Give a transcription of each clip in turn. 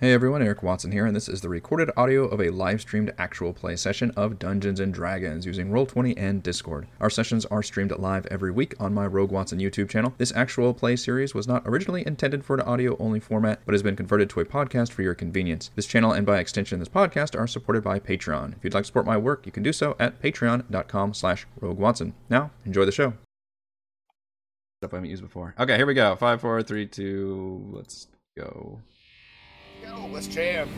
Hey everyone, Eric Watson here, and this is the recorded audio of a live streamed actual play session of Dungeons and Dragons using Roll20 and Discord. Our sessions are streamed live every week on my Rogue Watson YouTube channel. This actual play series was not originally intended for an audio only format, but has been converted to a podcast for your convenience. This channel and by extension this podcast are supported by Patreon. If you'd like to support my work, you can do so at patreon.com slash roguewatson. Now, enjoy the show. Stuff I haven't used before. Okay, here we go. Five, four, three, two, let's go. Oh, Yo, let's jam.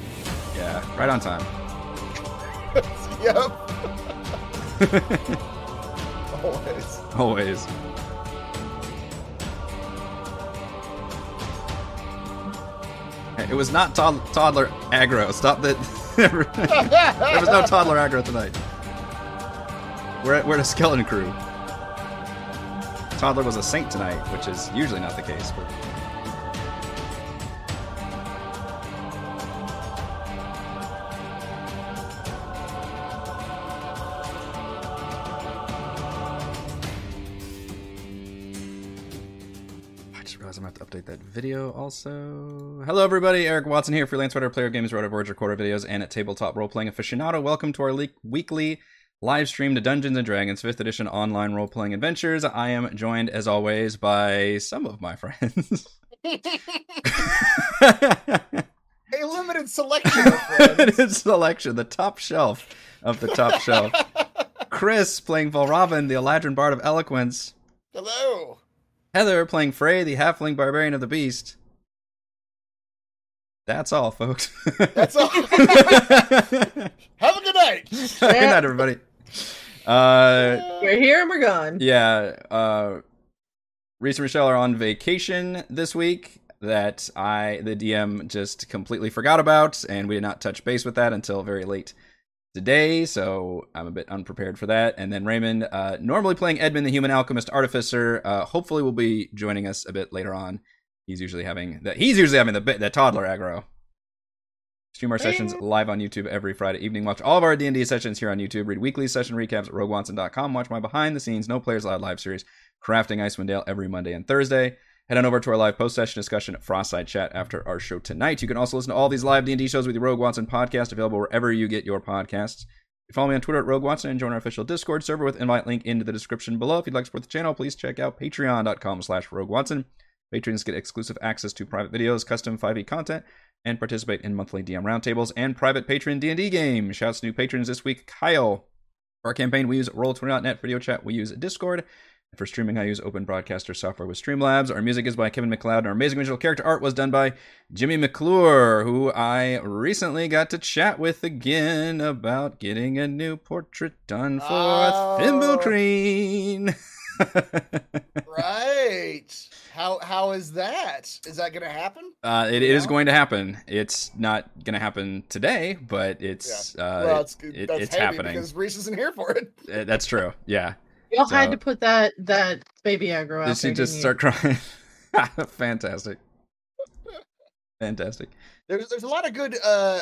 Yeah, right on time. yep. Always. Always. It was not tod- toddler aggro. Stop that. there was no toddler aggro tonight. We're at, we're at a skeleton crew. Toddler was a saint tonight, which is usually not the case, but. Video also. Hello, everybody. Eric Watson here, freelance writer, player of games, writer of words, recorder videos, and a tabletop role playing aficionado. Welcome to our le- weekly live stream to Dungeons and Dragons 5th edition online role playing adventures. I am joined, as always, by some of my friends. A limited selection. Limited selection, the top shelf of the top shelf. Chris playing Valravn, the Eladrin Bard of Eloquence. Hello. Heather playing Frey, the Halfling Barbarian of the Beast. That's all, folks. That's all. Have a good night. Good night, everybody. Uh, We're here and we're gone. yeah, uh, Reese and Michelle are on vacation this week that I, the DM, just completely forgot about, and we did not touch base with that until very late today, so I'm a bit unprepared for that. And then Raymond, uh, normally playing Edmund, the Human Alchemist Artificer, uh, hopefully will be joining us a bit later on. He's usually having the he's usually having the bit the toddler aggro. Stream our sessions live on YouTube every Friday evening. Watch all of our D&D sessions here on YouTube. Read weekly session recaps at roguewatson.com. Watch my behind-the-scenes, no players allowed live series, Crafting Icewind Dale every Monday and Thursday. Head on over to our live post-session discussion at Frostside Chat after our show tonight. You can also listen to all these live D&D shows with the Rogue Watson podcast, available wherever you get your podcasts. Follow me on Twitter at Rogue Watson and join our official Discord server with invite link into the description below. If you'd like to support the channel, please check out patreon.com slash Rogue Watson. Patrons get exclusive access to private videos, custom 5e content, and participate in monthly DM roundtables and private patron D&D games. Shouts to new patrons this week, Kyle. For our campaign, we use Roll20.net for video chat. We use Discord. For streaming, I use Open Broadcaster software with Streamlabs. Our music is by Kevin MacLeod, and our amazing original character art was done by Jimmy McClure, who I recently got to chat with again about getting a new portrait done for Oh. Thimblecreen. Right. How how is that? Is that gonna happen? Uh, it, it is going to happen. It's not going to happen today, but it's uh, well, it's it- that's it's happening. because Reese isn't here for it. Uh, that's true. Yeah, Y'all So- had to put that that baby aggro out did she there. just didn't start crying? Fantastic, fantastic. There's there's a lot of good uh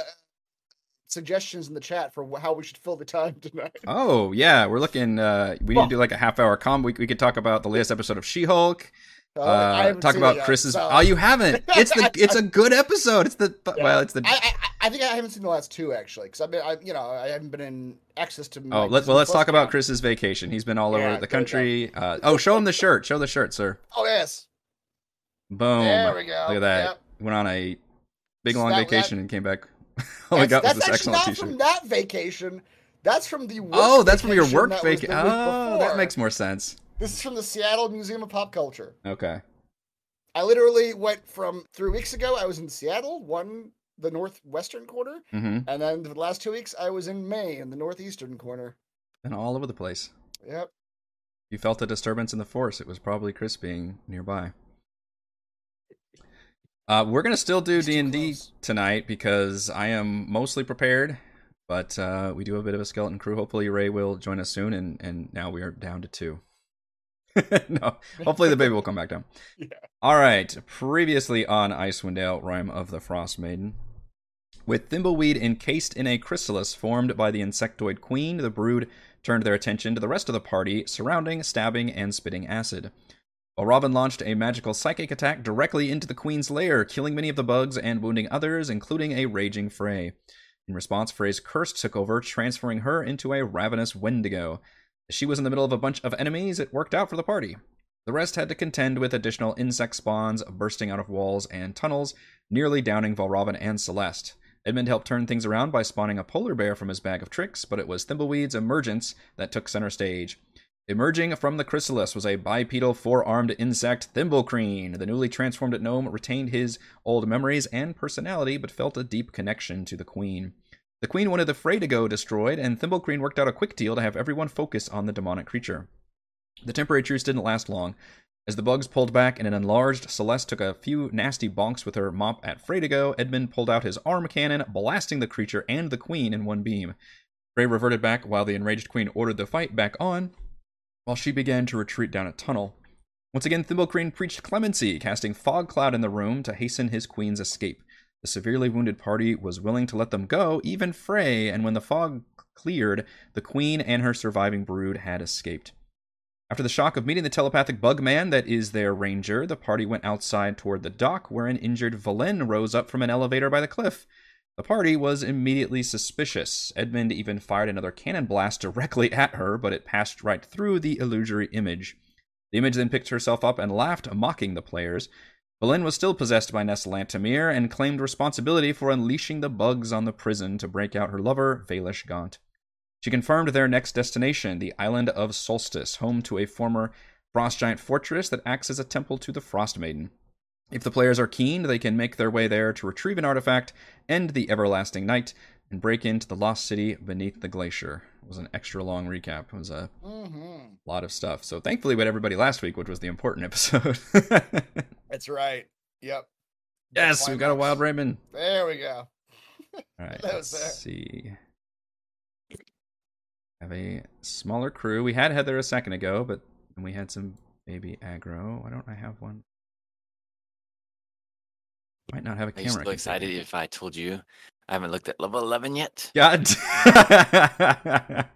suggestions in the chat for how we should fill the time tonight. Oh yeah, we're looking. Uh, we need to do like a half hour com. We, we could talk about the latest episode of She Hulk. Uh, I Uh, talk about yet, Chris's. so- Oh, you haven't? It's the. It's a good episode. It's the. Yeah. Well, it's the. I, I I think I haven't seen the last two actually because I've been I you know I haven't been in access to. Oh, my let's well. Let's talk about. Chris's vacation. He's been all Yeah, over the country. Uh, oh, show him the shirt. Show the shirt, sir. Oh yes, Boom. there we go. Look at that. Yep. Went on a big long That- that- vacation and came back. All I got was that's this actually excellent not T-shirt. from that vacation. That's from the work Oh, that's from your work that vacation. Oh, that makes more sense. This is from the Seattle Museum of Pop Culture. Okay. I literally went from three weeks ago. I was in Seattle, one the northwestern corner, hmm and then the last two weeks I was in Maine, in the northeastern corner. And all over the place. Yep. You felt a disturbance in the force. It was probably Chris being nearby. Uh, we're gonna still do D and D tonight because I am mostly prepared, but uh, we do have a bit of a skeleton crew. Hopefully, Ray will join us soon, and and now we are down to two. no, hopefully the baby will come back down. Yeah. All right. Previously on Icewind Dale, Rime of the Frost Maiden. With thimbleweed encased in a chrysalis formed by the insectoid queen, the brood turned their attention to the rest of the party, surrounding, stabbing, and spitting acid. while Robin launched a magical psychic attack directly into the Queen's lair, killing many of the bugs and wounding others, including a raging Frey. In response, Frey's curse took over, transferring her into a ravenous Wendigo. As she was in the middle of a bunch of enemies, it worked out for the party. The rest had to contend with additional insect spawns bursting out of walls and tunnels, nearly downing Valravn and Celeste. Edmund helped turn things around by spawning a polar bear from his bag of tricks, but it was Thimbleweed's emergence that took center stage. Emerging from the chrysalis was a bipedal four-armed insect Thimblecreen. The newly transformed gnome retained his old memories and personality, but felt a deep connection to the queen. The queen wanted the fray to go destroyed, and Thimblecreen worked out a quick deal to have everyone focus on the demonic creature. The temporary truce didn't last long. As the bugs pulled back and an enlarged Celeste took a few nasty bonks with her mop at Freydigo, Edmund pulled out his arm cannon, blasting the creature and the queen in one beam. Frey reverted back while the enraged queen ordered the fight back on, while she began to retreat down a tunnel. Once again, Thimblecreen preached clemency, casting fog cloud in the room to hasten his queen's escape. The severely wounded party was willing to let them go, even Frey, and when the fog cleared, the queen and her surviving brood had escaped. After the shock of meeting the telepathic bug man that is their ranger, the party went outside toward the dock where an injured Valen rose up from an elevator by the cliff. The party was immediately suspicious. Edmund even fired another cannon blast directly at her, but it passed right through the illusory image. The image then picked herself up and laughed, mocking the players. Valen was still possessed by Nass Lantomir and claimed responsibility for unleashing the bugs on the prison to break out her lover, Vaelish Gaunt. She confirmed their next destination, the island of Solstice, home to a former frost giant fortress that acts as a temple to the Frost Maiden. If the players are keen, they can make their way there to retrieve an artifact, end the everlasting night, and break into the lost city beneath the glacier. It was an extra long recap. It was a Mm-hmm. lot of stuff. So thankfully, we had everybody last week, which was the important episode. That's right. Yep. yes, we've got a wild Raymond. There we go. All right, That let's see. Have a smaller crew. We had Heather a second ago, but we had some baby aggro. Why don't I have one? Might not have a Are camera. so excited if I told you I haven't looked at level 11 yet? God.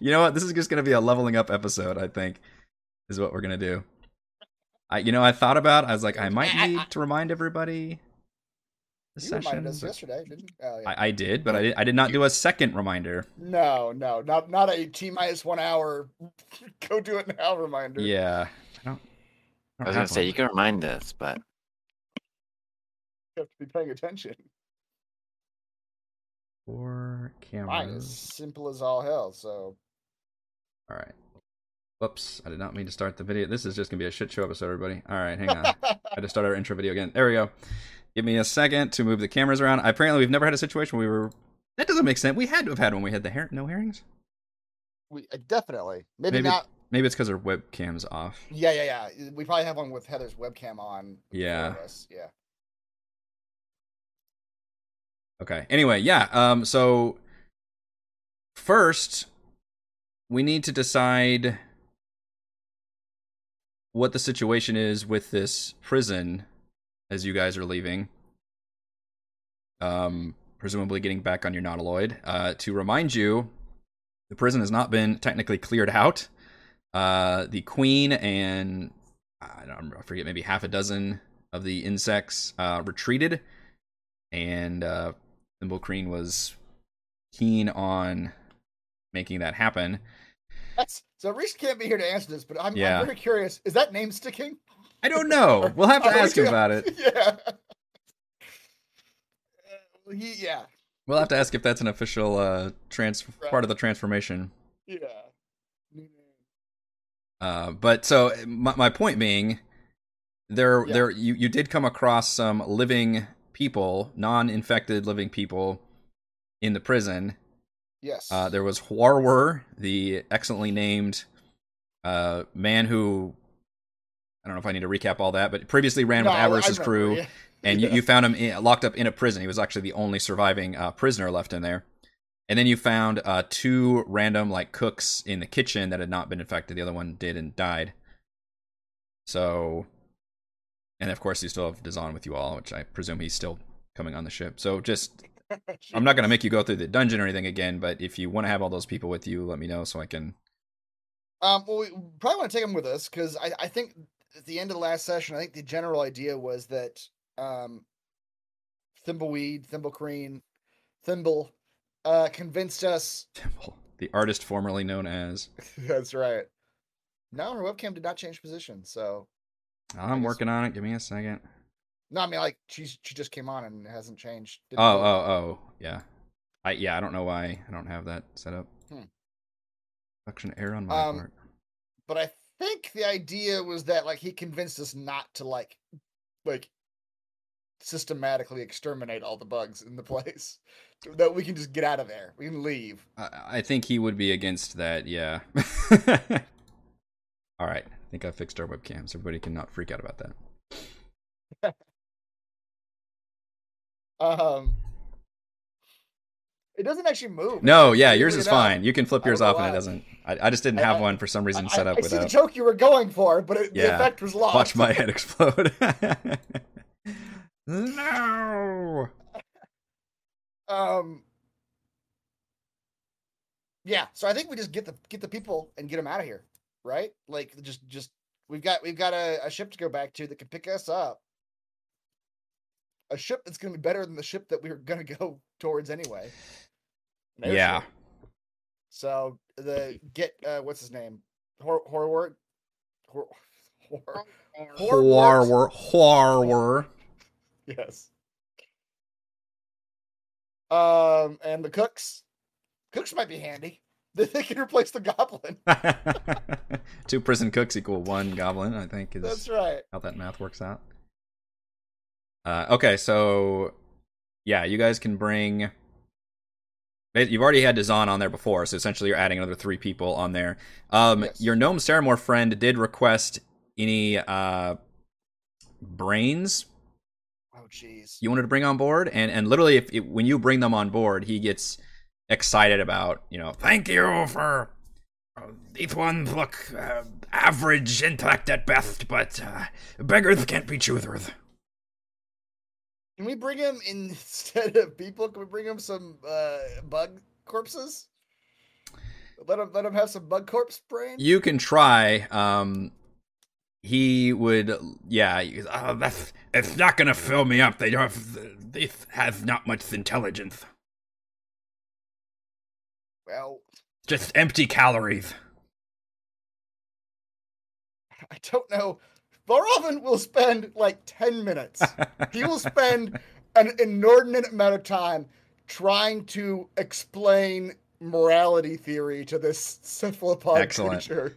you know what? This is just gonna be a leveling up episode. I think is what we're gonna do. I, you know, I thought about. I was like, I might need to remind everybody. The You session. reminded us yesterday, didn't you? Oh, yeah. I, I did, but I did, I did not do a second reminder. No, no, not not a T minus one hour. Go do it now reminder. Yeah, I don't. I was gonna say you can remind us, but You have to be paying attention. four Mine is cameras. simple as all hell. So All right. Whoops! I did not mean to start the video. This is just gonna be a shit show episode, everybody. All right, hang on. I had to start our intro video again. There we go. Give me a second to move the cameras around. Apparently, we've never had a situation where we were. That doesn't make sense. We had to have had when we had the hair. No herrings. we uh, definitely maybe, Maybe- not. Maybe it's because our webcam's off. Yeah, yeah, yeah. We probably have one with Heather's webcam on. Yeah. Yeah. Okay. Anyway, yeah. Um. So first, we need to decide what the situation is with this prison as you guys are leaving. Um. Presumably getting back on your nautiloid. Uh. To remind you, the prison has not been technically cleared out. Uh. The queen and I don't I forget maybe half a dozen of the insects uh retreated and uh, Thimblecreen was keen on making that happen. That's so. Reese can't be here to answer this, but I'm, Yeah. I'm very curious. Is that name sticking? I don't know. We'll have to ask him about it. Yeah. Uh, he, yeah. We'll have to ask if that's an official uh, trans part of the transformation. Yeah. Uh, but so my, my point being, there Yeah. there you, you did come across some living people, non-infected living people in the prison. Yes. Uh, there was Huarwer, the excellently named uh, man who don't know if I need to recap all that, but previously ran No, with Avarice's crew, yeah. and you, you found him in, locked up in a prison. He was actually the only surviving uh, prisoner left in there. And then you found uh, two random like cooks in the kitchen that had not been infected. The other one did and died. So, and of course you still have Dazan with you all, which I presume he's still coming on the ship. So just I'm not going to make you go through the dungeon or anything again, but if you want to have all those people with you, let me know so I can. Um, well, we probably want to take them with us because I, I think at the end of the last session, I think the general idea was that um, Thimbleweed, Thimblecreen, Thimble uh, convinced us. Temple, the artist formerly known as. that's right. Now her webcam did not change position. So I'm working on it. Give me a second. no, I mean like she's she just came on and it hasn't changed. Oh, oh, oh, yeah. I yeah, I don't know why I don't have that set up. Hmm. Suction error on my Um, part. But I think the idea was that like he convinced us not to like like systematically exterminate all the bugs in the place. That we can just get out of there. We can leave. I, I think he would be against that. Yeah. All right. I think I fixed our webcams. Everybody can not freak out about that. Um, it doesn't actually move. No, yeah, yours is fine. You can flip yours off, and it doesn't. I, I just didn't I- have I- one for some reason I, set up I see the joke you were going for, but it, the effect was lost. Watch my head explode. no. Um. Yeah, so I think we just get the get the people and get them out of here, right? Like just just we've got we've got a, a ship to go back to that can pick us up. A ship that's going to be better than the ship that we were going to go towards anyway. An airship. Yeah. So the get uh what's his name? Hor Horward. Hor Hor Horror. Horror. Yes. Um, and the cooks. Cooks might be handy. They they can replace the goblin. Two prison cooks equal one goblin. I think is That's right. how that math works out. Uh, okay, so yeah, you guys can bring. You've already had Dazan on there before, so essentially you're adding another three people on there. Um, Yes. Your gnome Saramore friend did request any uh, brains Oh, jeez. you wanted to bring on board, and and literally, if it, when you bring them on board, he gets excited about you know. Thank you for uh, these ones look uh, average intellect at best, but uh, beggars can't be choosers. Can we bring him instead of people? Can we bring him some uh, bug corpses? Let him let him have some bug corpse brain. You can try. Um, he would, yeah. he goes, "Oh, that's it's not gonna fill me up. They don't. Have, this has not much intelligence. Well, Just empty calories. I don't know. Valravn will spend like ten minutes. he will spend an inordinate amount of time trying to explain morality theory to this cephalopod Excellent. creature.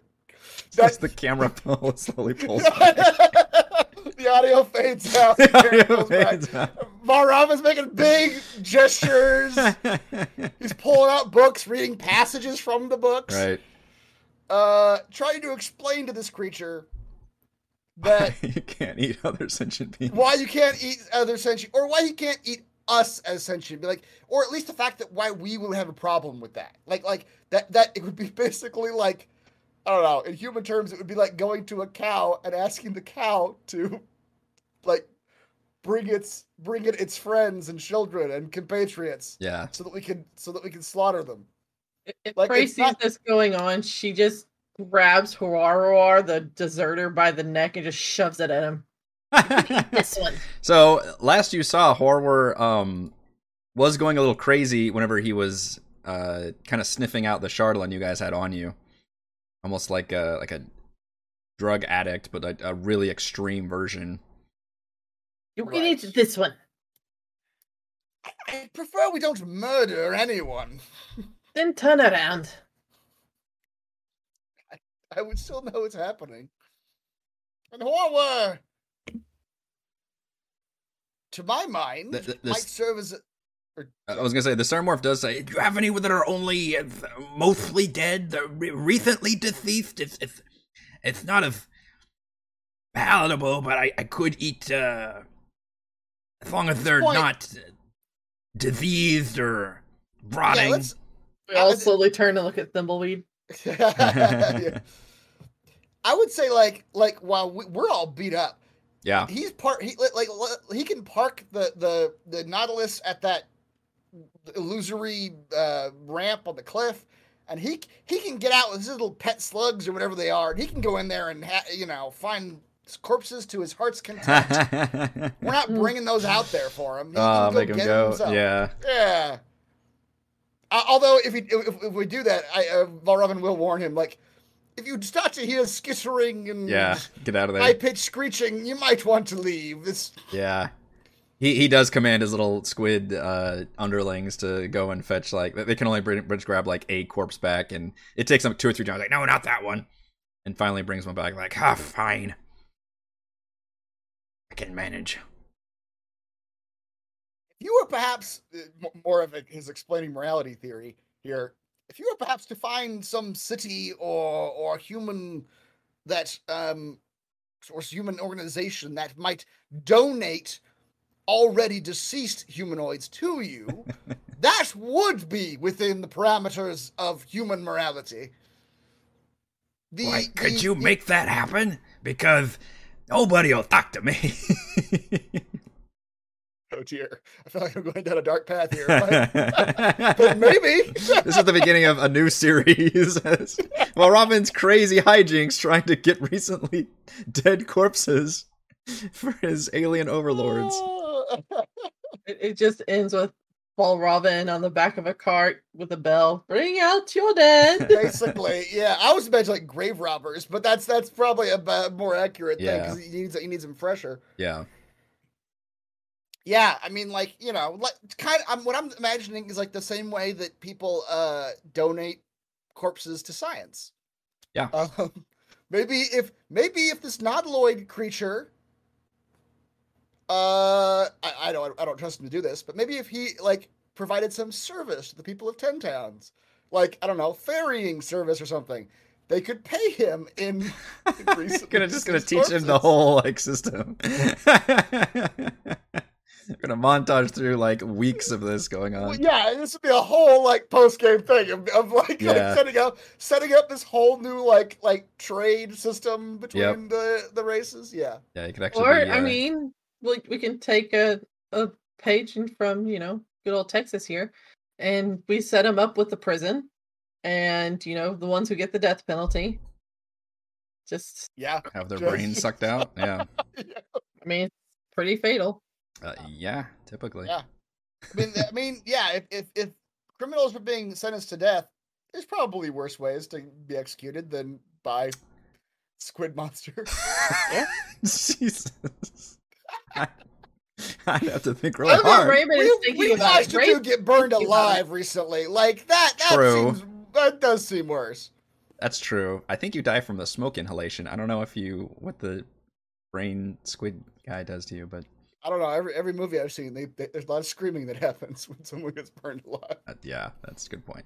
That's the camera pull slowly pulls. Back. the audio fades out. the camera pulls back. Valravn's making big gestures. He's pulling out books, reading passages from the books. right. Uh, trying to explain to this creature that you can't eat other sentient beings. why you can't eat other sentient, or why you can't eat us as sentient. Be like, or at least the fact that why we would have a problem with that. Like, like that that it would be basically like, I don't know. In human terms, it would be like going to a cow and asking the cow to, like, bring its bring it its friends and children and compatriots Yeah. so that we can so that we can slaughter them. If- If Like, Prey sees not- this going on, she just grabs Huaruar, the deserter, by the neck and just shoves it at him. This one. so last you saw, Horror um was going a little crazy whenever he was uh kind of sniffing out the Chardalyn you guys had on you, almost like a like a drug addict, but a, a really extreme version. You Right. can eat this one. I prefer we don't murder anyone. Then turn around. I would still know what's happening. And horror, to my mind, Th- th- might serve as I was gonna say the Starmorph does say, "Do you have any that are only uh, mostly dead, they're re- recently deceased? It's it's it's not as palatable, but I I could eat uh, as long as they're point- not diseased or yeah, rotting." let's. We all slowly turn and look at Thimbleweed. Yeah. I would say like like while we, we're all beat up, yeah, he's part he like, he can park the the the Nautilus at that illusory uh, ramp on the cliff, and he he can get out with his little pet slugs or whatever they are, and he can go in there and ha- you know find corpses to his heart's content. We're not bringing those out there for him. He oh, can make him go. himself. Yeah. Yeah. Uh, although if, we if, if we do that, I uh, Valravn will warn him. Like, if you start to hear skittering and Yeah. Get out of there. high pitched screeching, you might want to leave. This Yeah. He he does command his little squid uh, underlings to go and fetch like they can only bring, bridge grab like a corpse back, and it takes them two or three times. Like no, not that one, and finally brings one back. Like ah, fine, I can manage. you were perhaps uh, more of a, his explaining morality theory here, if you were perhaps to find some city or or human that um or human organization that might donate already deceased humanoids to you, that would be within the parameters of human morality. The, Why, could the- you the- make that happen? Because nobody'll talk to me. Oh dear, I feel like I'm going down a dark path here, but, but maybe. this is the beginning of a new series. While Robin's crazy hijinks trying to get recently dead corpses for his alien overlords. It, it just ends with Paul Robin on the back of a cart with a bell. Bring out your dead. Basically, yeah. I was imagining like grave robbers, but that's that's probably a ba- more accurate thing Yeah. because he needs he needs them fresher. Yeah. Yeah, I mean, like you know, like kind of. I'm, what I'm imagining is like the same way that people uh donate corpses to science. Yeah. Um, maybe if maybe if this nautiloid creature, uh, I, I don't I don't trust him to do this, but maybe if he like provided some service to the people of Ten Towns, like I don't know, ferrying service or something, they could pay him in. gonna just gonna teach him the whole like system. gonna montage through like weeks of this going Well, on. yeah, this would be a whole like post game thing of, of like, like, setting up setting up this whole new like like trade system between the the races. Yeah, Yeah, you could actually. or be, I uh, mean, like we can take a a page in from you know good old Texas here, and we set them up with the prison, and you know the ones who get the death penalty. Just, yeah. have their just- brains sucked out. Yeah. I mean, it's pretty fatal. Uh, yeah, typically. Yeah. I mean, I mean, yeah. If, if if criminals were being sentenced to death, there's probably worse ways to be executed than by squid monster. Yeah. Jesus. I, I'd have to think really I don't hard. Raymond is we thinking we about watched it. a dude get burned thinking alive recently. Like that. That True. seems that does seem worse. That's true. I think you die from the smoke inhalation. I don't know if you what the brain squid guy does to you, but I don't know. Every every movie I've seen, they, they, there's a lot of screaming that happens when someone gets burned alive. uh, yeah, that's a good point.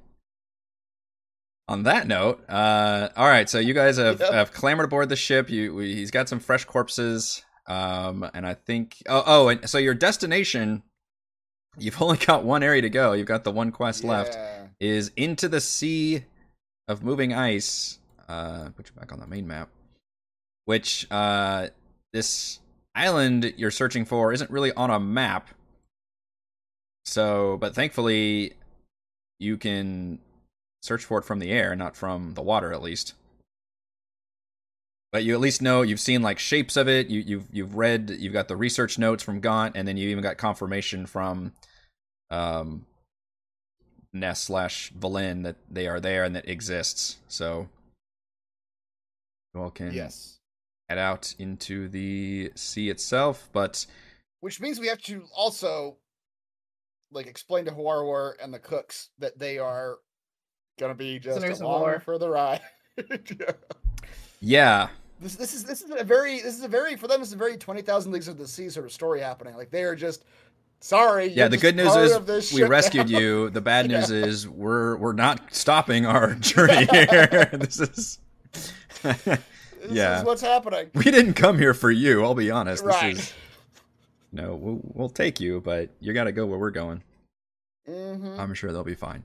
On that note, uh, all right. So you guys have, Yep. have clambered aboard the ship. You, we, he's got some fresh corpses, um, and I think. Oh, oh, and so your destination. You've only got one area to go. You've got the one quest left. Is into the sea of moving ice. Uh, put you back on the main map. Which uh, this island you're searching for isn't really on a map. So, but thankfully, you can search for it from the air, not from the water, at least. But you at least know you've seen like shapes of it. You, you've you've read. You've got the research notes from Gaunt, and then you even got confirmation from, um, Ness slash Valin that they are there and that exists. So, you all can Yes. Head out into the sea itself. But Which means we have to also like explain to Huarwar and the cooks that they are gonna be just Prisoners of along war. for the ride. Yeah. yeah, This this is this is a very this is a very for them this is a very twenty thousand leagues of the sea sort of story happening. Like they are just sorry. yeah. you're The good news is we rescued now. you. The bad news Yeah. is we're we're not stopping our journey here. this is. This yeah. is what's happening. we didn't come here for you. I'll be honest. Right. This is no. We'll, we'll take you, but you got to go where we're going. hmm I'm sure they'll be fine.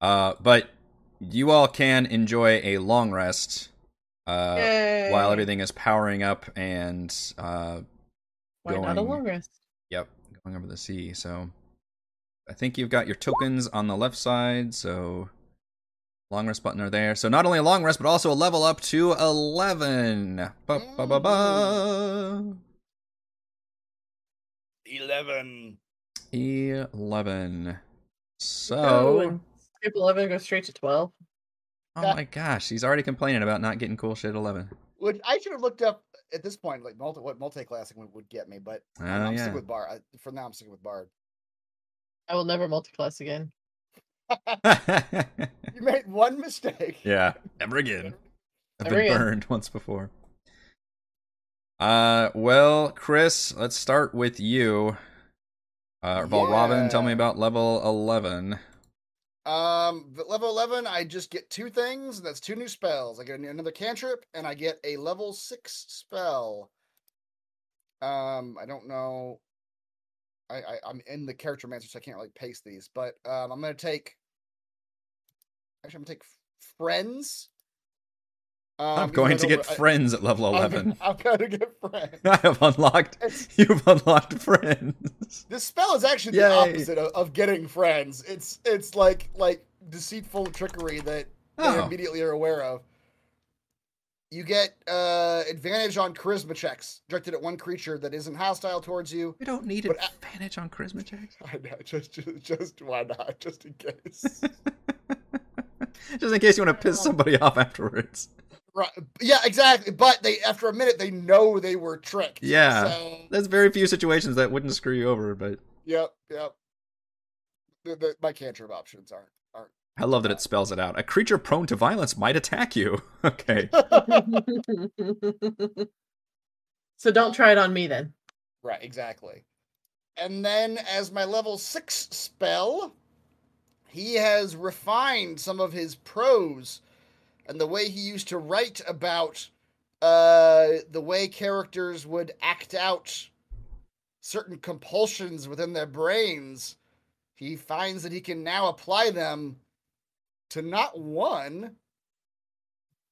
Uh, but you all can enjoy a long rest. Uh, while everything is powering up and uh, Why not a long rest? Yep, going over the sea. So I think you've got your tokens on the left side. So Long rest button are there. So not only a long rest, but also a level up to 11. Ba, ba, ba, ba. Eleven. 11. Oh, So, skip 11 go straight to 12. oh my gosh, he's already complaining about not getting cool shit at 11. Which I should have looked up at this point, like multi what multi-classing would, would get me, but Oh, I'm yeah. sticking with Bard. I, for now, I'm sticking with Bard. I will never multiclass again. You made one mistake. yeah, never again. I've Never been again. burned once before. Uh, well, Chris, let's start with you. Uh, Valravn, tell me about level 11. Um, but level eleven, I just get two things. and That's two new spells. I get another cantrip, and I get a level six spell. Um, I don't know. I, I I'm in the character master, so I can't really paste these. But um, I'm gonna take. Actually, I'm gonna take friends. Um, I'm even though I going to get friends at level I'm 11. I'm gonna get friends. I have unlocked. It's- You've unlocked friends. This spell is actually the opposite of, of getting friends. It's it's like like deceitful trickery that they Oh, immediately are aware of. You get uh, advantage on charisma checks directed at one creature that isn't hostile towards you. we don't need But advantage on charisma checks. I know, just, just just why not? Just in case. Just in case you want to piss somebody off afterwards. right? Yeah, exactly. But they after a minute they know they were tricked. Yeah. So, There's very few situations that wouldn't screw you over, but yep. Yep. The, the, my cantrip options aren't. I love that it spells it out. A creature prone to violence might attack you. Okay. so don't try it on me then. Right, exactly. And then as my level six spell, he has refined some of his prose and the way he used to write about uh, the way characters would act out certain compulsions within their brains. He finds that he can now apply them to not one.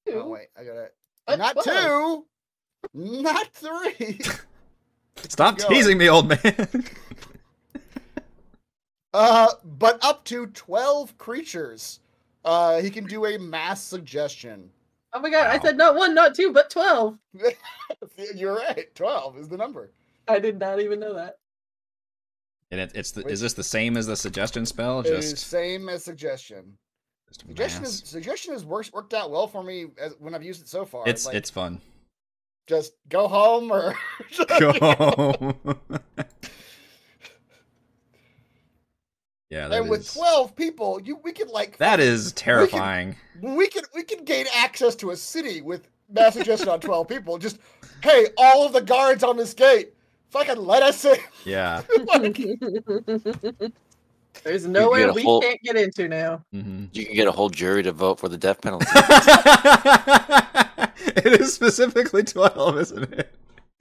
Oh Two. wait, I got it. Not What? two, not three. Stop teasing me, old man. Uh, but up to 12 creatures. Uh, he can do a mass suggestion. Oh my god, I said not one, not two, but 12. You're right. 12 is the number. I did not even know that. and it, it's the, Wait. is this the same as the suggestion spell? It is Just, same as suggestion. Suggestion is suggestion has worked worked out well for me as when I've used it so far. It's like, it's fun. just go home or Go home. yeah, that and with 12 people, you we could like that is terrifying. we could we could gain access to a city with mass suggestion on 12 people. Just hey, all of the guards on this gate, fucking let us in. Yeah. Like, There's You nowhere we whole- can't get into now. hmm You can get a whole jury to vote for the death penalty. it is specifically twelve, isn't it?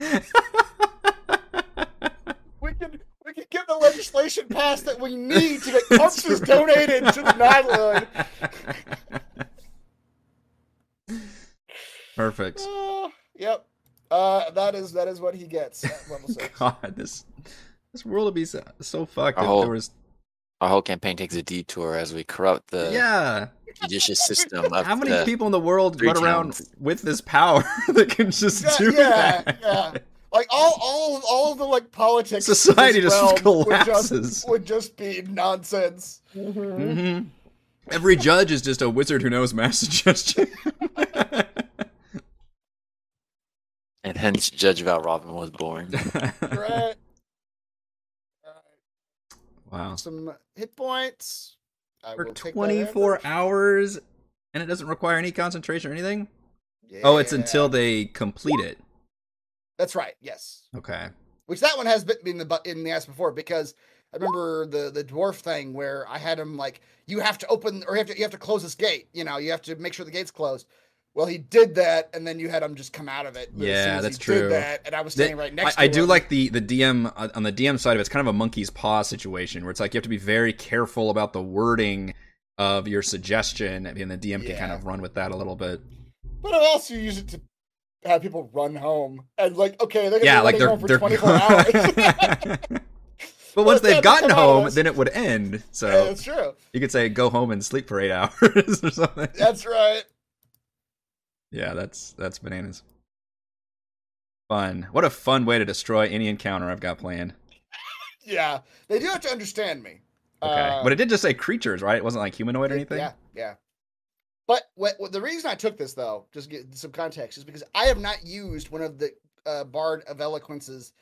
we can we can get the legislation passed that we need to get corpses donated to the Nylon. Perfect. Uh, yep. Uh, that is that is what he gets at level six. God, this this world would be so, so fucked if there was. Our whole campaign takes a detour as we corrupt the yeah. judicious system of How many the, people in the world three run around with this power that can just Yeah, do yeah, that? yeah. Like all all of, all of the like politics. Society just realm would collapses. just, would just be nonsense. Mhm. hmm Every judge is just a wizard who knows mass suggestion. and hence Judge Valravn was born. Right. Wow. Some hit points. I For will take that 24 hours, and it doesn't require any concentration or anything? Oh, it's until they complete it. That's right. Yes. Okay. Which that one has been in the in the ass before because I remember the the dwarf thing where I had him like you have to open or you have to you have to close this gate. You know, you have to make sure the gate's closed. Well, he did that, and then you had him just come out of it. Yeah, that's he true. Did that, and I was standing right I, next. I to do like the the DM uh, on the DM side of it, it's kind of a monkey's paw situation where it's like you have to be very careful about the wording of your suggestion, and the DM can kind of run with that a little bit. But I also use it to have people run home and like, okay, they're Yeah, be like they're for they're 24 hours. But once they've gotten time to come out of home, then it would end. So Yeah, that's true. you could say go home and sleep for eight hours or something. That's right. Yeah, that's that's bananas. Fun. What a fun way to destroy any encounter I've got planned. Yeah, they do have to understand me. Okay, Uh, but it did just say creatures, right? It wasn't like humanoid or anything. Yeah, yeah. But what, what the reason I took this though, just to get some context, is because I have not used one of the uh, Bard of Eloquence's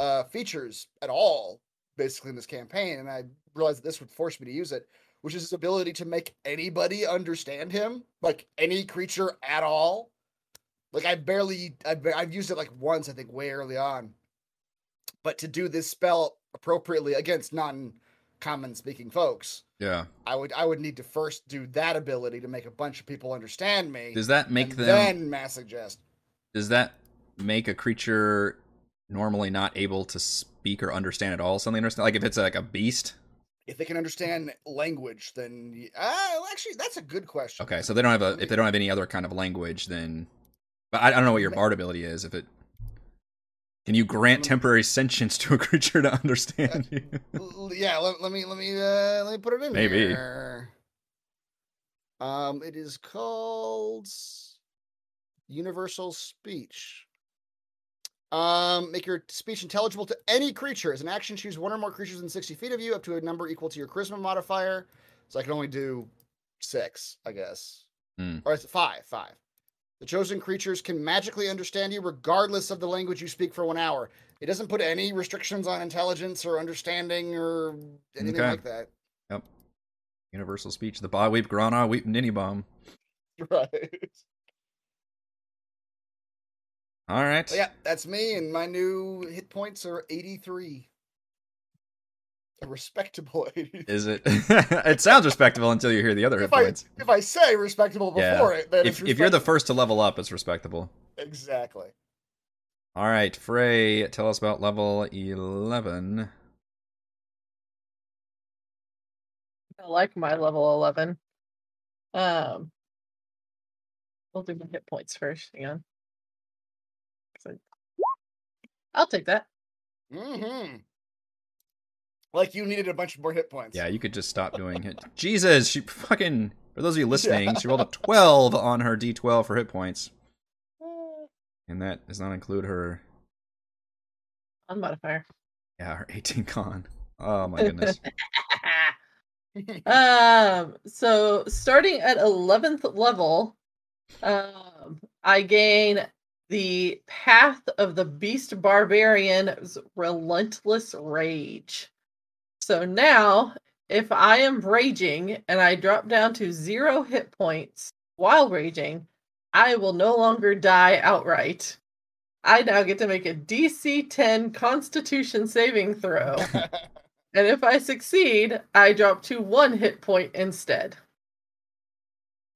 uh, features at all, basically in this campaign, and I realized that this would force me to use it, which is his ability to make anybody understand him, like any creature at all. Like I barely, I, I've used it like once, I think, way early on. But to do this spell appropriately against non-common speaking folks, Yeah. I would I would need to first do that ability to make a bunch of people understand me. Does that make them? then mass suggest? Does that make a creature normally not able to speak or understand at all? Something understand? Like if it's like a beast. If they can understand language, then uh, actually that's a good question. Okay, so they don't have a. If they don't have any other kind of language, then. But I, I don't know what your bard ability is. If it. Can you grant Mm. temporary sentience to a creature to understand you? Yeah, let, let me let me uh, let me put it in Maybe. Um, it is called universal speech. Um, make your speech intelligible to any creature. As an action, choose one or more creatures in 60 feet of you, up to a number equal to your charisma modifier. So I can only do six, I guess. Hmm. Or five? Five. The chosen creatures can magically understand you regardless of the language you speak for one hour. It doesn't put any restrictions on intelligence or understanding or anything Okay. like that. Yep. Universal speech. The ba weep grana weep ninny bomb. Right. All right. But yeah, that's me, and my new hit points are 83. A respectable 83. Is it? it sounds respectable until you hear the other hit If I, points. if I say respectable before Yeah. it, then If it's if you're the first to level up, it's respectable. Exactly. All right, Frey, tell us about level eleven. I like my level 11. Um, we'll do my hit points first. Hang on. 'Cause I- I'll take that. Mm-hmm. Like you needed a bunch more hit points. Yeah, you could just stop doing it. Jesus, she fucking. For those of you listening, she rolled a twelve on her d12 for hit points, Uh, and that does not include her. Unmodifier. Yeah, her 18 con. Oh my goodness. um, so starting at 11th level, um, I gain the Path of the Beast Barbarian's Relentless Rage. So now, if I am raging and I drop down to zero hit points while raging, I will no longer die outright. I now get to make a DC 10 Constitution saving throw. And if I succeed, I drop to one hit point instead.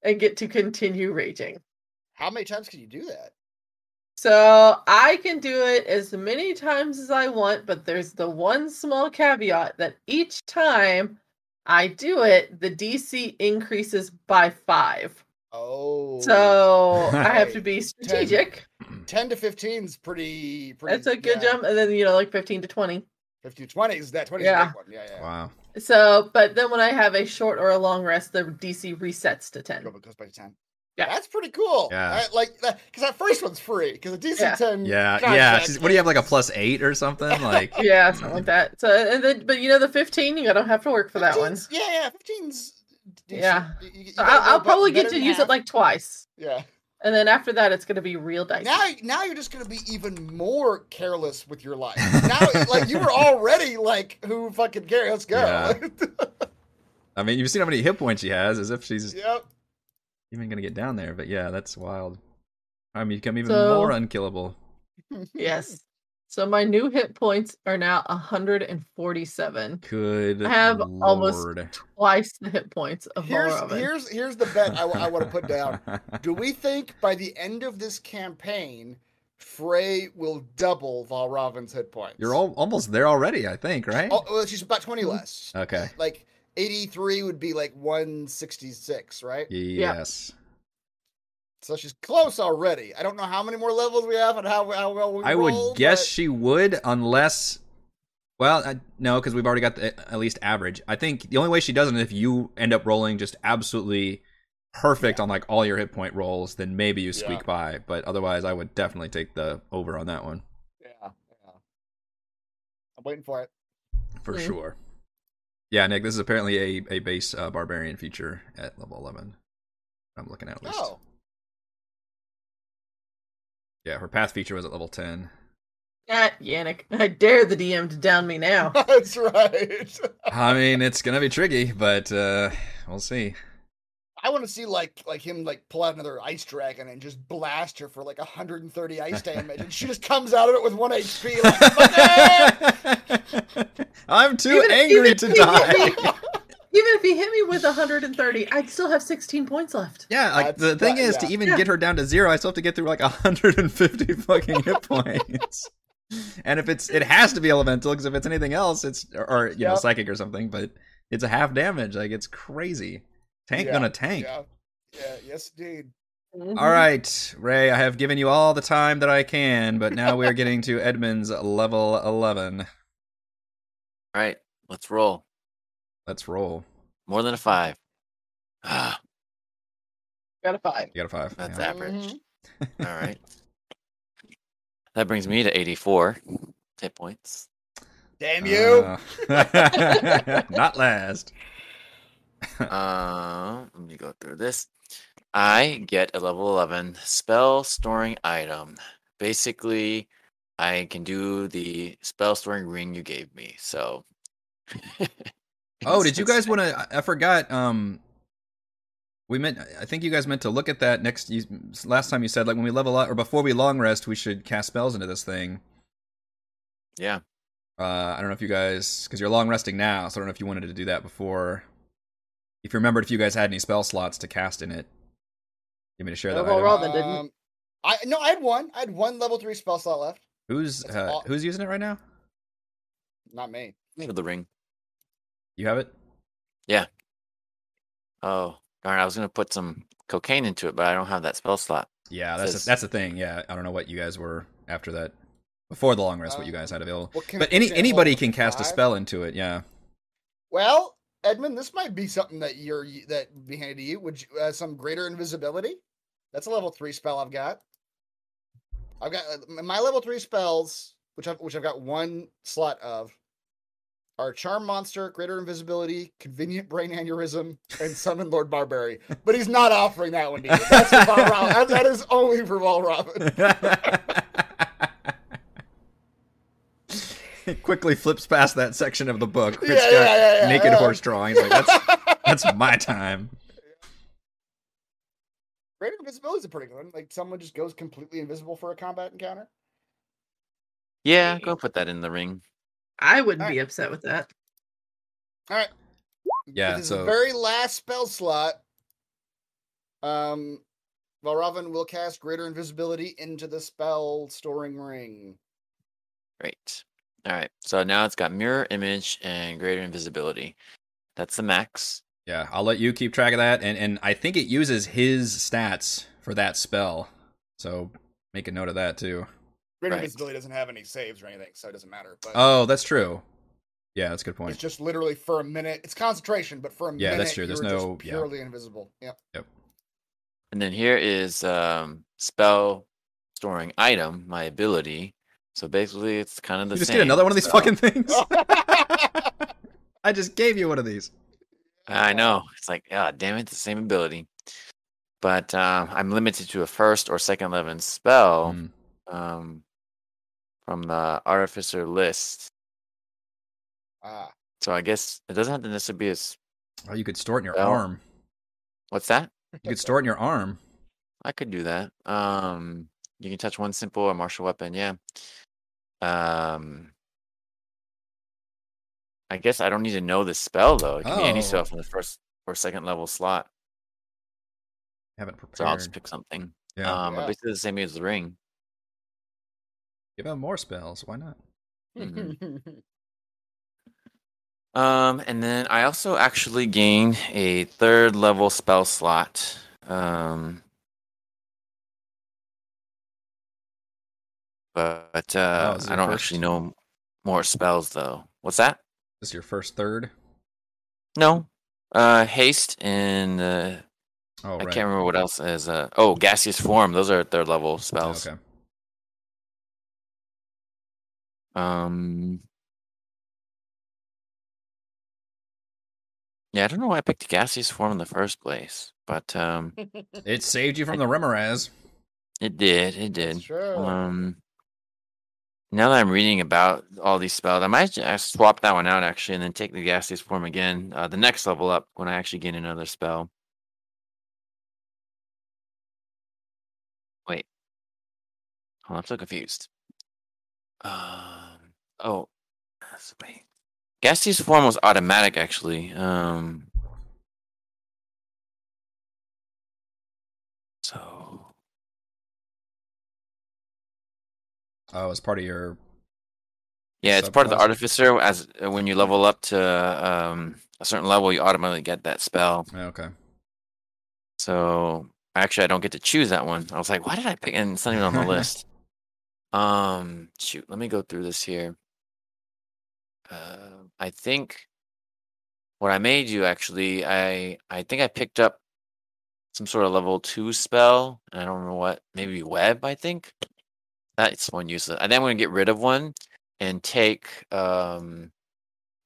And get to continue raging. How many times can you do that? So I can do it as many times as I want, but there's the one small caveat that each time I do it, the DC increases by five. Oh. So I have to be strategic. 10 to 15 is pretty, pretty. That's a good yeah. jump. And then, you know, like 15 to 20. 15 to 20 is that 20 Yeah. a big one. Yeah, yeah. Wow. So, but then when I have a short or a long rest, the DC resets to 10. Go- Goes by 10. Yeah. That's pretty cool. Yeah. I, like that because that first one's free because a DC Yeah. 10. Yeah, yeah. She's, what do you have, like a plus eight or something? Like, Yeah, something like that. So, and then, but you know, the 15, you don't have to work for that one. Yeah, yeah. 15's. decent. Yeah. You- you- you So I'll, I'll probably get to use half. it like twice. Yeah. And then after that, it's going to be real dicey. Now, now you're just gonna be even more careless with your life. Now, like you were already like, who fucking cares? Let's go. Yeah. I mean, you've seen how many hit points she has, as if she's yep. Even gonna get down there. But yeah, that's wild. I mean, you become even So- more unkillable. Yes. So my new hit points are now 147. Good. I have almost Twice the hit points of Here's Valravn. here's here's the bet I, want to put down. Do we think by the end of this campaign, Frey will double Valravn's hit points? You're all, almost there already, I think, right? Oh, well, she's about twenty less. Okay. Like eighty-three would be like one sixty-six, right? Yes. So she's close already. I don't know how many more levels we have and how, how well we I roll, would guess but- she would, unless Well, I, no, because we've already got the, at least average. I think the only way she doesn't is if you end up rolling just absolutely perfect on like all your hit point rolls, then maybe you squeak Yeah. by. But otherwise, I would definitely take the over on that one Yeah, yeah. I'm waiting for it. for Mm. sure. Yeah, Nick, this is apparently a, a base uh, barbarian feature at level 11. I'm looking at at least. Oh, Yeah, her path feature was at level 10. Ah, Yannick, I dare the DM to down me now. that's right. I mean, it's gonna be tricky, but uh, we'll see. I want to see like like him like pull out another ice dragon and just blast her for like 130 ice damage, and she just comes out of it with one HP. Like, "Fuck! I'm too Even- angry even to if he die. me- Even if he hit me with 130, I'd still have 16 points left. Yeah, like That's- the thing that- is to even Yeah. get her down to zero, I still have to get through like 150 fucking hit points. And if it's, it has to be elemental because if it's anything else, it's or you know psychic or something. But it's a half damage. Like it's crazy. Tank Yeah, gonna tank. Yeah, yeah, yes, indeed. Mhm. All right, Ray. I have given you all the time that I can, but now we are getting to Edmund's level 11. All right, let's roll. Let's roll. More than a five. Ah, Got a five. You got a five. that's Yeah. average. Mhm. All right. That brings me to 84 hit points. Damn you! Uh, not last. Uh, let me go through this. I get a level 11 spell storing item. Basically, I can do the spell storing ring you gave me. So. Oh, did you guys want to? I forgot. Um, we meant. I think you guys meant to look at that next. You, last time you said like when we level up or before we long rest, we should cast spells into this thing. Yeah. Uh, I don't know if you guys because you're long resting now, so I don't know if you wanted to do that before. If you remembered if you guys had any spell slots to cast in it, you want me to share that? Well, item? Robin didn't. Um, I no, I had one. I had one level three spell slot left. Who's uh, all- who's using it right now? Not me. For the ring. You have it. Yeah. Oh, darn. I was going to put some cocaine into it, but I don't have that spell slot. Yeah, that's Says- the, that's the thing. Yeah, I don't know what you guys were after that. Before the long rest, what you guys had available. What But any anybody can cast a spell into it. Yeah. Well, Edmund, this might be something that you're that be handy to you. Would you uh, some greater invisibility? That's a level three spell I've got. I've got uh, my level three spells, which I've which I've got one slot of, are Charm Monster, Greater Invisibility, Convenient Brain Aneurysm, and Summon Lord Barberry. But he's not offering that one to you. That's for Valravn. That is only for Valravn. Quickly flips past that section of the book. where Yeah, it's got yeah, yeah, yeah, naked yeah. horse drawings. Like that's that's my time. Greater Invisibility is a pretty good one. Like someone just goes completely invisible for a combat encounter. Yeah, go put that in the ring. I wouldn't Alright. be upset with that. All right. Yeah, This is so- the very last spell slot. Um, Valravn will cast Greater Invisibility into the spell storing ring. Great. All right. So now it's got mirror image and greater invisibility. That's the max. Yeah, I'll let you keep track of that. And and I think it uses his stats for that spell. So make a note of that too. Greater Right. Invisibility doesn't have any saves or anything, so it doesn't matter. But Oh, that's true. Yeah, that's a good point. it's just literally for a minute. It's concentration, but for a Yeah, minute, that's true. There's you're just no- yeah. purely invisible. Yep. And then here is um, spell storing item, my ability. So basically, it's kind of the You just same. get another one of these so- fucking things. I just gave you one of these. I know. It's like, ah, damn it, the same ability. But um, I'm limited to a first or second level spell Mm. um, from the artificer list. Ah, So I guess it doesn't have to necessarily be as. Oh, you could store it in your Well- arm. What's that? You could store it in your arm. I could do that. Um, you can touch one simple or martial weapon. Yeah. Um, I guess I don't need to know the spell though. It can be any Oh. spell from the first or second level slot. Haven't prepared. So I'll just pick something. Yeah. Um, Yeah. but basically the same as the ring. Give him more spells. Why not? Mhm. Um, and then I also actually gain a third level spell slot. Um, but, but uh, Oh, is it I a don't first? actually know more spells though. What's that? This is your first third. No. Uh, haste and uh, Oh, I can't remember what else is. Uh, oh, gaseous form. Those are third level spells. Okay. Um. Yeah, I don't know why I picked gaseous form in the first place, but um, It saved you from the Remorhaz. it did. It did. That's true. Um, now that I'm reading about all these spells, I might just swap that one out actually, and then take the gaseous form again. Uh, the next level up when I actually gain another spell. Wait, oh, I'm so confused. Um. Oh, wait. Gaseous form was automatic actually. Um. Oh, as part of your. Yeah, it's part of the artificer. As uh, when you level up to um, a certain level, you automatically get that spell. Okay. So actually, I don't get to choose that one. I was like, why did I pick? And it's not even on the list. Um, shoot, let me go through this here. Uh, I think what I made you actually, I I think I picked up some sort of level two spell. I don't remember what. Maybe web. I think that's one useless. And then I'm gonna get rid of one and take um,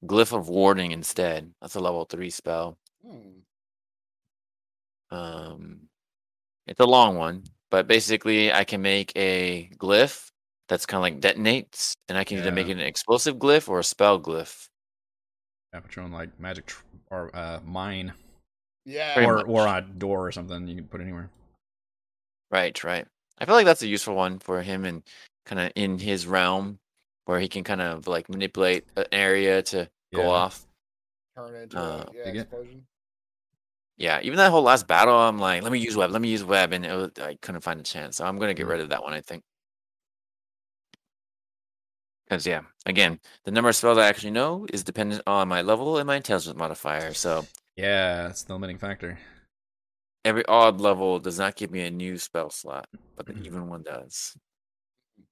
glyph of warding instead. That's a level three spell. Hmm. Um, it's a long one, but basically, I can make a glyph that's kind of like detonates, and I can either make it an explosive glyph or a spell glyph. Yeah, put your own like magic tr- or uh, mine, Yeah. Pretty or much. or a door or something you can put anywhere. Right, right. I feel like that's a useful one for him and kind of in his realm where he can kind of like manipulate an area to go off. Turn into Uh, a yeah, explosion. Yeah, even that whole last battle, I'm like, let me use web, let me use web, and it was, I couldn't find a chance. So I'm gonna get Mhm. rid of that one, I think. Because yeah, again, the number of spells I actually know is dependent on my level and my intelligence modifier. So Yeah, it's the limiting factor. Every odd level does not give me a new spell slot, but the Mhm. even one does. I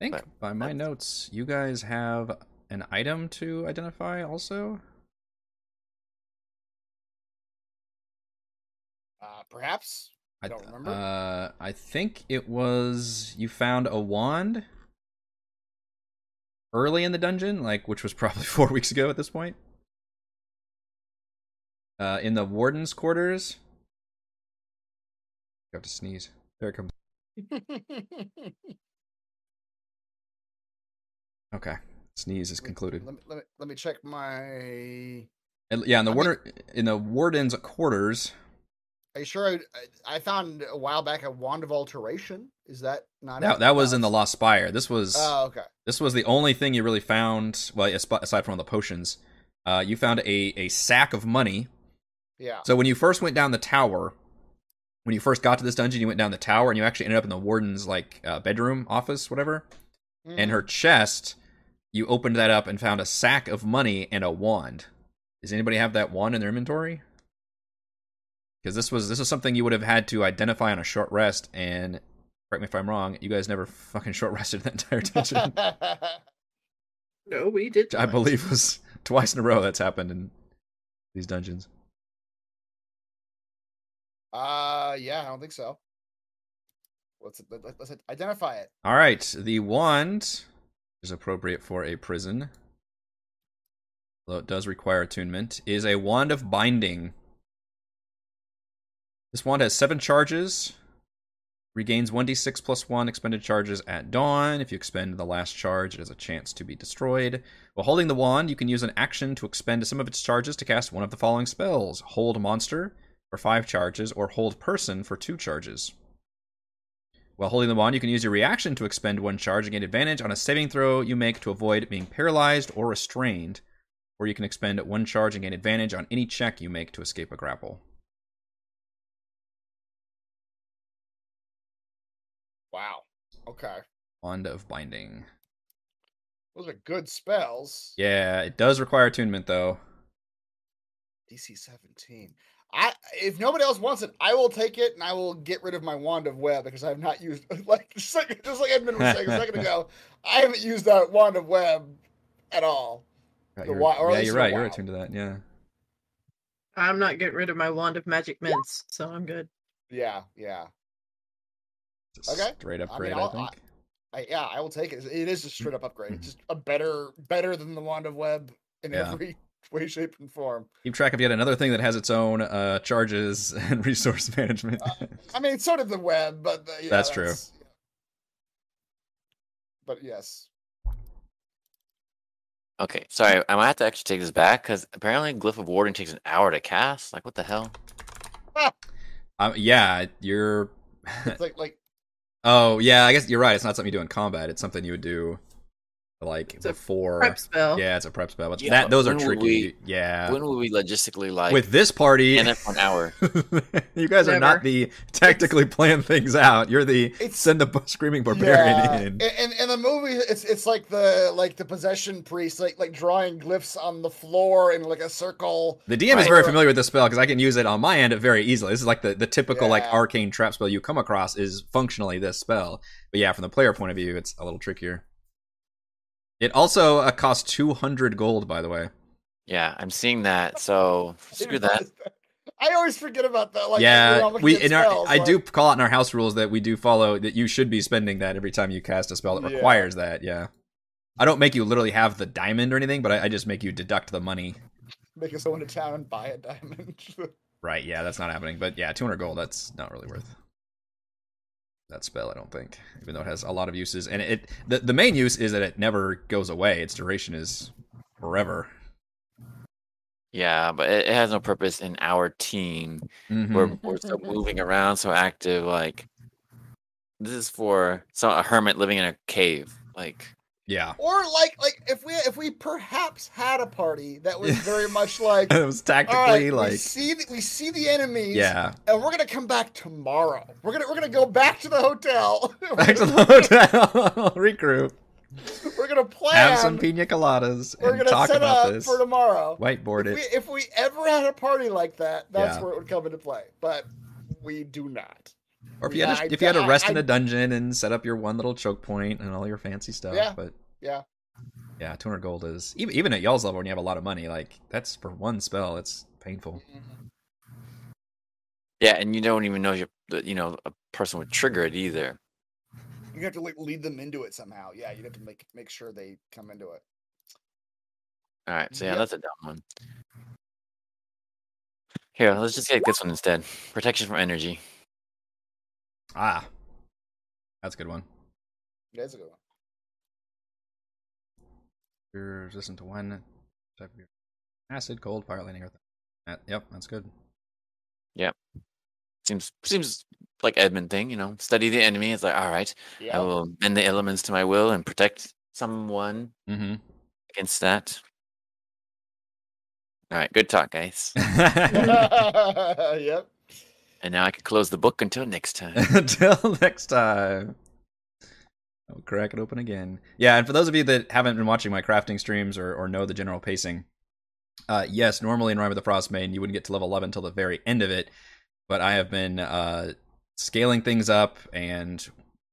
think But by my that's- notes, you guys have an item to identify also. Uh, perhaps. I don't remember. Uh, I think it was you found a wand early in the dungeon, like which was probably four weeks ago at this point. Uh, in the warden's quarters. You have to sneeze. There it comes. Okay, sneeze is concluded. Let me, let me let me check my. Yeah, in the I warder in the warden's quarters. Are you sure? I, I found a while back a wand of alteration. Is that not? That it? that was in the Lost Spire. This was Oh, okay. this was the only thing you really found. Well, aside from all the potions, uh, you found a a sack of money. Yeah. So when you first went down the tower, when you first got to this dungeon, you went down the tower and you actually ended up in the warden's like uh, bedroom, office, whatever. And Mhm. her chest, you opened that up and found a sack of money and a wand. Does anybody have that wand in their inventory? Because this was this is something you would have had to identify on a short rest. And correct me if I'm wrong, you guys never fucking short rested that entire dungeon. No, we did. Which I not. believe was twice in a row that's happened in these dungeons. Uh, yeah, I don't think so. Let's let, let's identify it. All right, the wand is appropriate for a prison, though it does require attunement. Is a wand of binding. This wand has seven charges. Regains 1d6 plus 1 expended charges at dawn. If you expend the last charge, it has a chance to be destroyed. While holding the wand, you can use an action to expend some of its charges to cast one of the following spells Hold Monster for 5 charges, or Hold Person for 2 charges. While holding the wand, you can use your reaction to expend one charge and gain advantage on a saving throw you make to avoid being paralyzed or restrained. Or you can expend one charge and gain advantage on any check you make to escape a grapple. Wow. Okay. Wand of Binding. Those are good spells. Yeah, it does require attunement though. DC 17. I if nobody else wants it, I will take it and I will get rid of my wand of web because I've not used like just like just like Edmund was saying a second ago, I haven't used that wand of web at all. Yeah, The you're, wa- or at yeah, you're right. You're wow. attuned to that. Yeah. I'm not getting rid of my wand of magic mints, so I'm good. Yeah, yeah. It's a Okay. Straight I mean, upgrade, I, I'll- think. I, yeah, I will take it. It is a straight up upgrade. It's just a better better than the wand of web in Yeah. every way, shape, and form. Keep track of yet another thing that has its own uh, charges and resource management. I mean, sort of the web, but uh, yeah, That's true. But yes, Okay, sorry, I might have to actually take this back because apparently Glyph of Warding takes an hour to cast. Like, what the hell? um, yeah, you're. it's like like oh, yeah. I guess you're right. It's not something you do in combat. It's something you would do, like It's a before. Prep spell. Yeah, it's a prep spell. But Yeah, that those are tricky. we- yeah. when will we logistically like With this party, end up an hour? you guys are not the tactically plan things out. You're the It's- send a bu- screaming barbarian yeah. in. And, and in the movie, it's it's like the like the possession priest, like like drawing glyphs on the floor in like a circle. The DM is very uh, familiar with this spell because I can use it on my end very easily. This is like the, the typical like arcane trap spell you come across is functionally this spell. But yeah, from the player point of view, it's a little trickier. It also uh, costs 200 gold, by the way. Yeah, I'm seeing that. So screw that. I always forget about that. Like, yeah, when I'm looking we at in our, spells, I like- do call out in our house rules that we do follow that you should be spending that every time you cast a spell that Yeah. requires that. Yeah, I don't make you literally have the diamond or anything, but I, I just make you deduct the money. make us go into town and buy a diamond. Right? Yeah, that's not happening. But yeah, 200 gold. That's not really worth that spell. I don't think, even though it has a lot of uses, and it the the main use is that it never goes away. Its duration is forever. Yeah, but it, it has no purpose in our team. Mhm. We're we're so moving around, so active. Like this is for so a hermit living in a cave. Like Yeah, or like like if we if we perhaps had a party that was very much like. it was All right, tactically we like see the, we see the enemies. yeah. and we're gonna come back tomorrow. We're gonna we're gonna go back to the hotel. Back to the hotel, regroup, We're gonna plan. have some pina coladas, we're and gonna talk set about up this. for tomorrow. Whiteboard If we, it. if we ever had a party like that, that's Yeah. where it would come into play. But we do not. Or if you had Yeah, to, I- if you had to I- rest in a dungeon and set up your one little choke point and all your fancy stuff. Yeah, But yeah. yeah, 200 gold is even even at y'all's level when you have a lot of money. Like that's for one spell. It's painful. Mm-hmm. yeah, and you don't even know you're you know a person would trigger it either. You have to like lead them into it somehow. Yeah, you have to make make sure they come into it. All right, so yeah, Yep. that's a dumb one. Here, let's just get this one instead. Protection from energy. Ah, that's a good one. That's a good one. You're resistant to one type of acid, cold, fire, lightning, earth. That, yep, that's good. Yeah, seems seems like Edmund thing, you know. Study the enemy. It's like, all right, I will bend the elements to my will and protect someone Mm-hmm. against that. All right, good talk, guys. yep. And now I can close the book until next time. Until next time. I'll crack it open again. Yeah, and for those of you that haven't been watching my crafting streams or, or know the general pacing, uh, yes, normally in Rime of the Frostmaiden, you wouldn't get to level 11 until the very end of it, but I have been uh, scaling things up and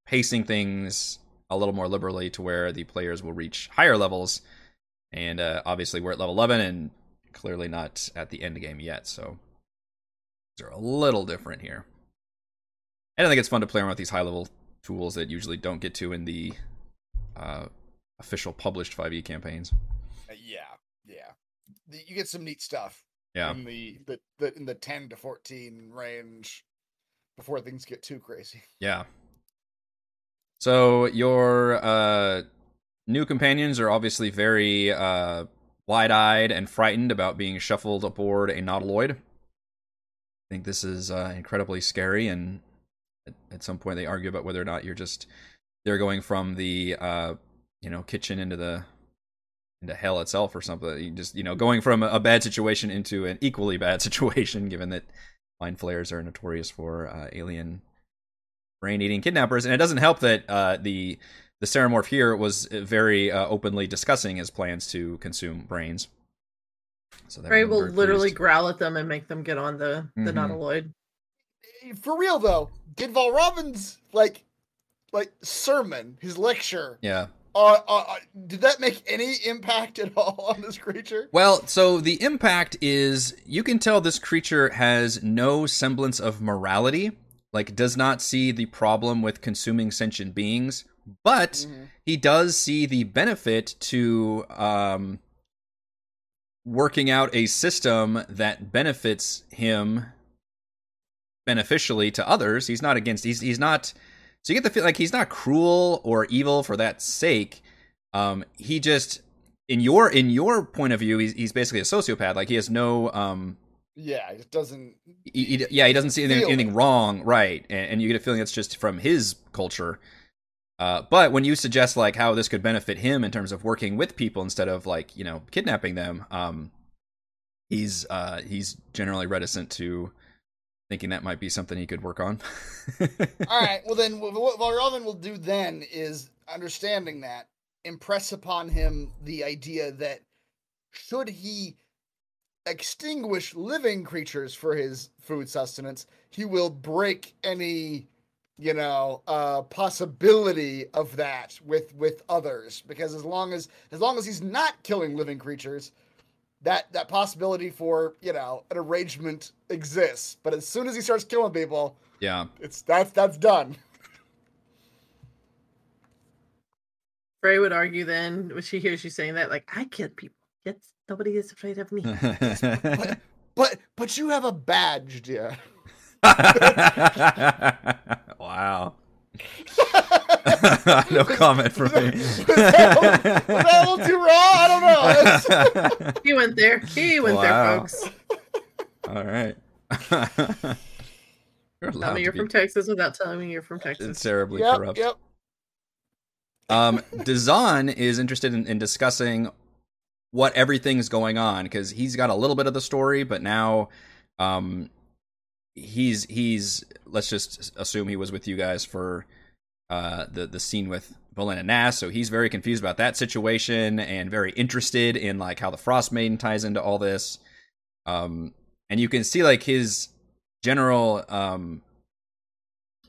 pacing things a little more liberally to where the players will reach higher levels. And uh, obviously, we're at level 11 and clearly not at the end game yet, so they're a little different here. And I think it's fun to play around with these high level tools that usually don't get to in the uh, official published 5e campaigns. Uh, Yeah. Yeah. You get some neat stuff Yeah. in the, the, the in the ten to fourteen range before things get too crazy. Yeah. So your uh, new companions are obviously very uh, wide-eyed and frightened about being shuffled aboard a nautiloid. I think this is uh, incredibly scary, and at, at some point they argue about whether or not you're just they're going from the uh, you know kitchen into the into hell itself or something. You just you know going from a, bad situation into an equally bad situation, given that mind flayers are notorious for uh, alien brain eating kidnappers, and it doesn't help that uh, the the Ceramorph here was very uh, openly discussing his plans to consume brains. So they're Ray will literally pleased. growl at them and make them get on the the Mhm. nautiloid. For real though, did Valravn's like like sermon, his lecture, Yeah. uh, uh, uh, did that make any impact at all on this creature? Well, so the impact is you can tell this creature has no semblance of morality, like does not see the problem with consuming sentient beings, but Mhm. he does see the benefit to um, working out a system that benefits him beneficially to others. He's not against. He's he's not. So you get the feel like he's not cruel or evil for that sake. Um, he just in your in your point of view, he's he's basically a sociopath. Like he has no um. Yeah, it doesn't. He, he- yeah, he doesn't see anything, anything wrong, right? And, and you get a feeling it's just from his culture. Uh, but when you suggest like how this could benefit him in terms of working with people instead of like you know kidnapping them, um, he's uh, he's generally reticent to thinking that might be something he could work on. All right, well then, wh- what Valravn will do then is understanding that impress upon him the idea that should he extinguish living creatures for his food sustenance, he will break any you know uh possibility of that with with others. Because as long as as long as he's not killing living creatures that that possibility for you know an arrangement exists. But as soon as he starts killing people yeah, it's that's that's done. Ray would argue then when she hears you saying that, like, I kill people. Yet nobody is afraid of me. but but but you have a badge dear wow. no comment from me. was, that, was that a little too raw i don't know he went there. He went Wow. there, folks. All right. you're Tell me you're be from Texas without telling me you're from Texas. It's terribly yep corrupt. yep Um, Dazan is interested in, in discussing what everything's going on because he's got a little bit of the story, but now, um, he's he's let's just assume he was with you guys for uh the the scene with Bolin and Nass, so he's very confused about that situation and very interested in like how the Frost Maiden ties into all this. Um, and you can see like his general um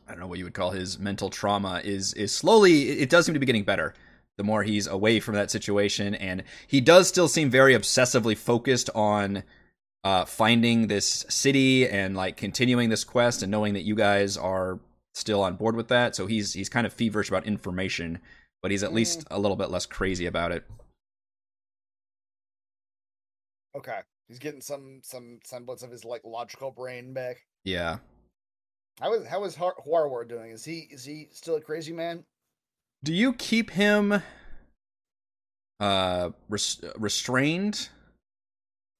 I don't know what you would call his mental trauma is is slowly it does seem to be getting better the more he's away from that situation and he does still seem very obsessively focused on uh finding this city and like continuing this quest and knowing that you guys are still on board with that. So he's he's kind of feverish about information but he's at least a little bit less crazy about it. Okay. He's getting some some semblance of his like logical brain back. Yeah. How is how is Huarwar doing? Is he is he still a crazy man? Do you keep him uh res- restrained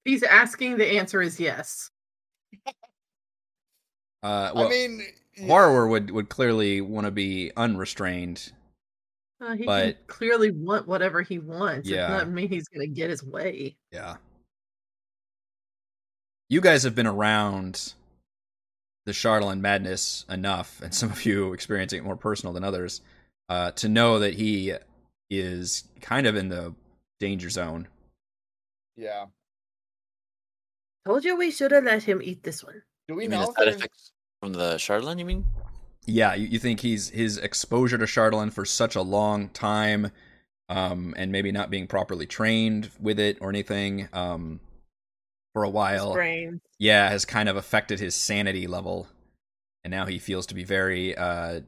He's asking. The answer is yes. uh well i mean yeah. Horror would would clearly want to be unrestrained Uh, he But- can clearly want whatever he wants. Yeah. It doesn't mean he's going to get his way. Yeah. You guys have been around the Chardalyn madness enough, and some of you experiencing it more personal than others, uh, to know that he is kind of in the danger zone. yeah Told you we should have let him eat this one. do we You mean know the side effects from the Chardalyn, you mean? Yeah, you, you think he's his exposure to Chardalyn for such a long time, um, and maybe not being properly trained with it or anything, um, for a while. Brain. yeah, has kind of affected his sanity level, and now he feels to be very uh,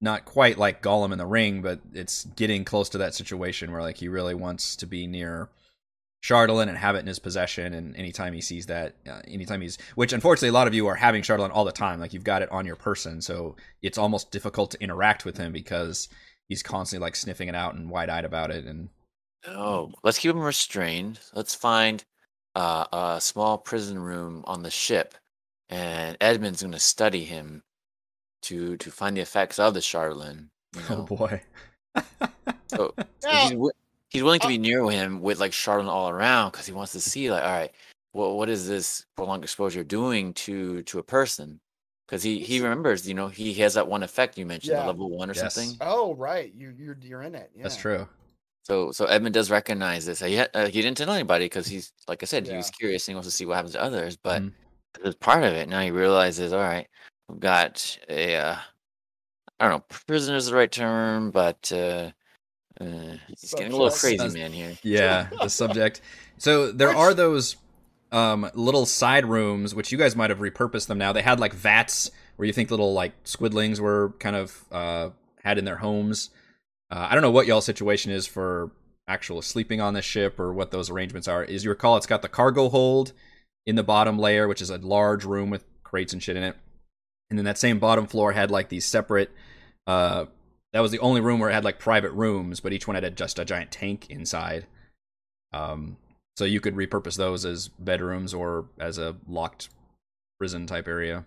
not quite like Gollum in the Ring, but it's getting close to that situation where like he really wants to be near Chardalyn and have it in his possession. And anytime he sees that, uh, anytime he's which unfortunately a lot of you are having Chardalyn all the time, like you've got it on your person, so it's almost difficult to interact with him because he's constantly like sniffing it out and wide eyed about it. And Oh, let's keep him restrained. Let's find uh, a small prison room on the ship, and Edmund's going to study him to to find the effects of the Chardalyn. You oh boy, So, so he's, wi- he's willing to uh, be near him with like Chardalyn all around because he wants to see like, all right, well, what is this prolonged exposure doing to to a person? Because he he remembers, you know, he has that one effect you mentioned, Yeah. the level one or Yes. something. oh right you you're you're in it yeah. that's true. So so Edmund does recognize this. He had, uh, he didn't tell anybody because he's like I said, he was curious and he wants to see what happens to others. But Mhm. as part of it, now he realizes, all right, we've got a uh, I don't know, prisoner is the right term, but uh, uh, he's getting a little Subject. crazy, man. Here, Yeah, the subject. So there are those um, little side rooms, which you guys might have repurposed them now. They had like vats where you think little like squidlings were kind of uh, had in their homes. Uh, I don't know what y'all situation is for actual sleeping on the ship or what those arrangements are. As you recall, it's got the cargo hold in the bottom layer, which is a large room with crates and shit in it. And then that same bottom floor had like these separate. Uh, that was the only room where it had like private rooms, but each one had a, just a giant tank inside. Um, so you could repurpose those as bedrooms or as a locked prison type area.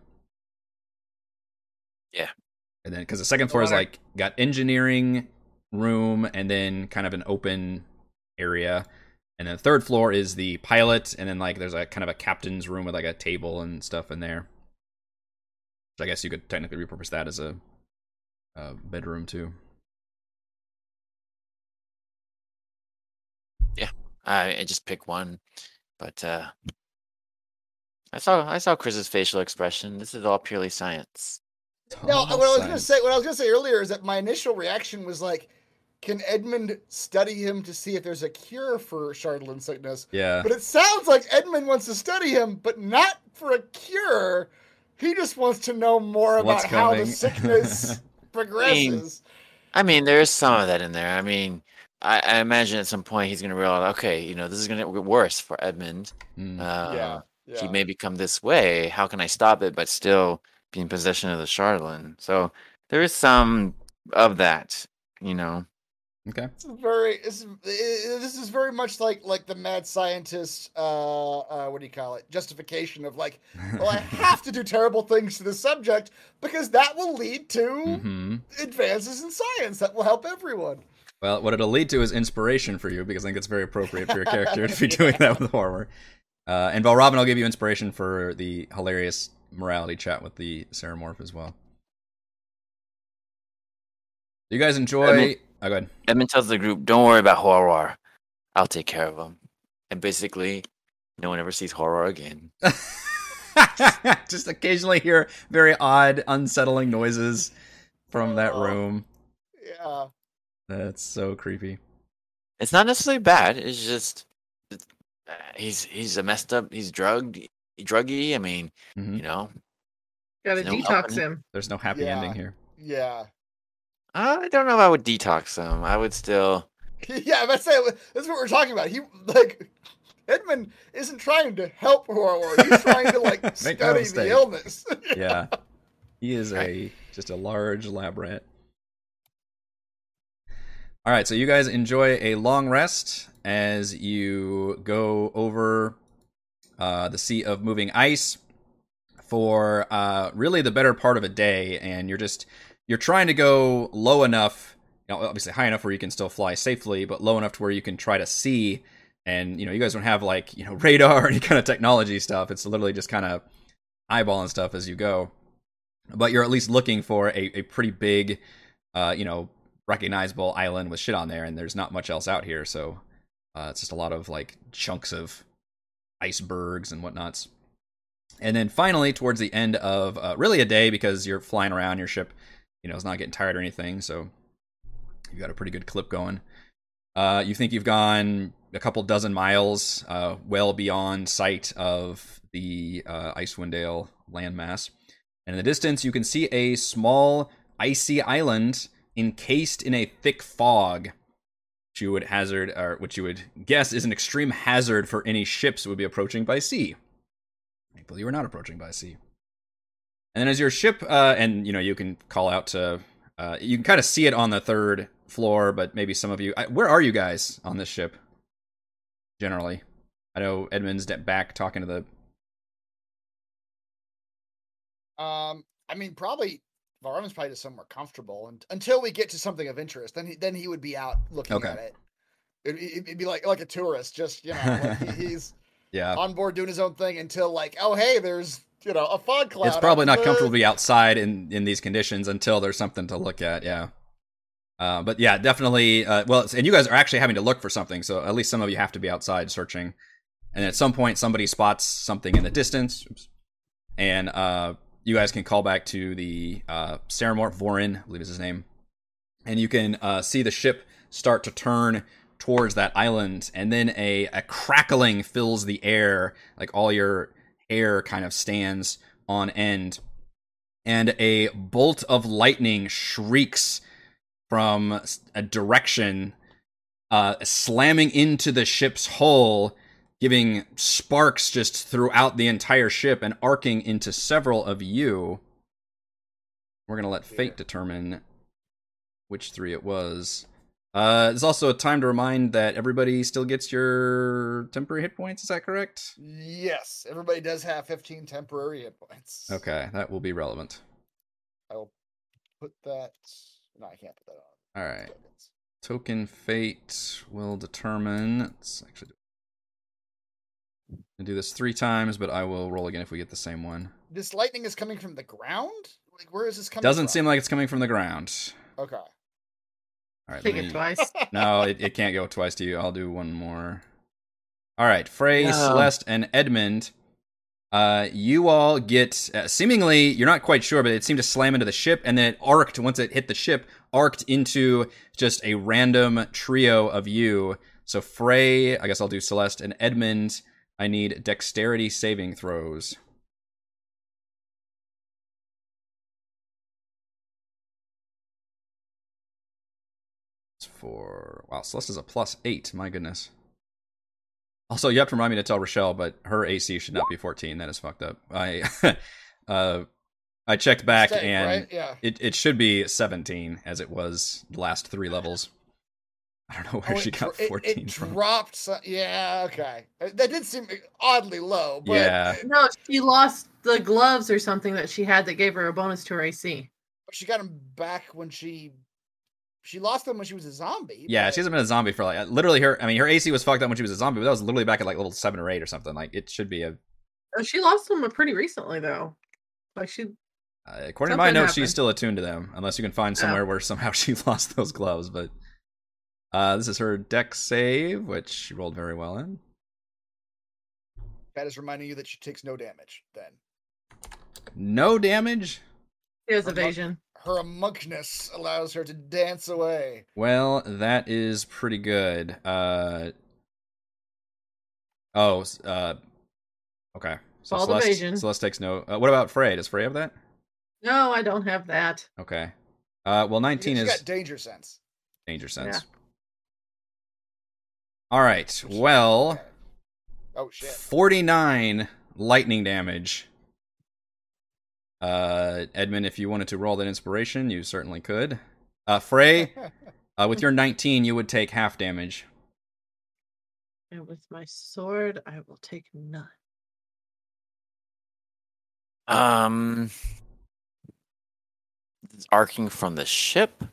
Yeah. And then because the second floor is like got engineering room and then kind of an open area. And then the third floor is the pilot, and then like there's a kind of a captain's room with like a table and stuff in there. So I guess you could technically repurpose that as a, a bedroom too. I, I just pick one, but uh, I saw I saw Chris's facial expression. This is all purely science. No, Total what I was gonna say, what I was gonna say earlier is that my initial reaction was like, can Edmund study him to see if there's a cure for Chardalyn sickness? Yeah. But it sounds like Edmund wants to study him, but not for a cure. He just wants to know more What's about how the sickness progresses. I mean, there is some of that in there. I mean, I, I imagine at some point he's going to realize, okay, you know, this is going to get worse for Edmund. Mm. Uh, yeah, yeah. He may become this way. How can I stop it, but still be in possession of the Chardalyn? So there is some of that, you know. Okay. This is very. This is, this is very much like like the mad scientist. Uh, uh, what do you call it? Justification of like, well, I have to do terrible things to the subject because that will lead to hmm advances in science that will help everyone. Well, what it'll lead to is inspiration for you because I think it's very appropriate for your character to be doing that with horror. Uh, and Valravn, I'll give you inspiration for the hilarious morality chat with the Ceramorph as well. You guys enjoy? I oh, go ahead. Edmund tells the group, "Don't worry about horror. I'll take care of him." And basically, no one ever sees horror again. Just occasionally hear very odd, unsettling noises from that Oh. room. Yeah. That's so creepy. It's not necessarily bad. It's just it's- uh, he's he's a messed up. He's drugged, druggy. I mean, hmm you know, Gotta No detox helping. him. There's no happy Yeah. ending here. Yeah. I don't know if I would detox him. I would still. Yeah, that's it. That's what we're talking about. He like Edmund isn't trying to help horror. He's trying to like no study the illness. Yeah. He is a just a large lab rat. All right, so you guys enjoy a long rest as you go over uh, the sea of moving ice for uh, really the better part of a day, and you're just you're trying to go low enough, you know, obviously high enough where you can still fly safely, but low enough to where you can try to see. And you know, you guys don't have like you know radar or any kind of technology stuff. It's literally just kind of eyeballing stuff as you go but you're at least looking for a, a pretty big uh you know recognizable island with shit on there and there's not much else out here so uh it's just a lot of like chunks of icebergs and whatnots and then finally towards the end of uh, really a day because you're flying around your ship you know it's not getting tired or anything so you've got a pretty good clip going uh you think you've gone a couple dozen miles uh well beyond sight of the uh icewind dale landmass and in the distance, you can see a small icy island encased in a thick fog, which you would hazard, or which you would guess is an extreme hazard for any ships that would be approaching by sea. Thankfully, you are not approaching by sea. And then, as your ship, uh, and you know, you can call out to, uh, you can kind of see it on the third floor, but maybe some of you, I, where are you guys on this ship? Generally, I know Edmund's back talking to the Um, I mean, probably Varum's probably just somewhere comfortable, and until we get to something of interest, then he then he would be out looking Okay. at it. It'd, it'd be like like a tourist, just you know, like he, he's yeah. on board doing his own thing until like, oh hey, there's you know a fog cloud. it's probably not comfortable to be outside in in these conditions until there's something to look at. Yeah. Uh, but yeah, definitely. Uh, well, and you guys are actually having to look for something, so at least some of you have to be outside searching. And at some point, somebody spots something in the distance, oops, and uh, you guys can call back to the uh, Ceramorph Vorin, I believe is his name, and you can uh, see the ship start to turn towards that island, and then a, a crackling fills the air, like all your hair kind of stands on end, and a bolt of lightning shrieks from a direction, uh, slamming into the ship's hull, giving sparks just throughout the entire ship and arcing into several of you. We're gonna let fate determine which three it was. Uh, there's also a time to remind that everybody still gets your temporary hit points. Is that correct? Yes, everybody does have 15 temporary hit points. Okay, that will be relevant. I'll put that. No, I can't put that on. All right. Token fate will determine. Let's actually do this three times, but I will roll again if we get the same one. This lightning is coming from the ground. Like, where is this coming? Doesn't from? seem like it's coming from the ground. Okay. All right, Take let it twice. No, it, it can't go twice to you. I'll do one more. All right, Frey, No. Celeste, and Edmund. Uh, you all get uh, seemingly you're not quite sure, but it seemed to slam into the ship, and then it arced once it hit the ship, arced into just a random trio of you. So Frey, I guess I'll do Celeste and Edmund. I need dexterity saving throws. For wow, Celeste is a plus eight. My goodness. Also, you have to remind me to tell Rochelle, but her AC should not be 14. That is fucked up. I, uh, I checked back Mistake, and right? yeah. it, it should be 17 as it was the last three levels. I don't know where Oh, she got dro- 14 it, from. dropped. So, yeah, okay. That did seem oddly low, but Yeah. No, she lost the gloves or something that she had that gave her a bonus to her AC. she got them back when she she lost them when she was a zombie. Yeah, but- she hasn't been a zombie for like literally her. I mean, her AC was fucked up when she was a zombie, but that was literally back at like level seven or eight or something. Like it should be a. Oh, she lost them pretty recently though. Like she Uh, according to my Something notes, she's still attuned to them, unless you can find somewhere where somehow she lost those gloves. But uh, this is her deck save, which she rolled very well in. that is reminding you that she takes no damage. Then No damage. she has Her mu- evasion. Her amonkness allows her to dance away. Well, that is pretty good. Uh oh, uh okay. So Bald Celeste, evasion. Celeste takes no. Uh, what about Frey? Does Frey have that? No, I don't have that. Okay. Uh, well, She's nineteen is got danger sense. danger sense. Yeah. All right. Well, Oh shit. forty-nine lightning damage. Uh, Edmund, if you wanted to roll that inspiration, you certainly could. Uh, Frey, uh, with your nineteen, you would take half damage. And with my sword, I will take none. Um, it's arcing from the ship.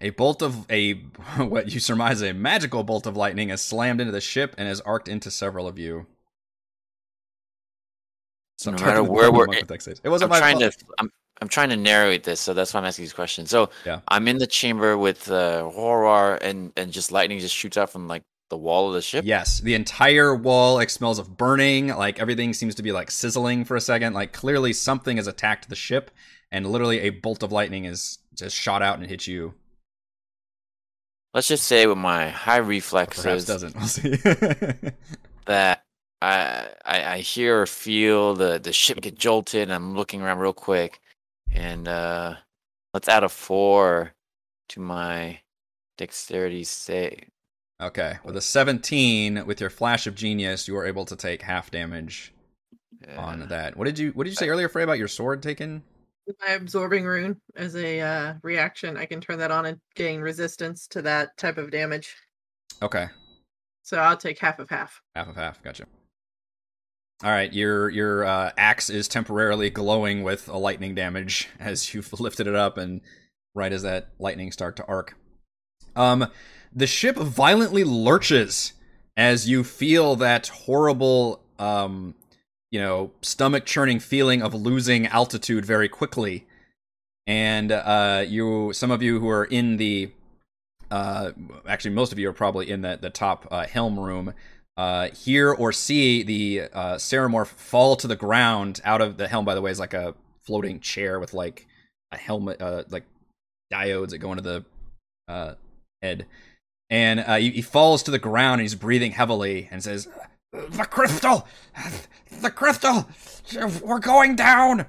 A bolt of a what you surmise a magical bolt of lightning has slammed into the ship and has arced into several of you. No I'm matter where we're monk in- with dex saves. It wasn't I'm my trying fault. to. I'm, I'm trying to narrate this, so that's why I'm asking these questions. So Yeah. I'm in the chamber with uh, horror, and and just lightning just shoots out from like the wall of the ship. Yes, the entire wall like smells of burning. Like everything seems to be like sizzling for a second. Like clearly something has attacked the ship, and literally a bolt of lightning is just shot out and hit you. Let's just say with my high reflexes doesn't. We'll see. that I, I I hear or feel the the ship get jolted. I'm looking around real quick, and uh let's add a four to my dexterity save. okay, with a 17, with your flash of genius, you are able to take half damage on Uh, that. What did you What did you say earlier, Frey, about your sword taken? With my absorbing rune as a uh, reaction, I can turn that on and gain resistance to that type of damage. Okay, So I'll take half of half. half of half. Gotcha. All right, your your uh, axe is temporarily glowing with a lightning damage as you've lifted it up, and right as that lightning start to arc, um, the ship violently lurches as you feel that horrible, um, you know, stomach churning feeling of losing altitude very quickly. and uh, you, some of you who are in the, uh, actually, most of you are probably in the the top uh, helm room. Uh, hear or see the uh, Ceramorph fall to the ground out of the helm. By the way, is like a floating chair with like a helmet, uh, like diodes that go into the uh, head. And uh, he, he falls to the ground and he's breathing heavily and says, The crystal! The crystal! We're going down!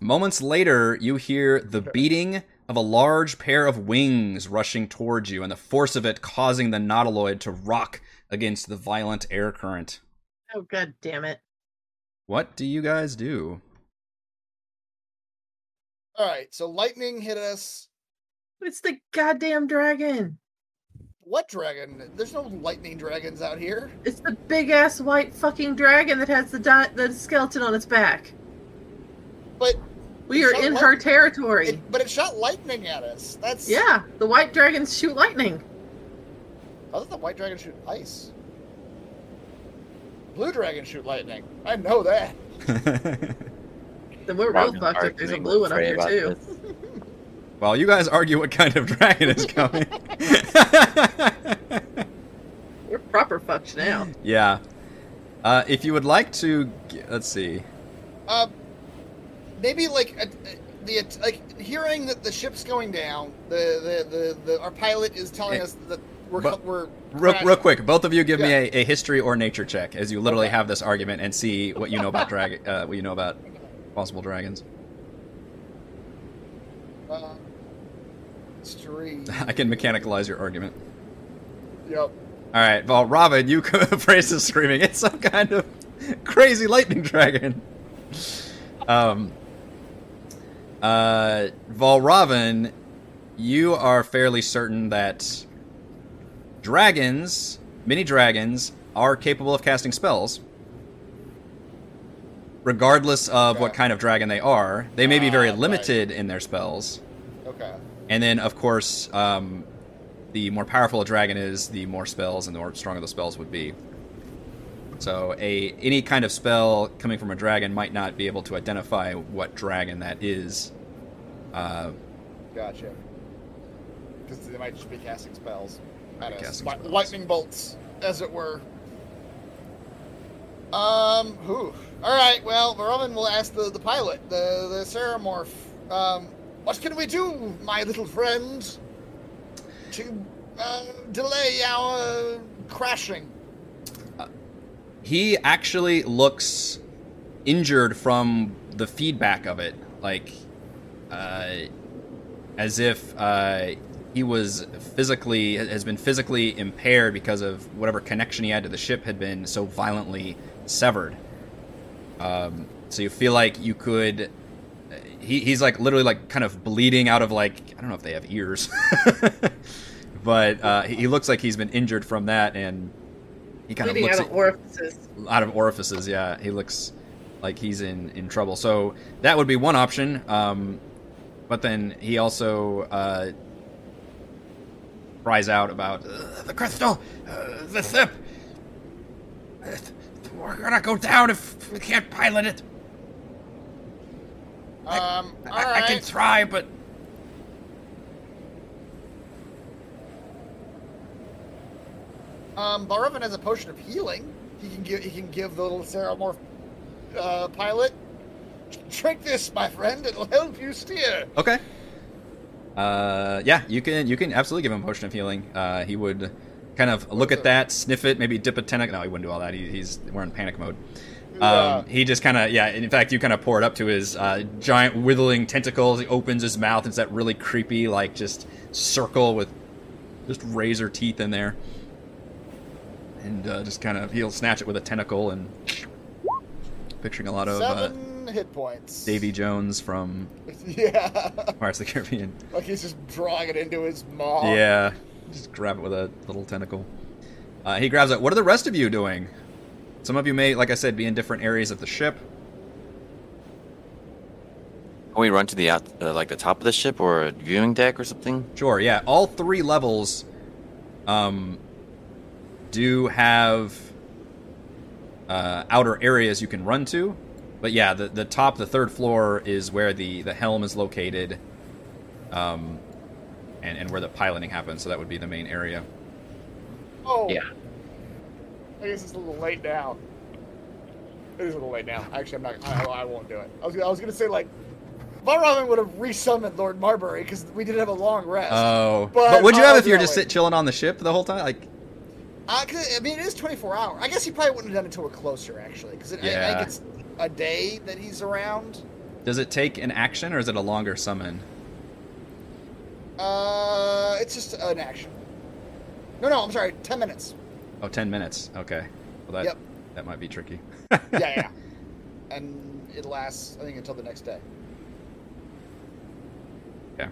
Moments later, you hear the beating of a large pair of wings rushing towards you and the force of it causing the nautiloid to rock against the violent air current. Oh god damn it. What do you guys do? All right, so lightning hit us. It's the goddamn dragon. What dragon? There's no lightning dragons out here. It's the big ass white fucking dragon that has the di- the skeleton on its back. But We are in what- her territory. it, but it shot lightning at us. That's yeah, the white dragons shoot lightning. I thought the white dragon shoot ice. Blue dragon shoot lightning. I know that. Then we're real Robin's fucked if there's a blue one up Frey here too. this. While you guys argue what kind of dragon is coming. We're proper fucked now. yeah. Uh, if you would like to, g- let's see. Um, maybe like uh, uh, the like hearing that the ship's going down. The the the, the our pilot is telling Eh, us that we're but- we're Real, real quick, both of you give me a, a history or nature check as you literally Okay. have this argument and see what you know about dragon. Uh, what you know about possible dragons. Uh, history. I can mechanicalize your argument. Yep. All right, well, Robin, you phrase is screaming. It's some kind of crazy lightning dragon. Um. Uh, Valravn, you are fairly certain that dragons, mini dragons, are capable of casting spells. Regardless of what kind of dragon they are, they may be very Ah, right. limited in their spells. Okay. And then, of course, um, the more powerful a dragon is, the more spells and the more stronger the spells would be. So, a any kind of spell coming from a dragon might not be able to identify what dragon that is. Uh, Gotcha. Because they might just be casting spells. At us. Casting Li- spells. Lightning bolts, as it were. Um, whew. Alright, well, Roman will ask the, the pilot, the, the Ceramorph, um, what can we do, my little friend, to uh, delay our crashing? He actually looks injured from the feedback of it, like uh, as if uh, he was physically has been physically impaired because of whatever connection he had to the ship had been so violently severed. Um, so you feel like you could. He, he's like literally like kind of bleeding out of like I don't know if they have ears, but uh, he he looks like he's been injured from that, and he kind of looks out at- of orifices. out of orifices. Yeah, he looks like he's in in trouble. So that would be one option. Um, but then he also uh, cries out about "Uh, the crystal, uh, the ship. We're gonna go down if we can't pilot it. Um, I, alright. I can try, but Um, has a potion of healing. He can give. He can give the little Ceramorph uh, pilot. Drink this, my friend. It'll help you steer. okay. Uh, yeah, you can you can absolutely give him a potion of healing. Uh, he would kind of look at that, sniff it, maybe dip a tentacle. No, he wouldn't do all that. He, he's we're in panic mode. Um, he just kind of, yeah. In fact, you kind of pour it up to his uh, giant withering tentacles. He opens his mouth. It's that really creepy, like just circle with just razor teeth in there, and uh, just kind of he'll snatch it with a tentacle and picturing a lot of uh, Seven hit points. Davy Jones from Yeah. Pirates of the Caribbean. like he's just drawing it into his maw. Yeah, just grab it with a little tentacle. Uh, he grabs it. What are the rest of you doing? Some of you may, like I said, be in different areas of the ship. Can we run to the out, uh, like the top of the ship or a viewing deck or something? Sure, yeah. All three levels um, do have uh, outer areas you can run to. But yeah, the the top, the third floor is where the the helm is located, um, and and where the piloting happens. So that would be the main area. Oh. Yeah. I guess it's a little late now. It is a little late now. Actually, I'm not. I, I won't do it. I was. I was gonna say like, Valravn would have resummoned Lord Marbury because we did have a long rest. Oh, But but, would you have I'll if you were just it. sit chilling on the ship the whole time? Like, Uh, I mean, it is 24 hour. I guess he probably wouldn't have done it until we're closer, actually, because I, I Yeah. think it's a day that he's around. does it take an action or is it a longer summon? Uh, it's just an action. No, no, I'm sorry, 10 minutes. Oh, 10 minutes. Okay. Well, that Yep. that might be tricky. Yeah, yeah. and it lasts, I think, until the next day. Yeah.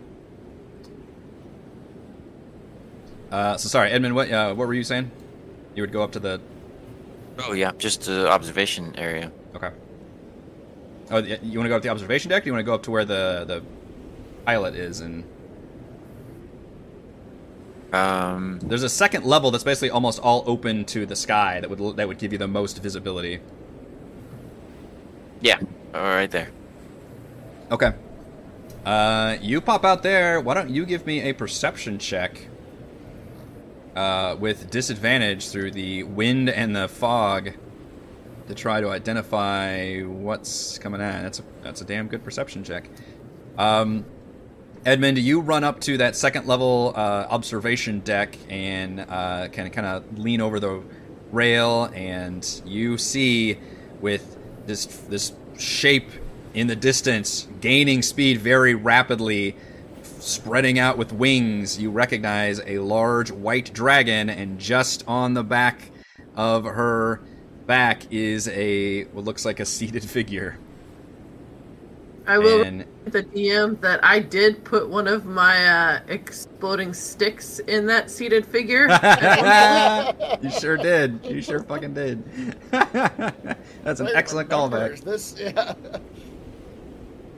Uh, so sorry, Edmund. What uh, what were you saying? You would go up to the Oh yeah, just the observation area. okay. Oh, you want to go up the observation deck? Or you want to go up to where the the pilot is? And Um, there's a second level that's basically almost all open to the sky that would that would give you the most visibility. yeah, all right there. Okay. Uh, you pop out there. Why don't you give me a perception check? Uh, with disadvantage through the wind and the fog to try to identify what's coming at. That's a that's a damn good perception check. Um, Edmund, you run up to that second level uh, observation deck and uh, kind of kind of lean over the rail, and you see with this this shape in the distance, gaining speed very rapidly, spreading out with wings. You recognize a large white dragon, and just on the back of her back is a what looks like a seated figure. I will And the DM that I did put one of my uh, exploding sticks in that seated figure. you sure did. You sure fucking did. That's an Wait, excellent remembers callback. This, yeah.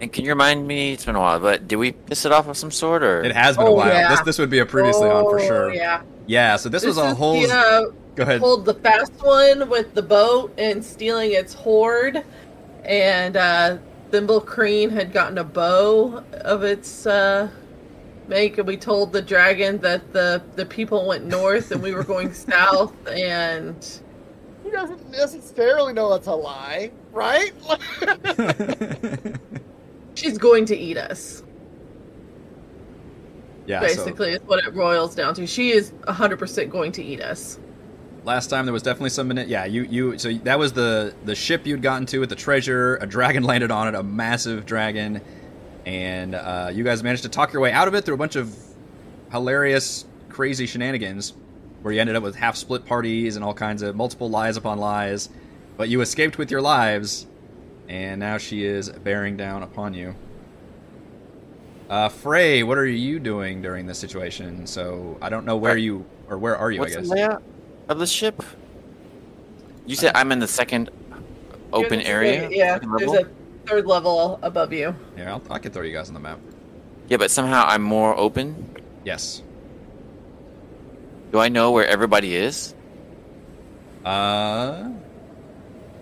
And can you remind me? It's been a while, but did we piss it off of some sort, or It has been a Oh, while. yeah. This this would be a previously on for Oh, sure. Yeah. Yeah, so this, was a is whole. The, uh, Go ahead. pulled the fast one with the boat and stealing its hoard, and uh, Thimble Creen had gotten a bow of its uh, make, and we told the dragon that the the people went north and we were going south, and He doesn't necessarily know that's a lie, right? she's going to eat us. yeah, basically, is what it roils down to. She is hundred percent going to eat us. last time there was definitely some. mani- Yeah, you you. So that was the the ship you'd gotten to with the treasure. A dragon landed on it, a massive dragon, and uh, you guys managed to talk your way out of it through a bunch of hilarious, crazy shenanigans, where you ended up with half split parties and all kinds of multiple lies upon lies. But you escaped with your lives, and now she is bearing down upon you. Uh, Frey, what are you doing during this situation? So I don't know where Uh, you or where are you? what's I the guess. layout of the ship? You said I'm in the second open area. Yeah, there's level? a third level above you. Yeah, I'll, I can throw you guys on the map. Yeah, but somehow I'm more open. Yes. Do I know where everybody is? Uh,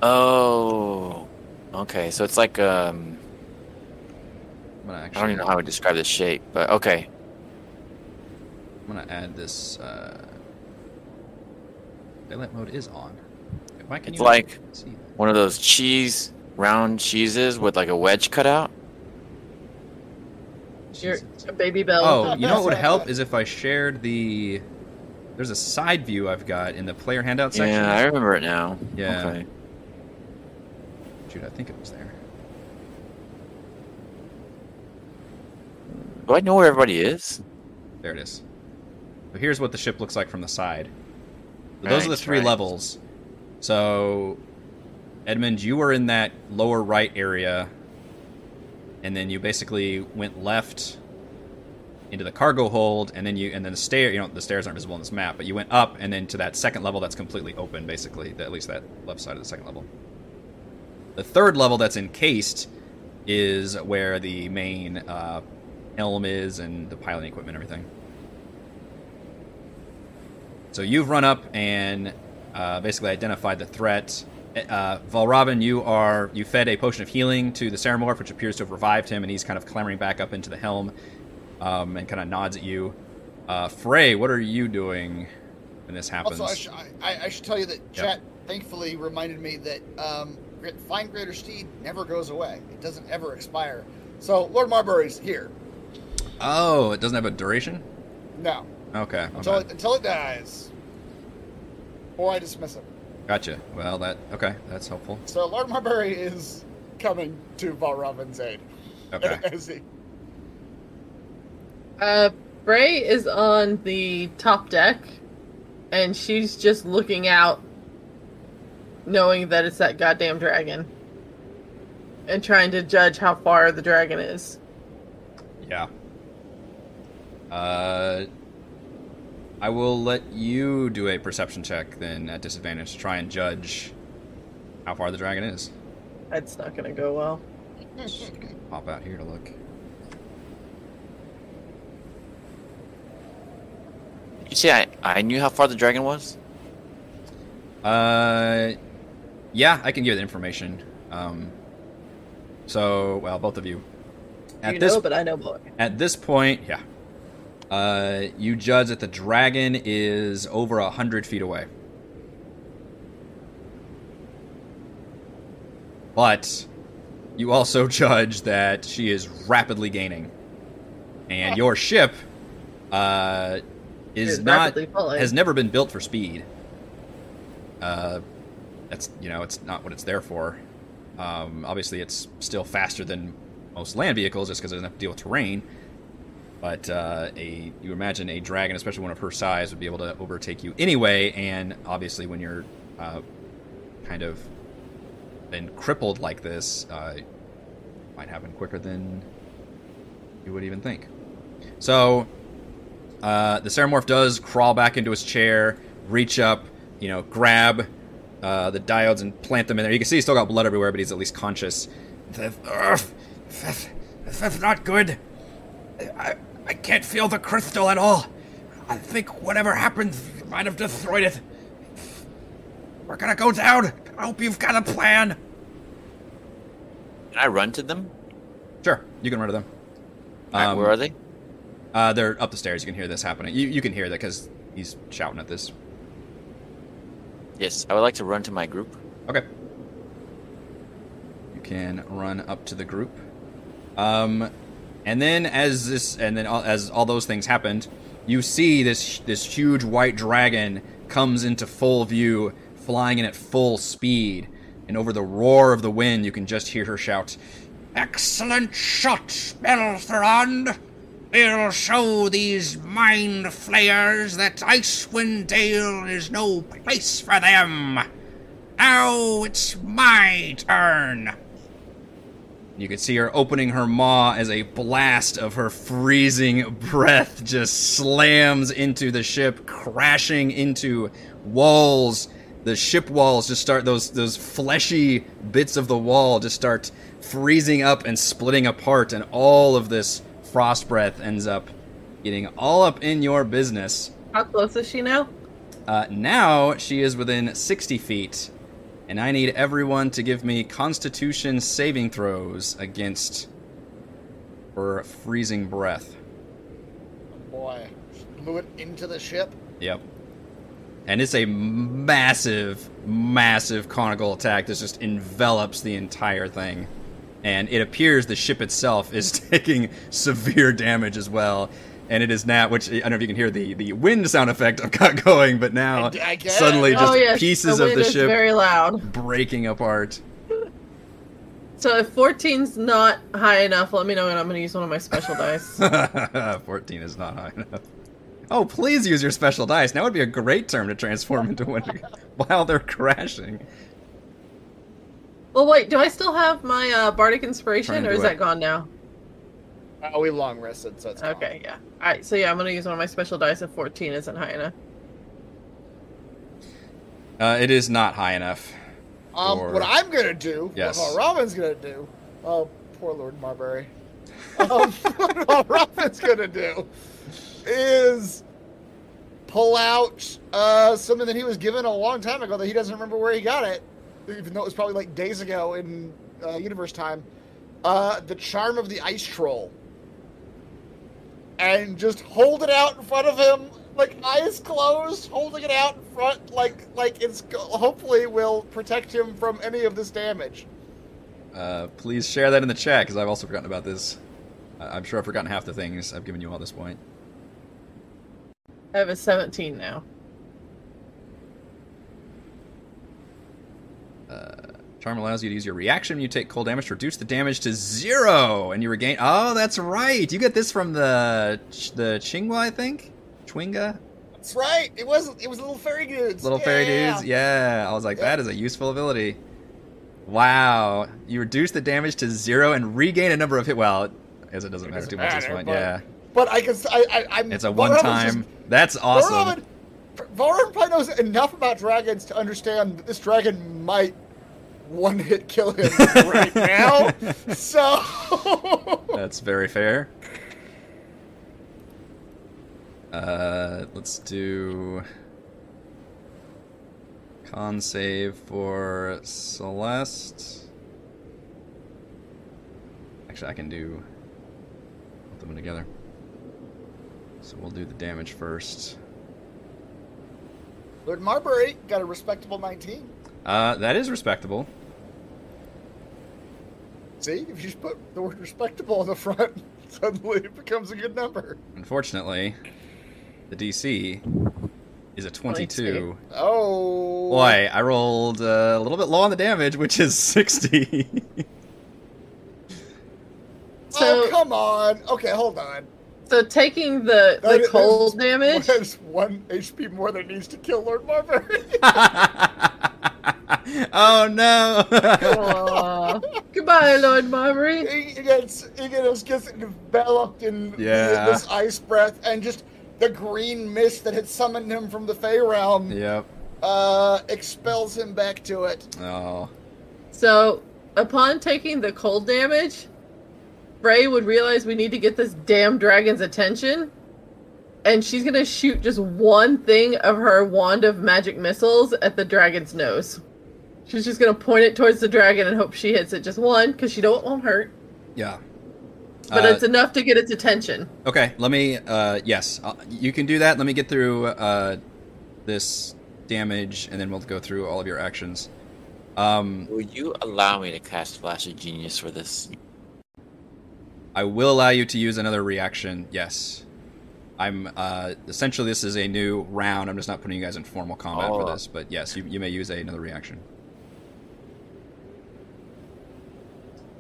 Oh, okay. So it's like um, I'm gonna I don't even know how to describe the shape, but okay. I'm gonna add this. Uh, daylight mode is on. Why can It's you like- see? One of those cheese round cheeses with like a wedge cut out. You're a baby bell. Oh, you know what would help is if I shared the. There's a side view I've got in the player handout section. Yeah, I remember it now. Yeah. Okay. Shoot, I think it was there. Do I know where everybody is? There it is. So here's what the ship looks like from the side. So those are the three right. levels. So, Edmund, you were in that lower right area, and then you basically went left into the cargo hold, and then you and then the stair. You know, the stairs aren't visible on this map, but you went up and then to that second level that's completely open, basically. At least that left side of the second level. The third level that's encased is where the main uh, helm is and the piloting equipment and everything. So you've run up and uh, basically identified the threat uh, Valravn, you are you fed a potion of healing to the Ceramorph, which appears to have revived him, and he's kind of clambering back up into the helm, um, and kind of nods at you. Uh, Frey, what are you doing when this happens? Also, I, sh- I, I should tell you that Yep. chat thankfully reminded me that um, Find Greater Steed never goes away. It doesn't ever expire. So Lord Marbury's here. oh, it doesn't have a duration. No, Okay, until bad. it, until it dies, or I dismiss it. gotcha. Well, that okay, that's helpful. So Lord Marbury is coming to Valravn's aid. Okay, As he- Uh, Bray is on the top deck, and she's just looking out, knowing that it's that goddamn dragon, and trying to judge how far the dragon is. yeah. Uh, I will let you do a perception check then at disadvantage to try and judge how far the dragon is. That's not gonna go well. Pop out here to look. You say I, I knew how far the dragon was? Uh, yeah, I can give you the information. Um, so well, both of you. At you this know, but I know more. at this point, yeah. Uh, you judge that the dragon is over a hundred feet away. But you also judge that she is rapidly gaining, and your ship uh, is not falling. has never been built for speed. Uh, that's you know it's not what it's there for. Um, obviously, it's still faster than most land vehicles just because it doesn't have to deal with terrain. But uh, a you imagine a dragon, especially one of her size, would be able to overtake you anyway. And obviously, when you're uh, kind of been crippled like this, uh, might happen quicker than you would even think. So uh, the Ceramorph does crawl back into his chair, reach up, you know, grab uh, the diodes and plant them in there. You can see he's still got blood everywhere, but he's at least conscious. This, this not good. I, I can't feel the crystal at all. I think whatever happened might have destroyed it. We're gonna go down. I hope you've got a plan. Can I run to them? Sure, you can run to them. Alright, Um, where are they? Uh, they're up the stairs. You can hear this happening. You, you can hear that because he's shouting at this. Yes, I would like to run to my group. Okay. You can run up to the group. Um, and then as this, and then all, as all those things happened, you see this this huge white dragon comes into full view, flying in at full speed. And over the roar of the wind, you can just hear her shout, Excellent shot, Beltherond. We'll show these mind flayers that Icewind Dale is no place for them. Now it's my turn. You can see her opening her maw as a blast of her freezing breath just slams into the ship, crashing into walls. The ship walls just start those those fleshy bits of the wall just start freezing up and splitting apart, and all of this frost breath ends up getting all up in your business. How close is she now? Uh, now she is within 60 feet, and I need everyone to give me Constitution saving throws against her freezing breath. Boy, move it into the ship. Yep. And it's a massive, massive conical attack that just envelops the entire thing. And it appears the ship itself is taking severe damage as well. And it is now, which I don't know if you can hear the, the wind sound effect I've got going, but now I- I suddenly oh, just oh yes, pieces the of the ship very loud. breaking apart. So if 14's not high enough, let me know and I'm gonna use one of my special dice. 14 is not high enough. Oh, please use your special dice. Now would be a great term to transform into one while they're crashing. Well, wait, do I still have my uh, bardic inspiration, or is it. that gone now? Oh, we long rested, so it's gone. Okay, yeah. All right, so yeah, I'm gonna use one of my special dice if 14 isn't high enough. Uh, it is not high enough. Um, Or- what I'm gonna do, Yes. what Robin's gonna do. Oh, poor Lord Marbury. Um, what Robin's gonna do is pull out uh, something that he was given a long time ago that he doesn't remember where he got it. Even though it was probably like days ago in uh, universe time. Uh, the charm of the ice troll, and just hold it out in front of him, like eyes closed, holding it out in front, like like it's hopefully will protect him from any of this damage. Uh, please share that in the chat because I've also forgotten about this. I- I'm sure I've forgotten half the things I've given you all this point. I have a 17 now. Uh, charm allows you to use your reaction when you take cold damage to reduce the damage to zero, and you regain. Oh, that's right. You get this from the the Chwinga, I think. Chwinga, That's right. It was it was little fairy dudes. little fairy Yeah. dudes. Yeah, I was like, that is a useful ability. Wow, you reduce the damage to zero and regain a number of hit. Well, as it doesn't matter doesn't too much at this point. but Yeah, But I can. s- I, I, I'm. it's a Valravn's one just- time. That's awesome. Valravn, Valravn probably knows enough about dragons to understand that this dragon might one hit kill him right now. So. That's very fair. Uh, let's do con save for Celeste. Actually, I can do put them together. So we'll do the damage first. Lord Marbury got a respectable 19. Uh, that is respectable. See, if you just put the word respectable on the front, suddenly it becomes a good number. Unfortunately, the DC is a 22. 22. Oh. Boy, I rolled uh, a little bit low on the damage, which is 60. So- oh, come on. Okay, hold on. So taking the, That the is- cold damage, There's one HP more than needs to kill Lord Marbury. oh no! Aw. goodbye, Lord Marbury. he, he gets he gets, gets enveloped in Yeah. this ice breath and just the green mist that had summoned him from the Fey realm yep. uh, expels him back to it. Oh. So, upon taking the cold damage, Frey would realize we need to get this damn dragon's attention. And she's gonna shoot just one thing of her wand of magic missiles at the dragon's nose. She's just gonna point it towards the dragon and hope she hits it. Just one, because she don't want hurt. Yeah. But Uh, it's enough to get its attention. Okay, let me. Uh, yes, uh, you can do that. Let me get through uh, this damage, and then we'll go through all of your actions. Um, Will you allow me to cast Flash of Genius for this? I will allow you to use another reaction. Yes, I'm. Uh, essentially, this is a new round. I'm just not putting you guys in formal combat for Oh. this, but yes, you, you may use a, another reaction.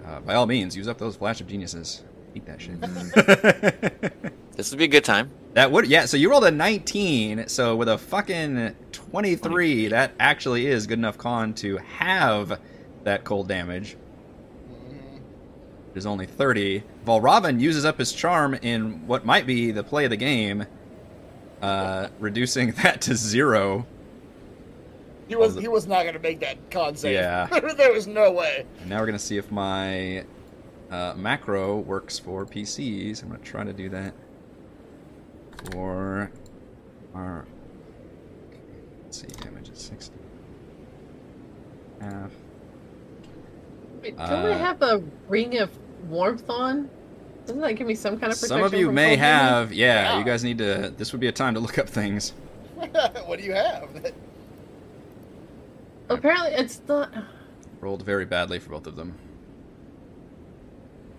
Uh, by all means, use up those flash of geniuses. Eat that shit. This would be a good time. That would yeah. So you rolled a 19. So with a fucking 23, that actually is good enough con to have that cold damage. It is only 30. Valravn uses up his charm in what might be the play of the game, uh, reducing that to zero. He was the- he was not going to make that con save. Yeah. there was no way. And now we're gonna see if my uh, macro works for PCs. I'm gonna try to do that for our. Let's see, damage is 60. Half. Wait, don't I Uh, have a ring of warmth on? Doesn't that give me some kind of protection? Some of you from may have, yeah, Yeah. You guys need to. This would be a time to look up things. what do you have? Apparently, it's not. Rolled very badly for both of them.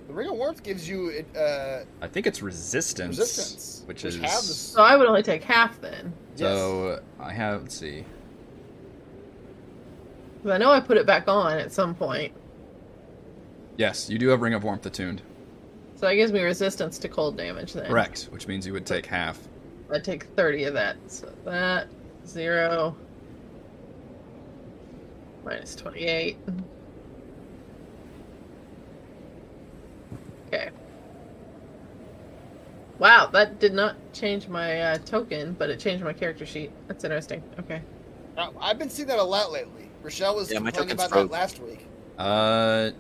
The ring of warmth gives you uh, I think it's resistance, resistance, which, which is has So I would only take half then. so. I have. Let's see. 'Cause I know I put it back on at some point. Yes, you do have Ring of Warmth attuned. So that gives me resistance to cold damage then. Correct, which means you would take half. I take 30 of that. So that, zero, minus 28. Okay. Wow, that did not change my uh, token, but it changed my character sheet. That's interesting. Okay. Now, I've been seeing that a lot lately. Rochelle was Yeah, my complaining token's about that last week. Uh,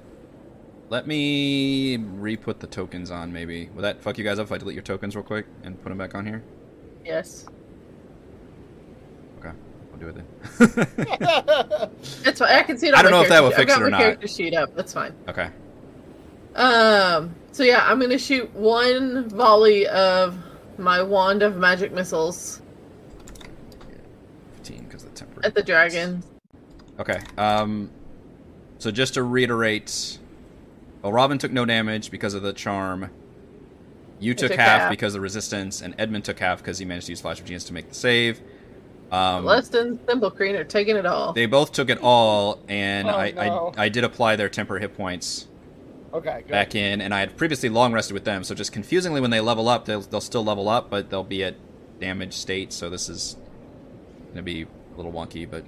let me re-put the tokens on. Maybe will that fuck you guys up if I delete your tokens real quick and put them back on here? Yes. Okay, I'll do it then. It's fine. I can see it. On I don't my know if that will sheet. fix it got or my not. character sheet up. That's fine. okay. Um. So yeah, I'm gonna shoot one volley of my wand of magic missiles 15 because the temper. at the dragon. Okay. Um. So just to reiterate, well, Robin took no damage because of the charm. You took, took half, half. because of resistance, and Edmund took half because he managed to use Flash of Genius to make the save. Um, Celeste and Thimble Crane are taking it all. they both took it all, and Oh, I, no. I I did apply their temper hit points okay, good. back in, and I had previously long rested with them. So just confusingly, when they level up, they'll they'll still level up, but they'll be at damage state. So this is gonna be a little wonky, but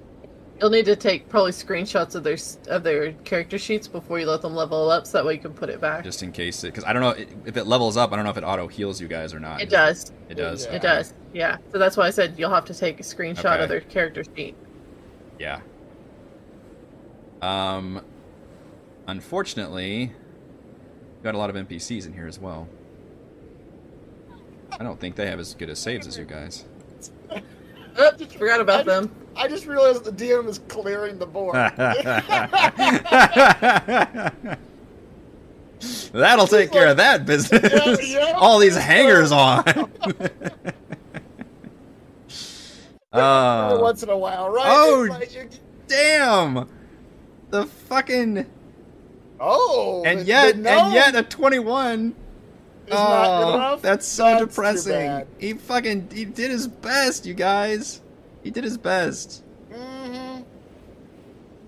You'll need to take probably screenshots of their of their character sheets before you let them level up, so that way you can put it back. just in case, because I don't know if it levels up. I don't know if it auto heals you guys or not. It does. It does. Yeah. It does. Yeah. So that's why I said you'll have to take a screenshot Okay. of their character sheet. Yeah. Um. Unfortunately, we've got a lot of NPCs in here as well. I don't think they have as good as saves as you guys. Oops, forgot about them. I just realized the DM is clearing the board. That'll take care of that business. Yeah, yeah. All these hangers on. Uh, once in a while, right? oh, like you- damn! The fucking oh, and yet the and yet a twenty-one. is not Oh, enough? that's so That's depressing. He fucking he did his best, you guys. He did his best. Mhm.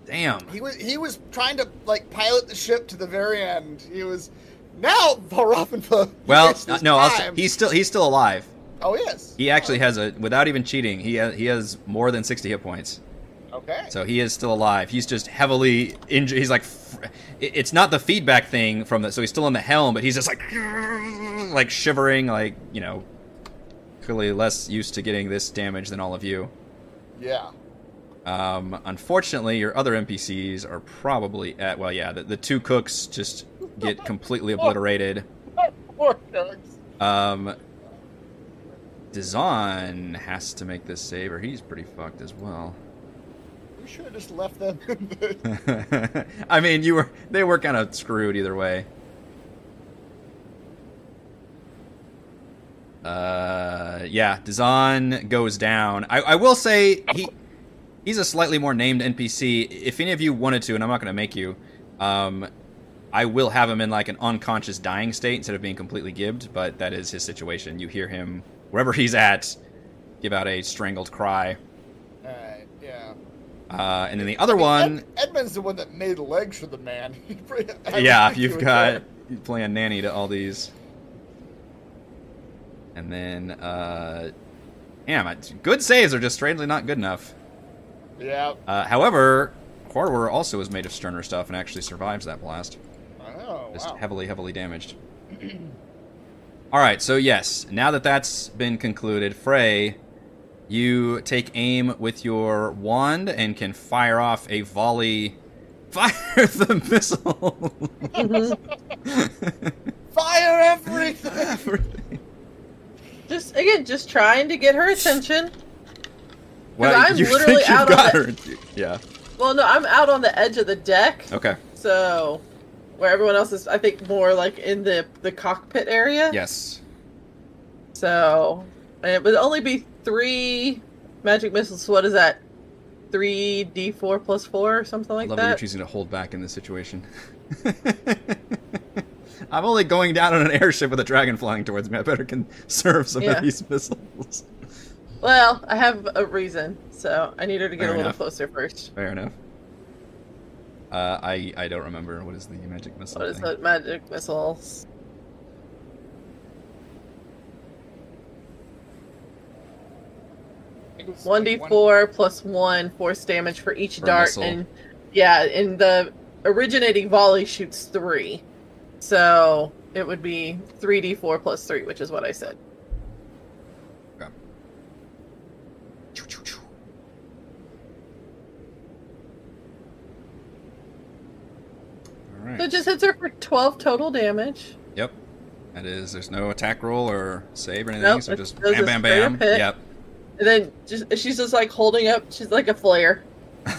Damn. He was he was trying to like pilot the ship to the very end. He was now Valravenpa. Well, uh, no, I'll s- he's still he's still alive. oh yes. He actually has a without even cheating. He has, he has more than sixty hit points. Okay. So he is still alive. He's just heavily injured. He's like, it's not the feedback thing from the. So he's still in the helm, but he's just like, like shivering, like you know, clearly less used to getting this damage than all of you. Yeah. Um, unfortunately, your other NPCs are probably at. Well, yeah, the, the two cooks just get completely obliterated. Poor dogs. Um, Dazan has to make this save, or he's pretty fucked as well. We should have just left them. I mean, you were they were kind of screwed either way. Uh, yeah, Dazan goes down. I, I will say he he's a slightly more named NPC. If any of you wanted to, and I'm not going to make you, um, I will have him in like an unconscious dying state instead of being completely gibbed. But that is his situation. You hear him wherever he's at, give out a strangled cry. Alright, yeah. Uh, and then the other one. Ed, Edmund's the one that made legs for the man. I yeah, he you've got there. playing nanny to all these. And then, uh, damn, it, good saves are just strangely not good enough. Yeah. Uh, however, Horror also is made of sterner stuff and actually survives that blast. Oh, Just wow. heavily, heavily damaged. all right, so yes, now that that's been concluded, Frey, you take aim with your wand and can fire off a volley. Fire the missile. Mhm. Fire everything! Just again, just trying to get her attention. Well, I'm you literally think you've out on got the- her. Yeah. Well, no, I'm out on the edge of the deck, Okay. so where everyone else is, I think, more like in the the cockpit area. Yes. So and it would only be three magic missiles. So what is that? Three D four plus four or something I like love that Love you're choosing to hold back in this situation. I'm only going down on an airship with a dragon flying towards me. I better conserve some Yeah. of these missiles. Well, I have a reason, so I need her to get Fair a little enough. closer first. Fair enough. Uh, I I don't remember what is the magic missile. What is thing? that magic missiles? I think it was One D four plus one force damage for each Per dart, and yeah, and the originating volley shoots three, so it would be three D four plus three, which is what I said. Okay. All right. So it just hits her for twelve total damage. Yep. That is. There's no attack roll or save or anything. Nope, so just bam, bam, bam. hit. Yep. And then just, she's just like holding up. She's like a flare. Get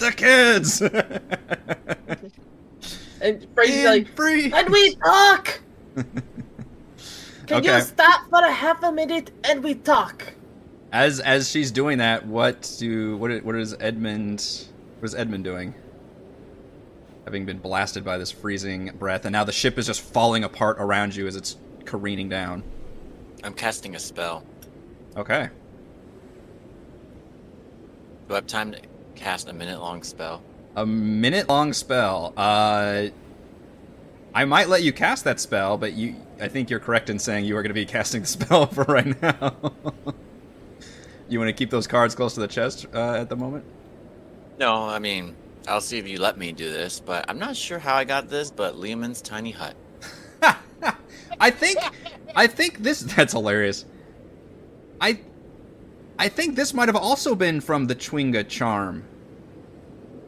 the kids. And like, free. and we talk. Can Okay. you stop for a half a minute and we talk? As as she's doing that, what do what what is Edmund what is Edmund doing? Having been blasted by this freezing breath, and now the ship is just falling apart around you as it's careening down. I'm casting a spell. Okay. Do I have time to cast a minute long spell? A minute long spell. Uh I might let you cast that spell, but you I think you're correct in saying you are going to be casting the spell for right now. you want to keep those cards close to the chest uh, at the moment? No, I mean, I'll see if you let me do this, but I'm not sure how I got this, but Leomund's tiny hut. I think I think this that's hilarious. I I think this might have also been from the Chwinga charm.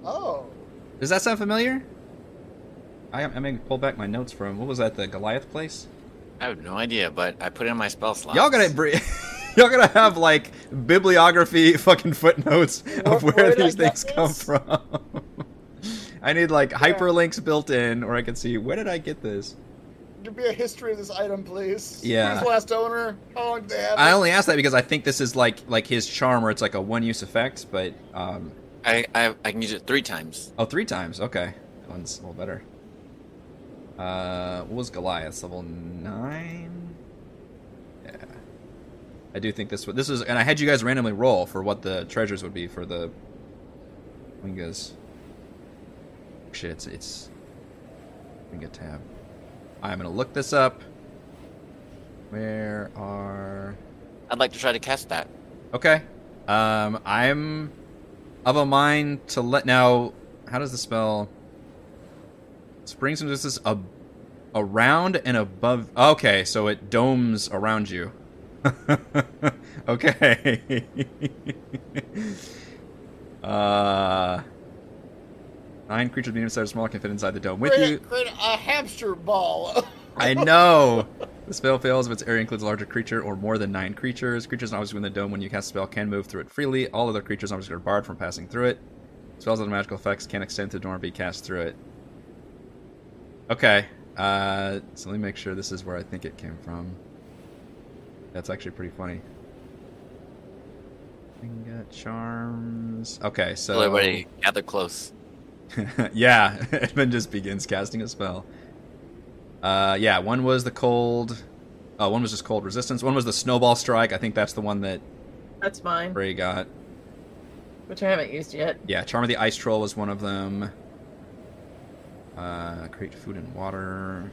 Oh. Does that sound familiar? I I may pull back my notes from what was that the Goliath place? I have no idea, but I put it in my spell slot. Y'all gotta br- y'all gotta have like bibliography fucking footnotes of Where- where, where I these things come this? from. I need like hyperlinks built in, or I can see where did I get this. Give me a history of this item, please. Yeah. Who's last owner? How long did they have I it? only asked that because I think this is like like his charm, where it's like a one use effect, but um, I, I I can use it three times. oh, three times. Okay, that one's a little better. Uh, what was Goliath? level nine? Yeah, I do think this one- this is, and I had you guys randomly roll for what the treasures would be for the Wingas. Shit, it's it's. Get tab. I'm gonna look this up. Where are? I'd like to try to cast that. Okay. Um, I'm of a mind to let now. How does the spell? Springs into this a around and above. Okay, so it domes around you. okay. uh, nine creatures medium sized or small can fit inside the dome with create, you. create a hamster ball. I know. The spell fails if its area includes a larger creature or more than nine creatures. Creatures not within the dome when you cast a spell can move through it freely. All other creatures obviously are barred from passing through it. Spells and magical effects can extend to the door and be cast through it. Okay. Uh, so let me make sure this is where I think it came from. That's actually pretty funny. Finger charms. Okay, so So everybody gather close. yeah, Edmund just begins casting a spell. Uh, yeah, one was the cold. Oh, one was just cold resistance. One was the snowball strike. I think that's the one that That's mine, Bray got. which I haven't used yet. Yeah, charm of the ice troll was one of them. Uh, create food and water.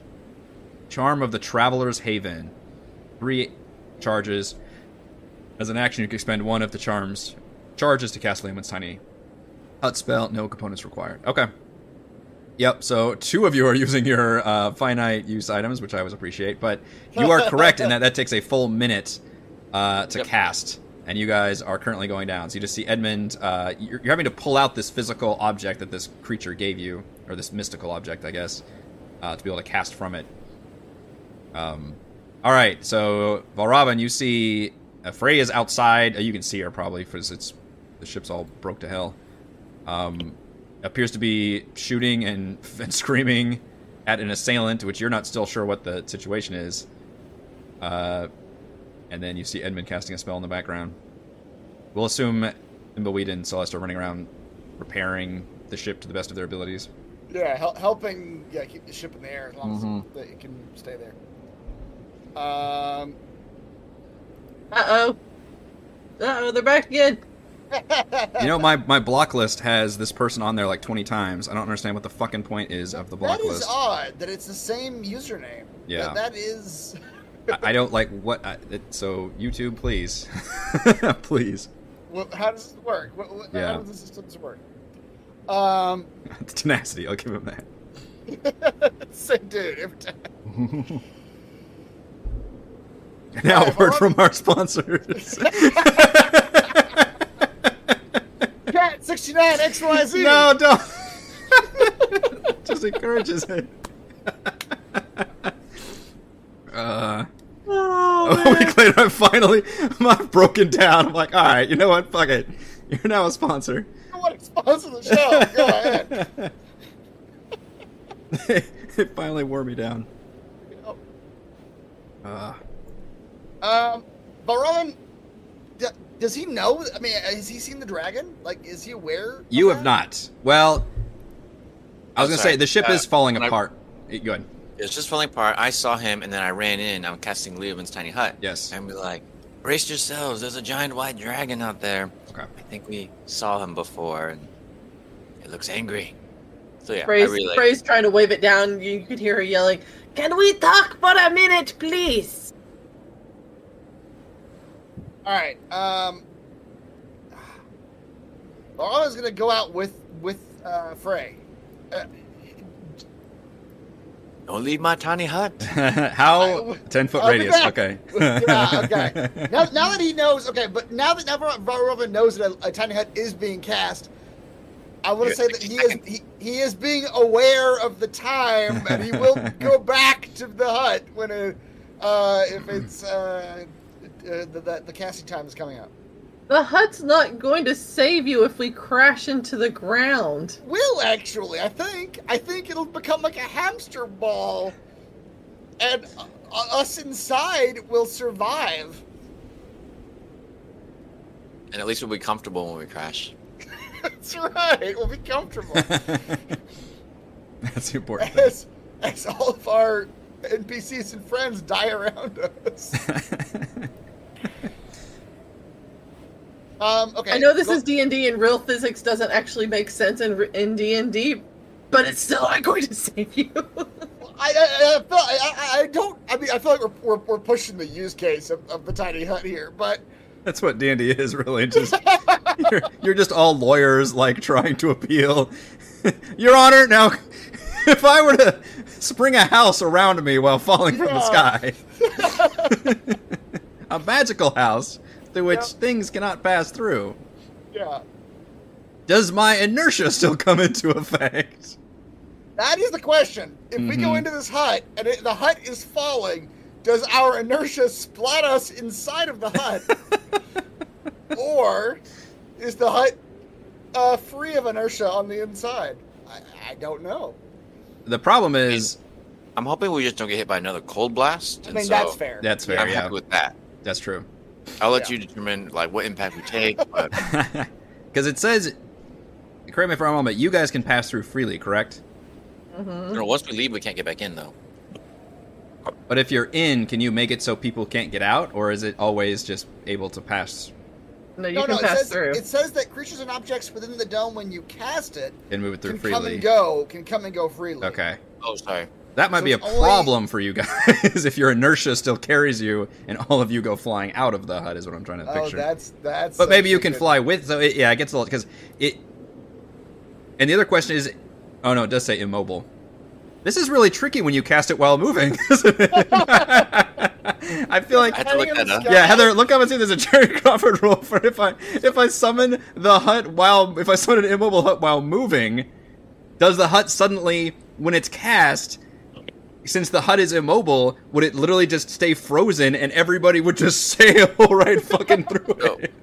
Charm of the traveler's haven. Three charges. As an action, you can expend one of the charms charges to cast Leomund's tiny hut spell. No components required. Okay. Yep. So two of you are using your uh, finite use items, which I always appreciate. But you are correct in that that takes a full minute uh, to Yep. cast, and you guys are currently going down. So you just see Edmund. Uh, you're, you're having to pull out this physical object that this creature gave you, or this mystical object, I guess, uh, to be able to cast from it. Um, all right. So Valravn, you see uh, Frey is outside. Uh, you can see her probably because it's the ship's all broke to hell. Um, appears to be shooting and, and screaming at an assailant, which you're not still sure what the situation is. Uh, and then you see Edmund casting a spell in the background. We'll assume Thimbleweed and Celeste are running around repairing the ship to the best of their abilities. Yeah, hel- helping yeah keep the ship in the air as long Mhm. as it, it can stay there. Um. Uh oh. Uh oh, they're back again. You know, my, my block list has this person on there like 20 times. I don't understand what the fucking point is of the block That is list. odd that it's the same username. Yeah. That- that is. I, I don't like what. I, it, so, YouTube, please. please. Well, how does this work? What, what, Yeah. How does the systems work? Um, Tenacity, I'll give him that. same dude every time. Now, a word from our sponsors. Cat sixty nine X Y Z. no, don't. Just encourages it. Uh, a week later, I finally, I'm broken down. I'm like, all right, you know what? Fuck it. You're now a sponsor. I want to sponsor the show. Go ahead. it finally wore me down. Oh, Uh, Um, but Roman, d- does he know? I mean, has he seen the dragon? Like, is he aware? of you have that? not. Well, I was I'm gonna sorry, say the ship uh, is falling when I- apart. Eh, Go ahead. It's just falling apart. I saw him, and then I ran in. I'm casting Leomund's tiny hut. Yes. And be like, brace yourselves. There's a giant white dragon out there. Okay. I think we saw him before, and it looks angry. So yeah, Frey's, I relay. Frey's trying to wave it down. You could hear her yelling, Can we talk for a minute, please? All right. Um, Roman's gonna go out with with uh, Frey. Uh, Don't leave my tiny hut. How? I- Ten foot radius. Okay. yeah, okay. Now, now that he knows, okay, but now that now that knows that a, a tiny hut is being cast, I want to say that he is he, he is being aware of the time, and he will go back to the hut when it, uh, if it's uh, uh, the, the the casting time is coming up. The hut's not going to save you if we crash into the ground. Will actually, I think. I think it'll become like a hamster ball, and uh, us inside will survive. And at least we'll be comfortable when we crash. That's right. We'll be comfortable. That's important thing. as, as all of our NPCs and friends die around us. Um, okay. I know this go- is D and D, and real physics doesn't actually make sense in in D and D, but it's still not going to save you. I, I, I, feel, I, I- I don't. I mean, I feel like we're, we're, we're pushing the use case of, of the tiny hut here, but That's what D and D is really. Just you're, you're just all lawyers, like trying to appeal. Your Honor, now, if I were to spring a house around me while falling from the sky, a magical house through which Yeah. things cannot pass through, yeah, does my inertia still come into effect? that is the question. If we go Mhm. into this hut and it, the hut is falling, does our inertia splat us inside of the hut, or is the hut uh, free of inertia on the inside? I, I don't know. The problem is I'm hoping we just don't get hit by another cold blast. I and mean, so that's fair. that's fair. I'm yeah, happy with that. that's true. I'll let Yeah. you determine like what impact we take. But Because it says, correct me if I'm wrong, but you guys can pass through freely, correct? Mhm. you know, once we leave, we can't get back in though. But if you're in, can you make it so people can't get out, or is it always just able to pass No, you no, can no, it says, through. it says that creatures and objects within the dome, when you cast it, and move it through can come and go, can come and go freely. Okay. Oh, sorry. That might So be a it's only- problem for you guys if your inertia still carries you and all of you go flying out of the hut, is what I'm trying to picture. Oh, picture. that's that's. but maybe you can good. fly with. So it, yeah, it gets a little because it. And the other question is, oh no, it does say immobile. This is really tricky when you cast it while moving. I feel like I had to look Hanging in that the up. sky. yeah, Heather, look up and see. There's a Jeremy Crawford rule for if I if I summon the hut while if I summon an immobile hut while moving, does the hut suddenly when it's cast? Since the hut is immobile, would it literally just stay frozen and everybody would just sail right fucking through No. it?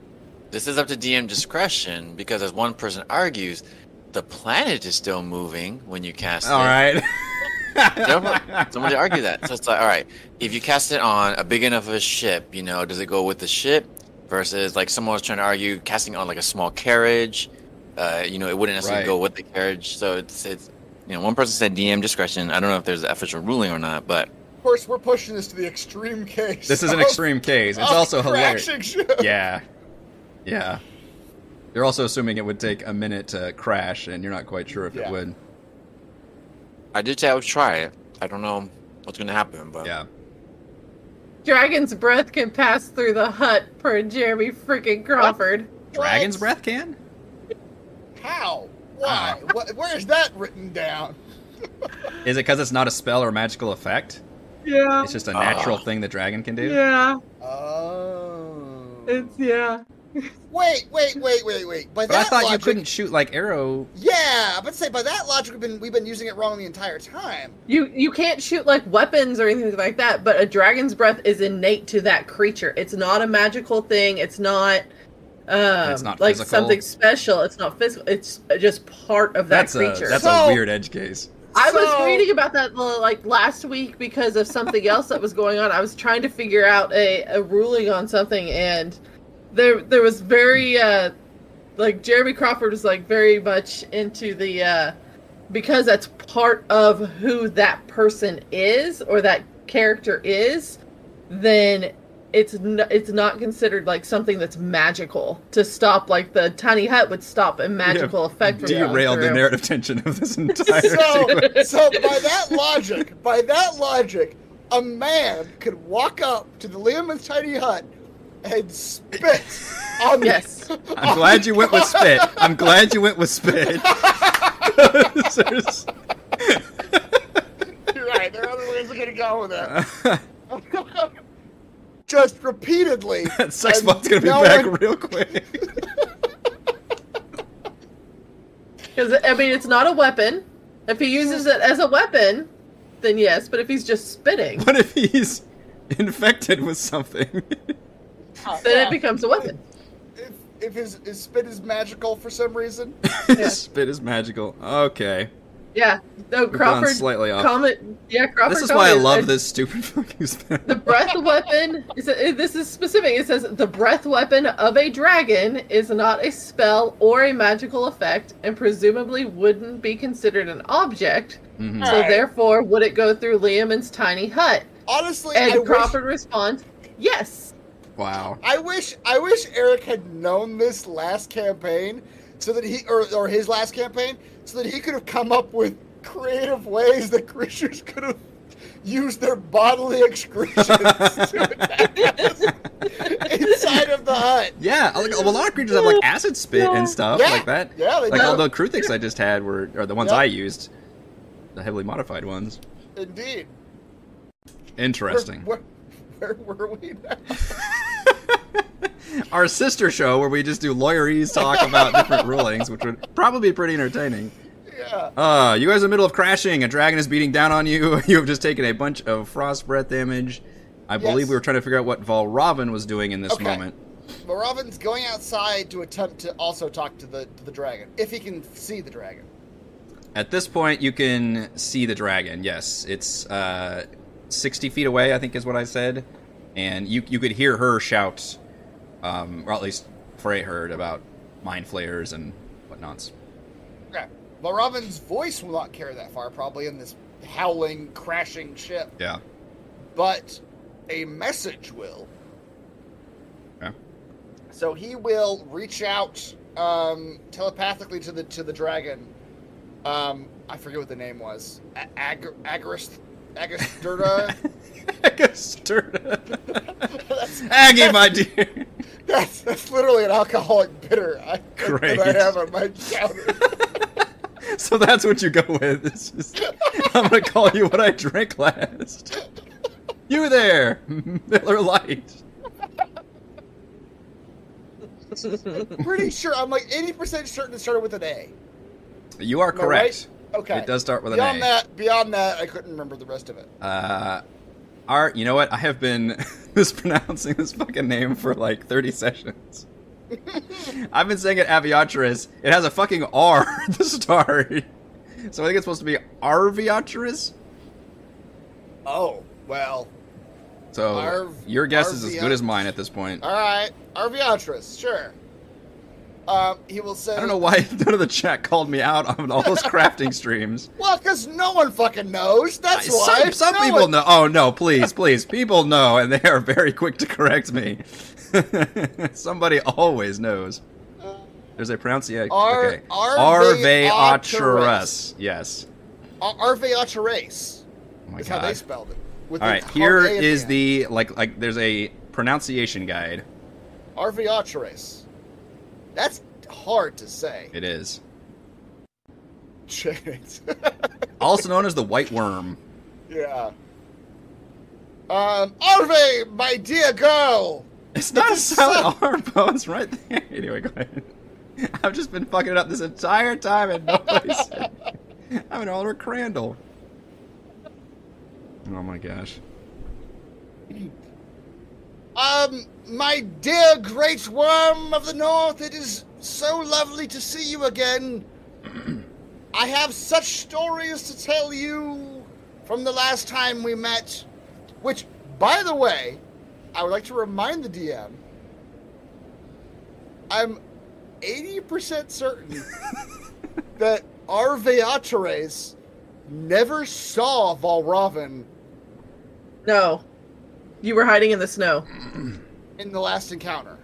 This is up to DM discretion because, as one person argues, the planet is still moving when you cast All it. right. Someone- Somebody argue that. So it's like, all right, if you cast it on a big enough of a ship, you know, does it go with the ship? Versus, like, someone was trying to argue casting on like a small carriage. Uh, you know, it wouldn't necessarily Right. go with the carriage. So it's it's you know, one person said DM discretion. I don't know if there's an official ruling or not, but Of course, we're pushing this to the extreme case. This is an of- extreme case. It's also hilarious. crashing ships. Yeah. Yeah. You're also assuming it would take a minute to crash, and you're not quite sure if Yeah. it would. I did say I would try it. I don't know what's gonna happen, but Yeah. Dragon's breath can pass through the hut per Jeremy freaking Crawford. Dragon's What? breath can? How? Why? Uh. What, where is that written down? Is it because it's not a spell or a magical effect? Yeah. It's just a natural Ah. thing the dragon can do? Yeah. Oh. It's yeah. Wait, wait, wait, wait, wait. By But I thought logic, you couldn't shoot like arrow. Yeah, but say by that logic, we've been we've been using it wrong the entire time. You you can't shoot like weapons or anything like that, but a dragon's breath is innate to that creature. It's not a magical thing. It's not um It's not like physical. something special. It's not physical. It's just part of that That's a creature. that's So- a weird edge case. I was reading about that uh, like last week because of something else that was going on. I was trying to figure out a, a ruling on something, and there there was very uh, like Jeremy Crawford was like very much into the uh, because that's part of who that person is or that character is. Then it's n- it's not considered like something that's magical to stop like the tiny hut would stop a magical effect from going Derailed the narrative tension of this entire So, sequence. so by that logic, by that logic, a man could walk up to the Leomund's tiny hut and spit on the- I'm glad you went with spit. I'm glad you went with spit. 'Cause there's- You're right. There are other ways we're gonna go with that. Just repeatedly. that sex and bot's gonna be no back one- real quick. Because I mean, it's not a weapon. If he uses it as a weapon, then yes. But if he's just spitting, What if he's infected with something? then it becomes a weapon. if, if his, his spit is magical for some reason. His spit is magical. Okay. Yeah. No, gone Crawford. slightly off. Comment. Yeah, Crawford. This is why I love this stupid fucking spell. The breath weapon. Is a, this is specific. It says the breath weapon of a dragon is not a spell or a magical effect, and presumably wouldn't be considered an object. Mhm. So Alright. therefore, would it go through Leomund's tiny hut? Honestly, And I wish, Crawford responds, "Yes." Wow. I wish I wish Eric had known this last campaign so that he or, or his last campaign so that he could have come up with creative ways that creatures could have used their bodily excretions to inside of the hut. Yeah, like, a lot of creatures have like acid spit and stuff Yeah. like that. Yeah, they Like do. all the Kruthiks I just had were, or the ones Yep. I used, the heavily modified ones. Indeed. Interesting. Where, where, where were we now? Our sister show where we just do lawyerese talk about different rulings, which would probably be pretty entertaining. Yeah. Uh, you guys are in the middle of crashing. A dragon is beating down on you. You have just taken a bunch of frost breath damage. I believe we were trying to figure out what Valravn was doing in this Okay. moment. Robin's going outside to attempt to also talk to the to the dragon if he can see the dragon. At this point, you can see the dragon. Yes, it's uh, 60 feet away, I think is what I said. And you, you could hear her shout, um, or at least Frey heard about mind flayers and whatnots. Okay. Well, Robin's voice will not carry that far, probably in this howling, crashing ship, Yeah. but a message will. Okay. So he will reach out um, telepathically to the to the dragon. Um, I forget what the name was. Ag- Agarist, Agasturda. That's- Aggie, my dear. that's that's literally an alcoholic bitter I, Great. that I have on my counter. so that's what you go with. It's just, I'm gonna call you what I drank last. You there, Miller Lite. Pretty sure I'm like 80% certain it started with an A. You are Am I correct. right? Okay. It does start with an beyond A. that, beyond that, I couldn't remember the rest of it. Uh, Art, you know what? I have been mispronouncing this fucking name for like 30 sessions. I've been saying it Aviatris. It has a fucking R at the start. So I think it's supposed to be Arviatris? Oh well. So Arv- your guess is as good as mine at this point. All right, Arviatris, sure. Um, he will say. I don't know why none of the chat called me out on all those crafting streams. Well, because no one fucking knows. That's why. Some, some No people one- know. Oh no, please, please. People know, and they are very quick to correct me. Somebody always knows. There's a pronunciation. Ar- okay. Arveatris. Yes. Ar- Arviatris Oh my is how they god. spelled it. With All right. Here is the like like. There's a pronunciation guide. Arviatris. That's hard to say. It is Chance. also known as the white worm. yeah. Um, Arve, my dear girl, It's not a It's a silent R, Bo. It's right there. Anyway, go ahead. I've just been fucking it up this entire time and nobody said. I'm an older Crandall. Oh my gosh. Um, my dear great worm of the north, it is so lovely to see you again. I have such stories to tell you from the last time we met. Which, by the way, I would like to remind the DM. I'm 80% certain that our Veatres never saw Valravn No. You were hiding in the snow. in the last encounter.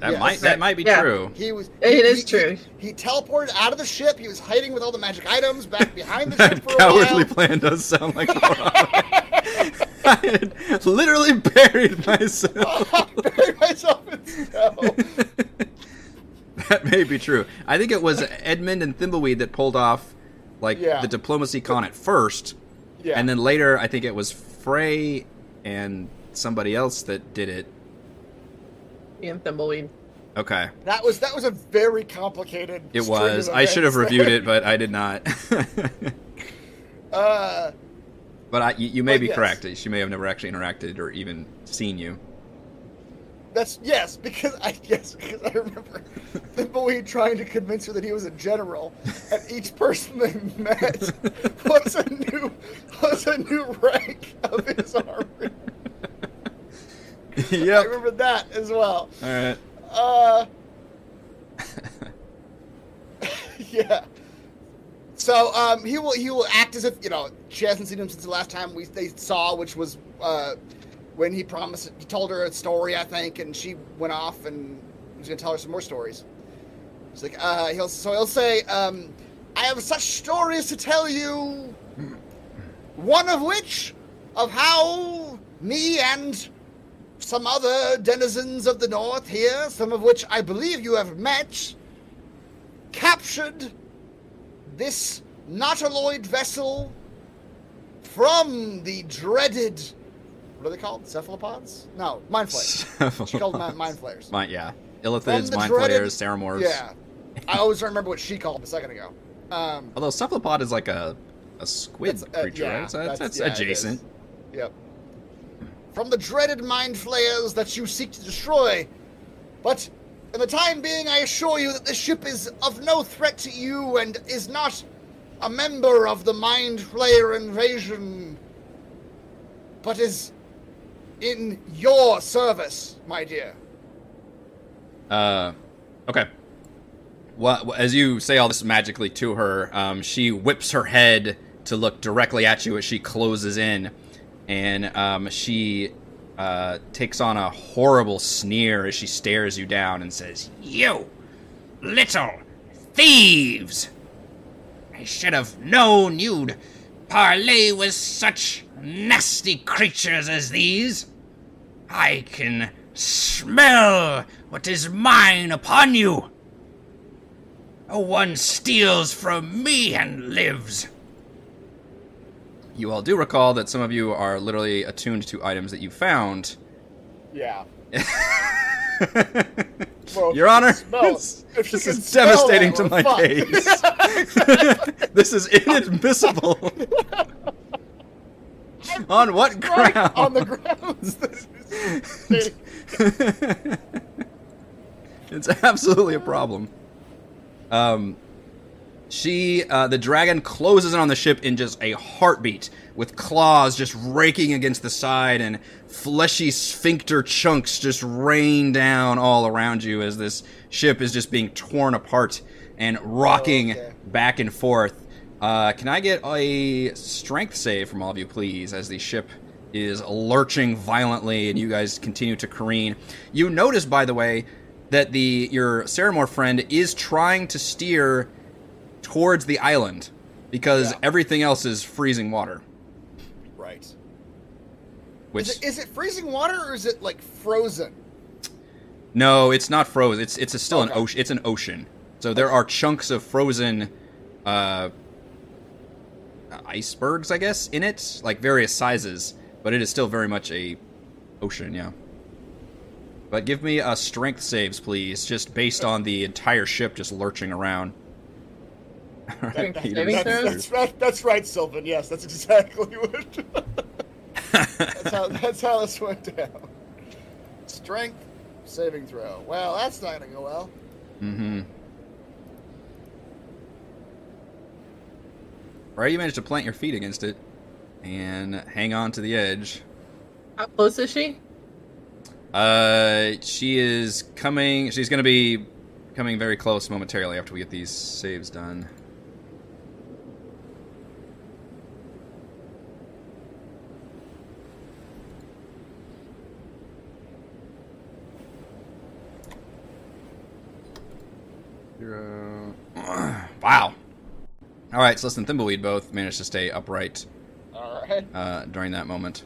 That Yes. might that might be Yeah. true. He was. It he- is he- true. He, he teleported out of the ship. He was hiding with all the magic items back behind the ship That for a cowardly plan does sound like I had literally buried myself. Buried myself in snow. that may be true. I think it was Edmund and Thimbleweed that pulled off like Yeah. the diplomacy con at first, Yeah. and then later I think it was Frey and somebody else that did it. Ian Thimbleweed. Okay, that was that was a very complicated. it was. of I should have reviewed it, but I did not. Uh, but I, you, you may But be yes. correct. She may have never actually interacted or even seen you. That's yes, because I yes because I remember Thimbleweed trying to convince her that he was a general, and each person they met was a new was a new rank of his army. Yeah, I remember that as well. All right. Uh, yeah. So um, he will he will act as if you know she hasn't seen him since the last time we they saw, which was uh, when he promised he told her a story I think, and she went off and he was gonna tell her some more stories. He's like uh, he'll so he'll say, um, "I have such stories to tell you." One of which of how me and some other denizens of the north here, some of which I believe you have met, captured this nautiloid vessel from the dreaded. What are they called? Cephalopods? No, mind flayers. She called them mind flayers. Mine, yeah. Illithids, mind dreaded- flayers, Ceramorphs. Yeah. I always remember what she called them a second ago. Um, Although cephalopod is like a a squid uh, creature, yeah, right? So that's, that's- that's yeah, adjacent. Yep. From the dreaded mind flayers that you seek to destroy. But in the time being, I assure you that this ship is of no threat to you and is not a member of the mind flayer invasion, but is in your service, my dear. Uh, okay. Well, as you say all this magically to her, um, she whips her head to look directly at you as she closes in, and um, she uh, takes on a horrible sneer as she stares you down and says, You little thieves! I should have known you'd parley with such nasty creatures as these. I can smell what is mine upon you. No one steals from me and lives. "You all do recall that some of you are literally attuned to items that you found." Yeah. Well, Your Honor, can this, if she this can is devastating to my fucked. case. this is inadmissible. On what Right ground? on the grounds. that is- it's absolutely a problem. Um, she, uh, the dragon closes in on the ship in just a heartbeat, with claws just raking against the side and fleshy sphincter chunks just rain down all around you as this ship is just being torn apart and rocking okay. back and forth. Uh, can I get a strength save from all of you, please, as the ship is lurching violently and you guys continue to careen? You notice, by the way, that the your Ceramorph friend is trying to steer towards the island because Yeah. everything else is freezing water. right. Which Is it, is it freezing water or is it like frozen? no, it's not frozen. It's it's still an ocean. It's an ocean. So there are chunks of frozen uh, icebergs, I guess, in it, like various sizes. But it is still very much a ocean. Yeah. But give me a strength saves, please, just based on the entire ship just lurching around. Strength He saving just- throws? That's, that's, that's right, Sylvan. Yes, that's exactly what. that's how that's how this went down. Strength saving throw. Well, that's not gonna go well. Mm-hmm. Right, you managed to plant your feet against it and hang on to the edge. How close is she? Uh, she is coming. She's going to be coming very close momentarily after we get these saves done. Zero. wow. All right, so listen, Thimbleweed both managed to stay upright All right. uh, during that moment.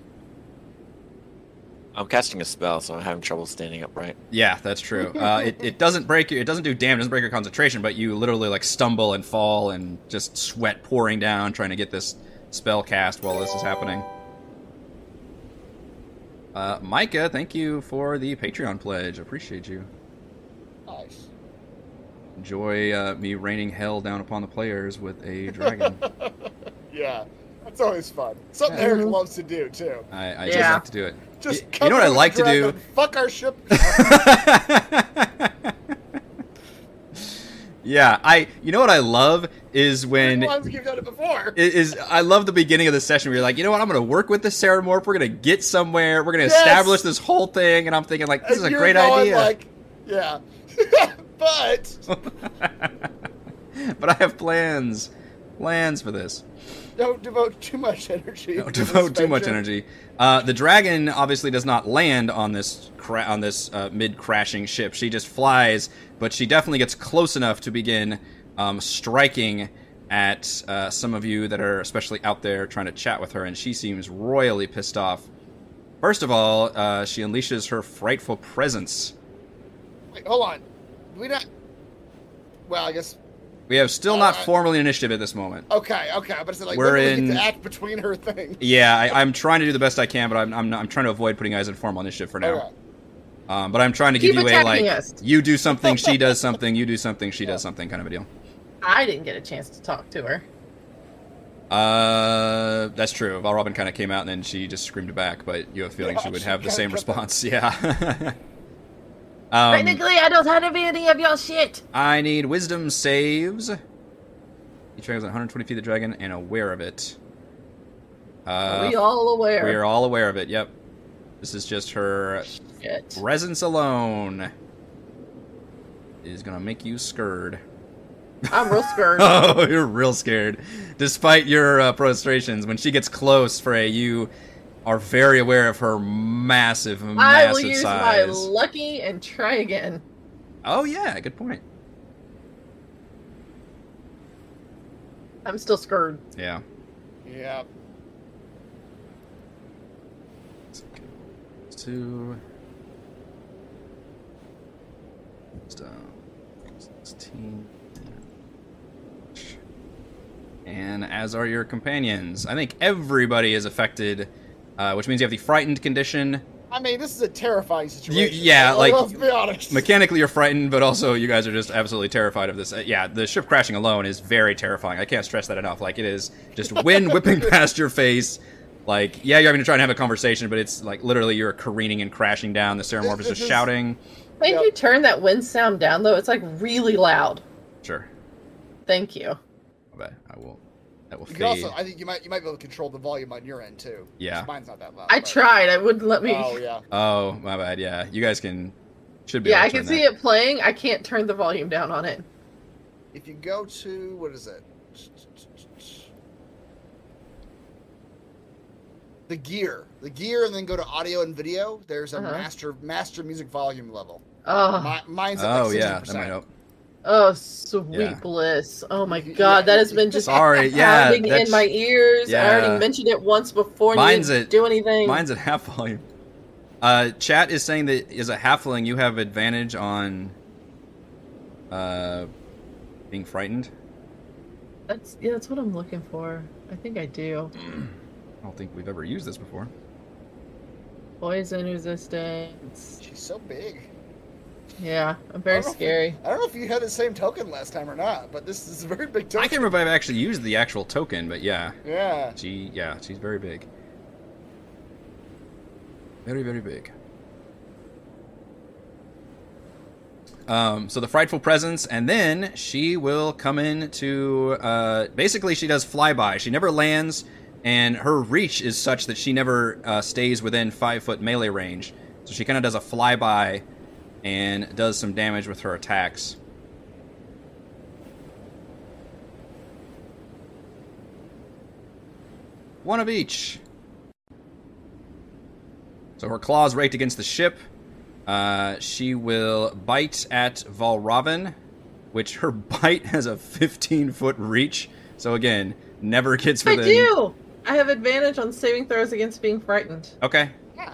I'm casting a spell, so I'm having trouble standing upright. Yeah, that's true. Uh, it, it doesn't break your, it doesn't do damage, it doesn't break your concentration, but you literally like stumble and fall and just sweat pouring down trying to get this spell cast while this is happening. Uh, Micah, thank you for the Patreon pledge. Appreciate you. Nice. Enjoy uh, me raining hell down upon the players with a dragon. Yeah, that's always fun. Something Yeah. Eric loves to do too. I, I Yeah. just like to do it. Just Y- come you know what I like to do? Fuck our ship. yeah, I. You know what I love is when Times you've done it before. It is I love the beginning of the session where you're like, you know what, I'm gonna work with this Ceramorph, we're gonna get somewhere, we're gonna Yes! establish this whole thing, and I'm thinking like this And is a great idea. Like, yeah, but but I have plans. Plans for this. don't devote too much energy. Don't devote too much energy. Uh, the dragon obviously does not land on this cra- on this uh, mid crashing ship. She just flies, but she definitely gets close enough to begin um, striking at uh, some of you that are especially out there trying to chat with her, and she seems royally pissed off. First of all, uh, she unleashes her frightful presence. Wait, hold on. We not. Well, I guess. We have still not Uh, formally initiative at this moment. Okay, okay. But it's like We're when we in- get to act between her thing. Yeah, I, I'm trying to do the best I can, but I'm, I'm, not, I'm trying to avoid putting guys in formal initiative for now. Okay. Um, but I'm trying to Keep give you a like, us. you do something, she does something, you do something, she does something kind of a deal. I didn't get a chance to talk to her. Uh, that's true. Valravn kind of came out and then she just screamed back, but you have a feeling she would she have the same kept that- response. Yeah. um, Technically, I don't have any of your shit. I need wisdom saves. Each dragon is 120 feet of the dragon and aware of it. Are Uh, we all aware? we are all aware of it. Yep. This is just her Shit. presence alone is gonna make you scared. I'm real scared. Oh, you're real scared. Despite your uh, prostrations, when she gets close, Frey, you are very aware of her massive, massive size. I will use size. my lucky and try again. Oh yeah, good point. I'm still scared. Yeah. Yeah. Two. Stone. Sixteen. And as are your companions. I think everybody is affected, uh, which means you have the frightened condition. I mean, this is a terrifying situation. yeah, Let- like- let's be honest. Mechanically, you're frightened, but also you guys are just absolutely terrified of this. Uh, yeah, the ship crashing alone is very terrifying. I can't stress that enough. Like, it is just wind whipping past your face. Like, yeah, you're having to try and have a conversation, but it's like literally you're careening and crashing down. The Ceramorph is just shouting. Thank Yep. you turn that wind sound down though. It's like really loud. Sure. Thank you. I bet I will. That will You fade. can also, I think you might you might be able to control the volume on your end too. Yeah. Mine's not that loud. I but- tried. I wouldn't let me. Oh yeah. Oh, my bad. Yeah, you guys can. Should be. yeah, able I can turn see that. it playing. I can't turn the volume down on it. If you go to what is it? The gear, the gear, and then go to audio and video. There's a Uh-huh. master master music volume level. Oh, Mi- mine's at Oh 60%. yeah, that might help. Oh, sweet Yeah. bliss. Oh my god, that has been just Sorry, yeah, pounding in my ears. I already mentioned it once before. Mine's you didn't do anything. Mine's at half volume. Uh, chat is saying that as a halfling, you have advantage on uh, being frightened. That's yeah, that's what I'm looking for. I think I do. I don't think we've ever used this before. Poison resistance. She's so big. Yeah, I'm very don't know if- scary. I don't know if you had the same token last time or not, but this is a very big token. I can't remember if I've actually used the actual token, but yeah, Yeah. she yeah she's very big, very very big. Um, so the frightful presence, and then she will come in to. Uh, basically, she does flyby. She never lands, and her reach is such that she never uh, stays within five foot melee range. So she kind of does a flyby, and does some damage with her attacks. One of each. So her claws raked against the ship. Uh, she will bite at Valravn, which her bite has a 15 foot reach. So again, never gets I within. do. I have advantage on saving throws against being frightened. Okay, Yeah.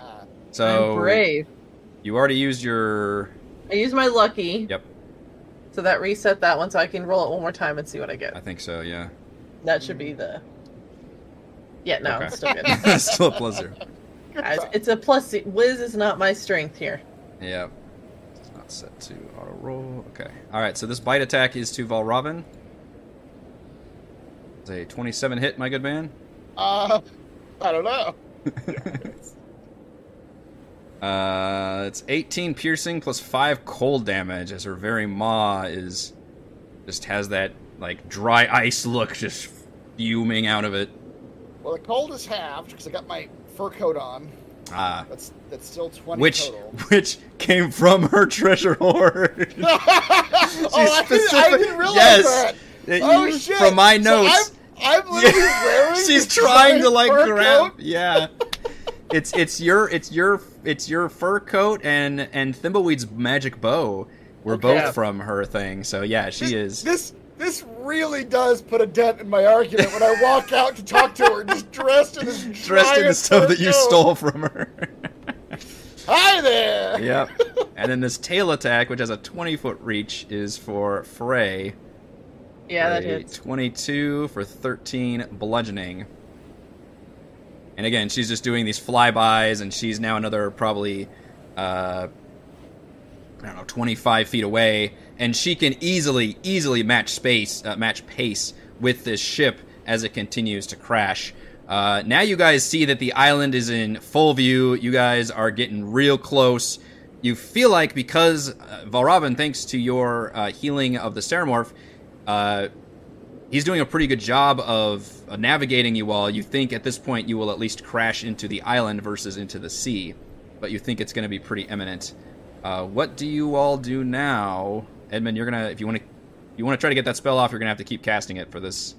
so I'm brave. You already used your. I used my lucky. Yep, So that reset that one, so I can roll it one more time and see what I get. I think so. Yeah, That should be the. Yeah, no, Okay. it's still good. still a plus zero. Guys, it's a plus. Wiz is not my strength here. Yeah, it's not set to auto roll. Okay, all right. So this bite attack is to Valravn. It's a 27 hit, my good man. Uh, I don't know. Uh, it's 18 piercing plus 5 cold damage as her very maw is just has that like dry ice look just fuming out of it. Well, the cold is halved because I got my fur coat on. Ah, That's that's still twenty which total. which came from her treasure hoard. oh, I, didn't, I didn't realize yes. that. It- Oh shit! From my So notes. I'm, I'm literally wearing. She's trying to like grab. coat. Yeah. It's it's your it's your it's your fur coat and and Thimbleweed's magic bow were Okay. both from her thing. So yeah, she This, is. This this really does put a dent in my argument when I walk out to talk to her, just dressed in this dressed in the stuff fur that you stole from her. Hi there. yep. And then this tail attack, which has a 20 foot reach, is for Frey. Yeah, that hits. 22 for 13 bludgeoning. And again, she's just doing these flybys, and she's now another probably, uh, I don't know, 25 feet away, and she can easily, easily match space, uh, match pace with this ship as it continues to crash. Uh, now you guys see that the island is in full view. You guys are getting real close. You feel like because uh, Valravn, thanks to your uh, healing of the Ceramorph, uh, he's doing a pretty good job of uh, navigating you all. You think at this point you will at least crash into the island versus into the sea, but you think it's going to be pretty imminent. Uh, what do you all do now, Edmund? You're gonna if you want to, you want to try to get that spell off. You're gonna have to keep casting it for this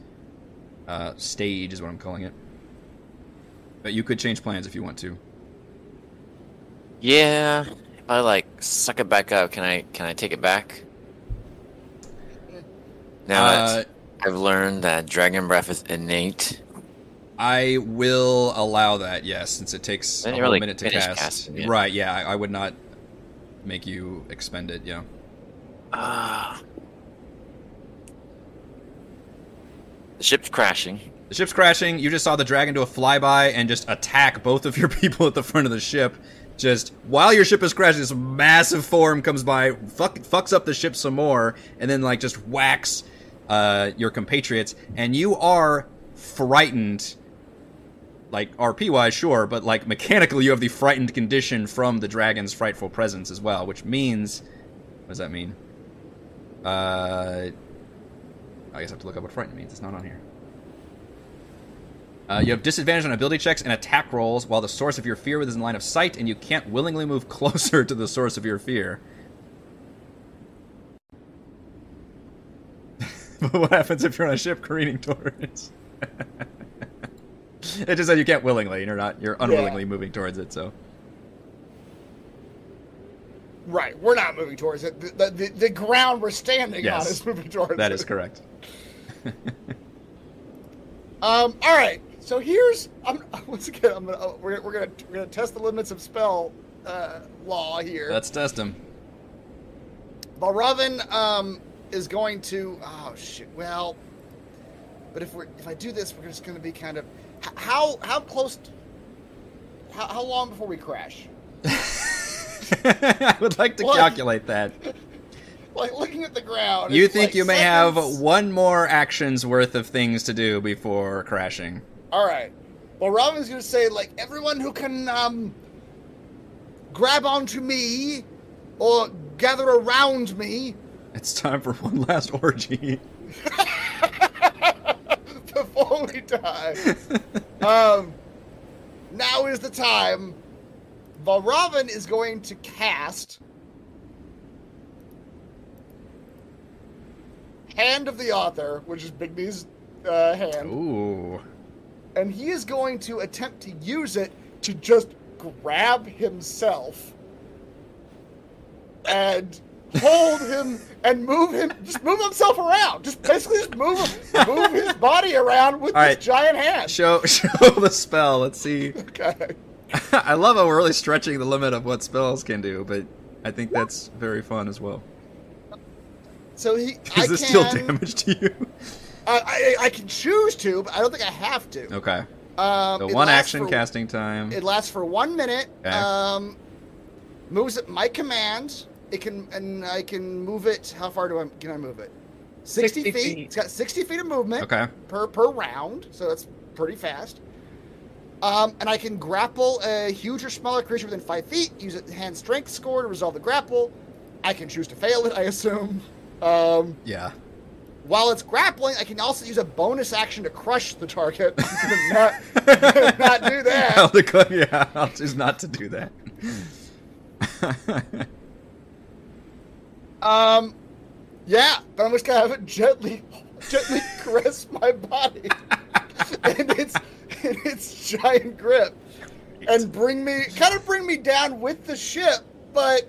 uh, stage, is what I'm calling it. But you could change plans if you want to. Yeah. If I like suck it back up, can I can I take it back? Now Uh, I've learned that dragon breath is innate. I will allow that, yes, since it takes a like minute to cast. casting it. Right, yeah, I, I would not make you expend it, yeah. Ah. The ship's crashing. The ship's crashing. You just saw the dragon do a flyby and just attack both of your people at the front of the ship. Just while your ship is crashing, this massive form comes by, fuck, fucks up the ship some more, and then like just whacks uh, your compatriots. And you are frightened, like RP wise, sure, but like mechanically, you have the frightened condition from the dragon's frightful presence as well, which means, what does that mean? Uh, I guess I have to look up what frightened means. It's not on here. Uh, you have disadvantage on ability checks and attack rolls while the source of your fear is in line of sight, and you can't willingly move closer to the source of your fear. but what happens if you're on a ship careening towards? it just said you can't willingly. You're not. You're unwillingly moving towards it. So Right, we're not moving towards it. The, the, the, ground we're standing Yes. on is moving towards that it. is correct. Um, all right. So here's I'm once again I'm gonna uh, we're, we're gonna we're gonna test the limits of spell uh, law here. Let's test him. Valravn um is going to oh shit well, but if we're if I do this we're just gonna be kind of how how close how, how long before we crash? I would like to calculate that. Like looking at the ground. You think like you may seconds. have one more action's worth of things to do before crashing. All right. Well, Robin's gonna say like everyone who can um grab onto me or gather around me It's time for one last orgy. before we die. um, now is the time. Valravn is going to cast Hand of the Author, which is Bigby's uh, hand, Ooh. and he is going to attempt to use it to just grab himself and hold him and move him, just move himself around. Just basically just move him, move his body around with All this right. giant hand. Show show the spell. Let's see. Okay. I love how we're really stretching the limit of what spells can do, but I think that's very fun as well. So he. Is I this can, still damage to you? Uh, I, I can choose to, but I don't think I have to. Okay. Um, So one action for- casting time. It lasts for one minute. Okay. Um, moves at my command. It can, and I can move it. How far do I can I move it? 60, 60 feet. feet. It's got 60 feet of movement Okay. per per round, so that's pretty fast. Um, and I can grapple a huge or smaller creature within five feet. Use a hand strength score to resolve the grapple. I can choose to fail it, I assume. Um, Yeah. while it's grappling, I can also use a bonus action to crush the target. not, not do that. I'll declare, yeah, I'll choose not to do that. Um, yeah, but I'm just gonna have it gently, gently caress my body and its in its giant grip, and bring me, kind of bring me down with the ship, but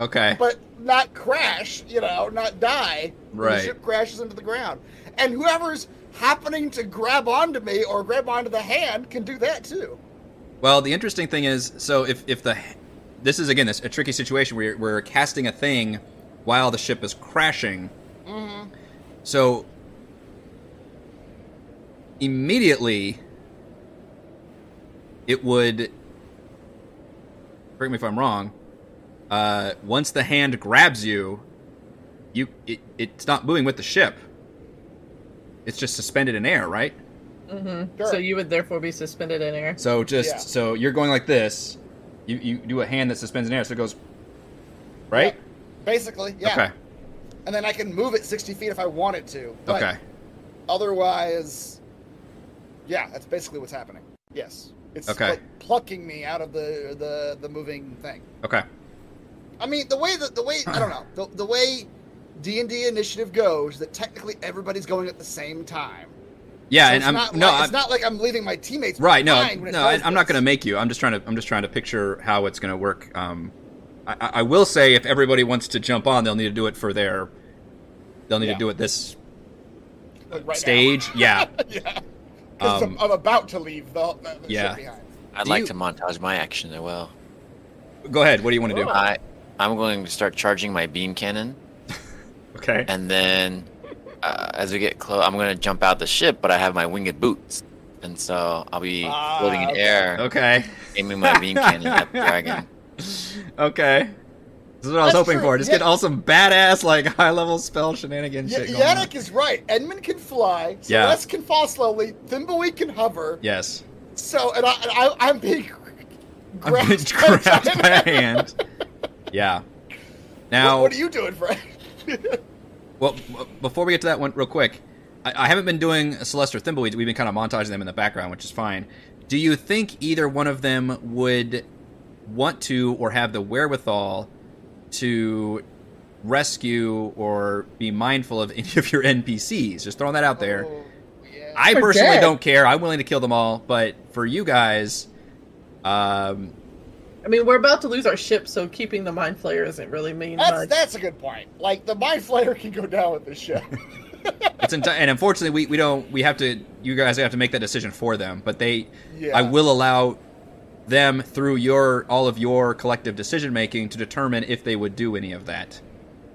okay. but not crash, you know, not die. Right. The ship crashes into the ground, and whoever's happening to grab onto me or grab onto the hand can do that too. Well, the interesting thing is, so if if the this is again this a tricky situation where you're, we're casting a thing while the ship is crashing. Mm-hmm. So immediately it would correct me if I'm wrong. Uh, once the hand grabs you, you it, it's not moving with the ship. It's just suspended in air, right? Mm-hmm. Sure. So you would therefore be suspended in air. So just Yeah. so you're going like this, you you do a hand that suspends in air, so it goes right. Yeah, basically, yeah. Okay. And then I can move it 60 feet if I wanted to. But Okay. Otherwise, yeah, that's basically what's happening. Yes, it's Okay. like plucking me out of the the the moving thing. Okay. I mean, the way that the way I don't know the the way D and D initiative goes, that technically everybody's going at the same time. Yeah, So and I'm not no, like, I'm, it's not like I'm leaving my teammates right. No, no, I, I'm not going to make you. I'm just trying to. I'm just trying to picture how it's going to work. Um, I, I I will say if everybody wants to jump on, they'll need to do it for their. They'll need Yeah. to do it this Like, right now. stage. Yeah. yeah, Um, I'm, I'm about to leave the, the, the yeah. behind. I'd Do like you- to montage my action as well. Go ahead. What do you want to do? I I'm going to start charging my beam cannon, Okay. and then uh, as we get close, I'm going to jump out the ship, but I have my winged boots, and so I'll be Ah, floating in air, Okay. aiming my beam cannon at the dragon. Okay. This is what I was That's hoping true. for. Just Yeah. get all some badass like high level spell shenanigans Y- shit going on. Yannick is right. Edmund can fly. Yeah. Celeste can fall slowly. Thimbleweed can hover. Yes. So, and, I, and I, I'm being I'm grabbed, being grabbed by a hand. Yeah. Now, What, what are you doing, Frank? well, before we get to that one, real quick, I, I haven't been doing Celeste or Thimbleweed. We've been kind of montaging them in the background, which is fine. Do you think either one of them would want to or have the wherewithal to rescue or be mindful of any of your NPCs? Just throwing that out there. Oh, yeah. I They're personally dead. don't care. I'm willing to kill them all, but for you guys, um, I mean, we're about to lose our ship, so keeping the mind flayer isn't really mean that's much. that's a good point. Like the mind flayer can go down with this ship. it's enti- and unfortunately we, we don't we have to you guys have to make that decision for them. But they, Yeah. I will allow them through your all of your collective decision making to determine if they would do any of that.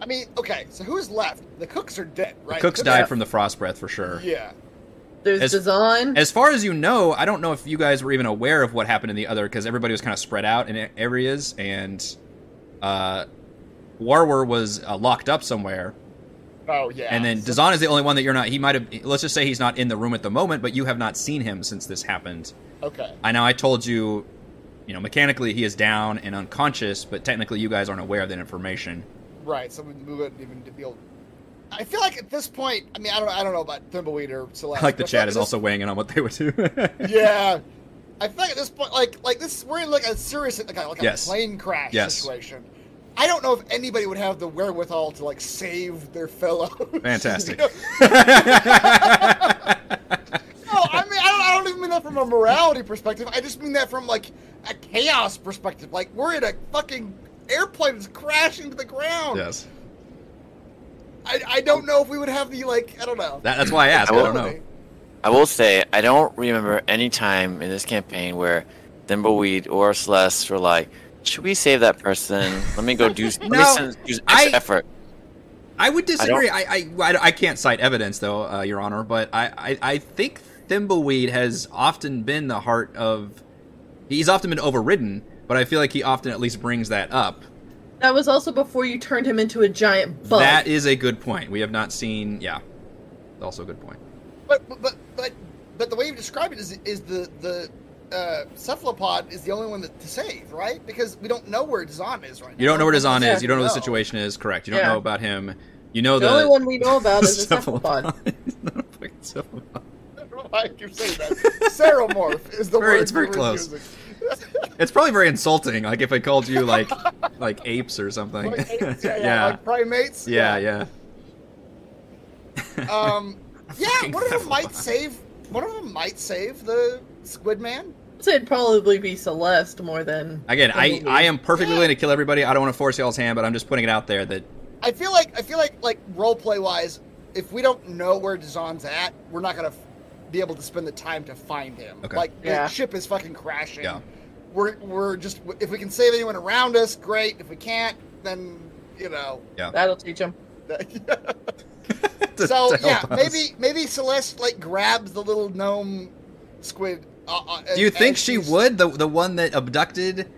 I mean, okay, so who's left? The cooks are dead, right? The cooks The died from the frost breath for sure. Yeah. There's As- Dazan. As far as you know, I don't know if you guys were even aware of what happened in the other because everybody was kind of spread out in areas, and uh, Warwer was uh, locked up somewhere, Oh yeah. and then So- Dazan is the only one that you're not. He might have. Let's just say he's not in the room at the moment, but you have not seen him since this happened. okay. I know I told you, you know, mechanically he is down and unconscious, but technically you guys aren't aware of that information. Right. So we move wouldn't even be able. I feel like at this point, I mean, I don't, I don't know about Thimbleweed or Celeste. I like the but I feel chat is this- also weighing in on what they would do. Yeah. I feel like at this point, like, like this, we're in like a serious, like a, like a Yes. plane crash Yes. situation. I don't know if anybody would have the wherewithal to like save their fellow. Fantastic. no, I mean, I don't, I don't even mean that from a morality perspective. I just mean that from like a chaos perspective. Like we're in a fucking airplane that's crashing to the ground. yes. I, I don't know if we would have the like I don't know. That, that's why I asked. I don't know. I will say I don't remember any time in this campaign where Thimbleweed or Celeste were like, "Should we save that person? Let me go do. let me send, use I- effort." I would disagree. I I, I, I can't cite evidence though, uh, Your Honor, but I, I, I think Thimbleweed has often been the heart of. He's often been overridden, but I feel like he often at least brings that up. That was also before you turned him into a giant bug. That is a good point. We have not seen. Yeah, also a good point. But but but but the way you describe it is is the the uh, cephalopod is the only one that to save, right? Because we don't know where Dazan is right now. You don't know where Dazan Yeah. is. You don't know the situation is. Correct. You don't Yeah. know about him. You know the, the. only one we know about is the cephalopod. He's not a fucking cephalopod. I don't know why you say that. Ceramorph is the Very- word it's very close. using. It's probably very insulting. Like if I called you like like apes or something. Like apes, yeah, yeah, yeah. like primates. yeah, yeah. Um, yeah, one of them might cephalopod. save. One of them might save the Squid Man. I'd it'd probably be Celeste more than. Again, I, I am perfectly willing to kill everybody. I don't want to force y'all's hand, but I'm just putting it out there that I feel like I feel like like role play wise, if we don't know where Dazan's at, we're not gonna f- be able to spend the time to find him. Okay. Like Yeah. the ship is fucking crashing. Yeah. We're we're just if we can save anyone around us, great. If we can't, then you know. That'll teach him. so yeah, us. maybe maybe Celeste like grabs the little gnome squid. Uh, uh, Do you as- think as she would the the one that abducted?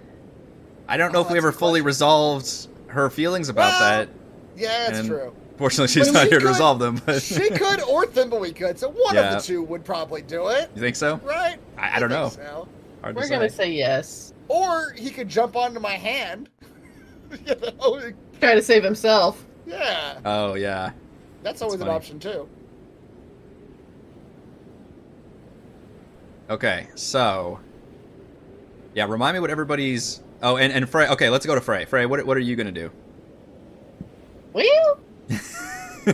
I don't know Oh, if we ever fully resolved her feelings about Well, that. Yeah, that's and- true. Fortunately, she's Well, not she here to resolve them. But she could, or Thimbleweed could. So one Yeah. of the two would probably do it, you think so? right? I, I don't know. think so. We're to gonna say. say yes. Or he could jump onto my hand. you know? Try to save himself. Yeah, Oh yeah. that's always an option too. Okay, so yeah, remind me what everybody's. Oh, and and Frey. Okay, let's go to Frey. Frey, what what are you gonna do? Well,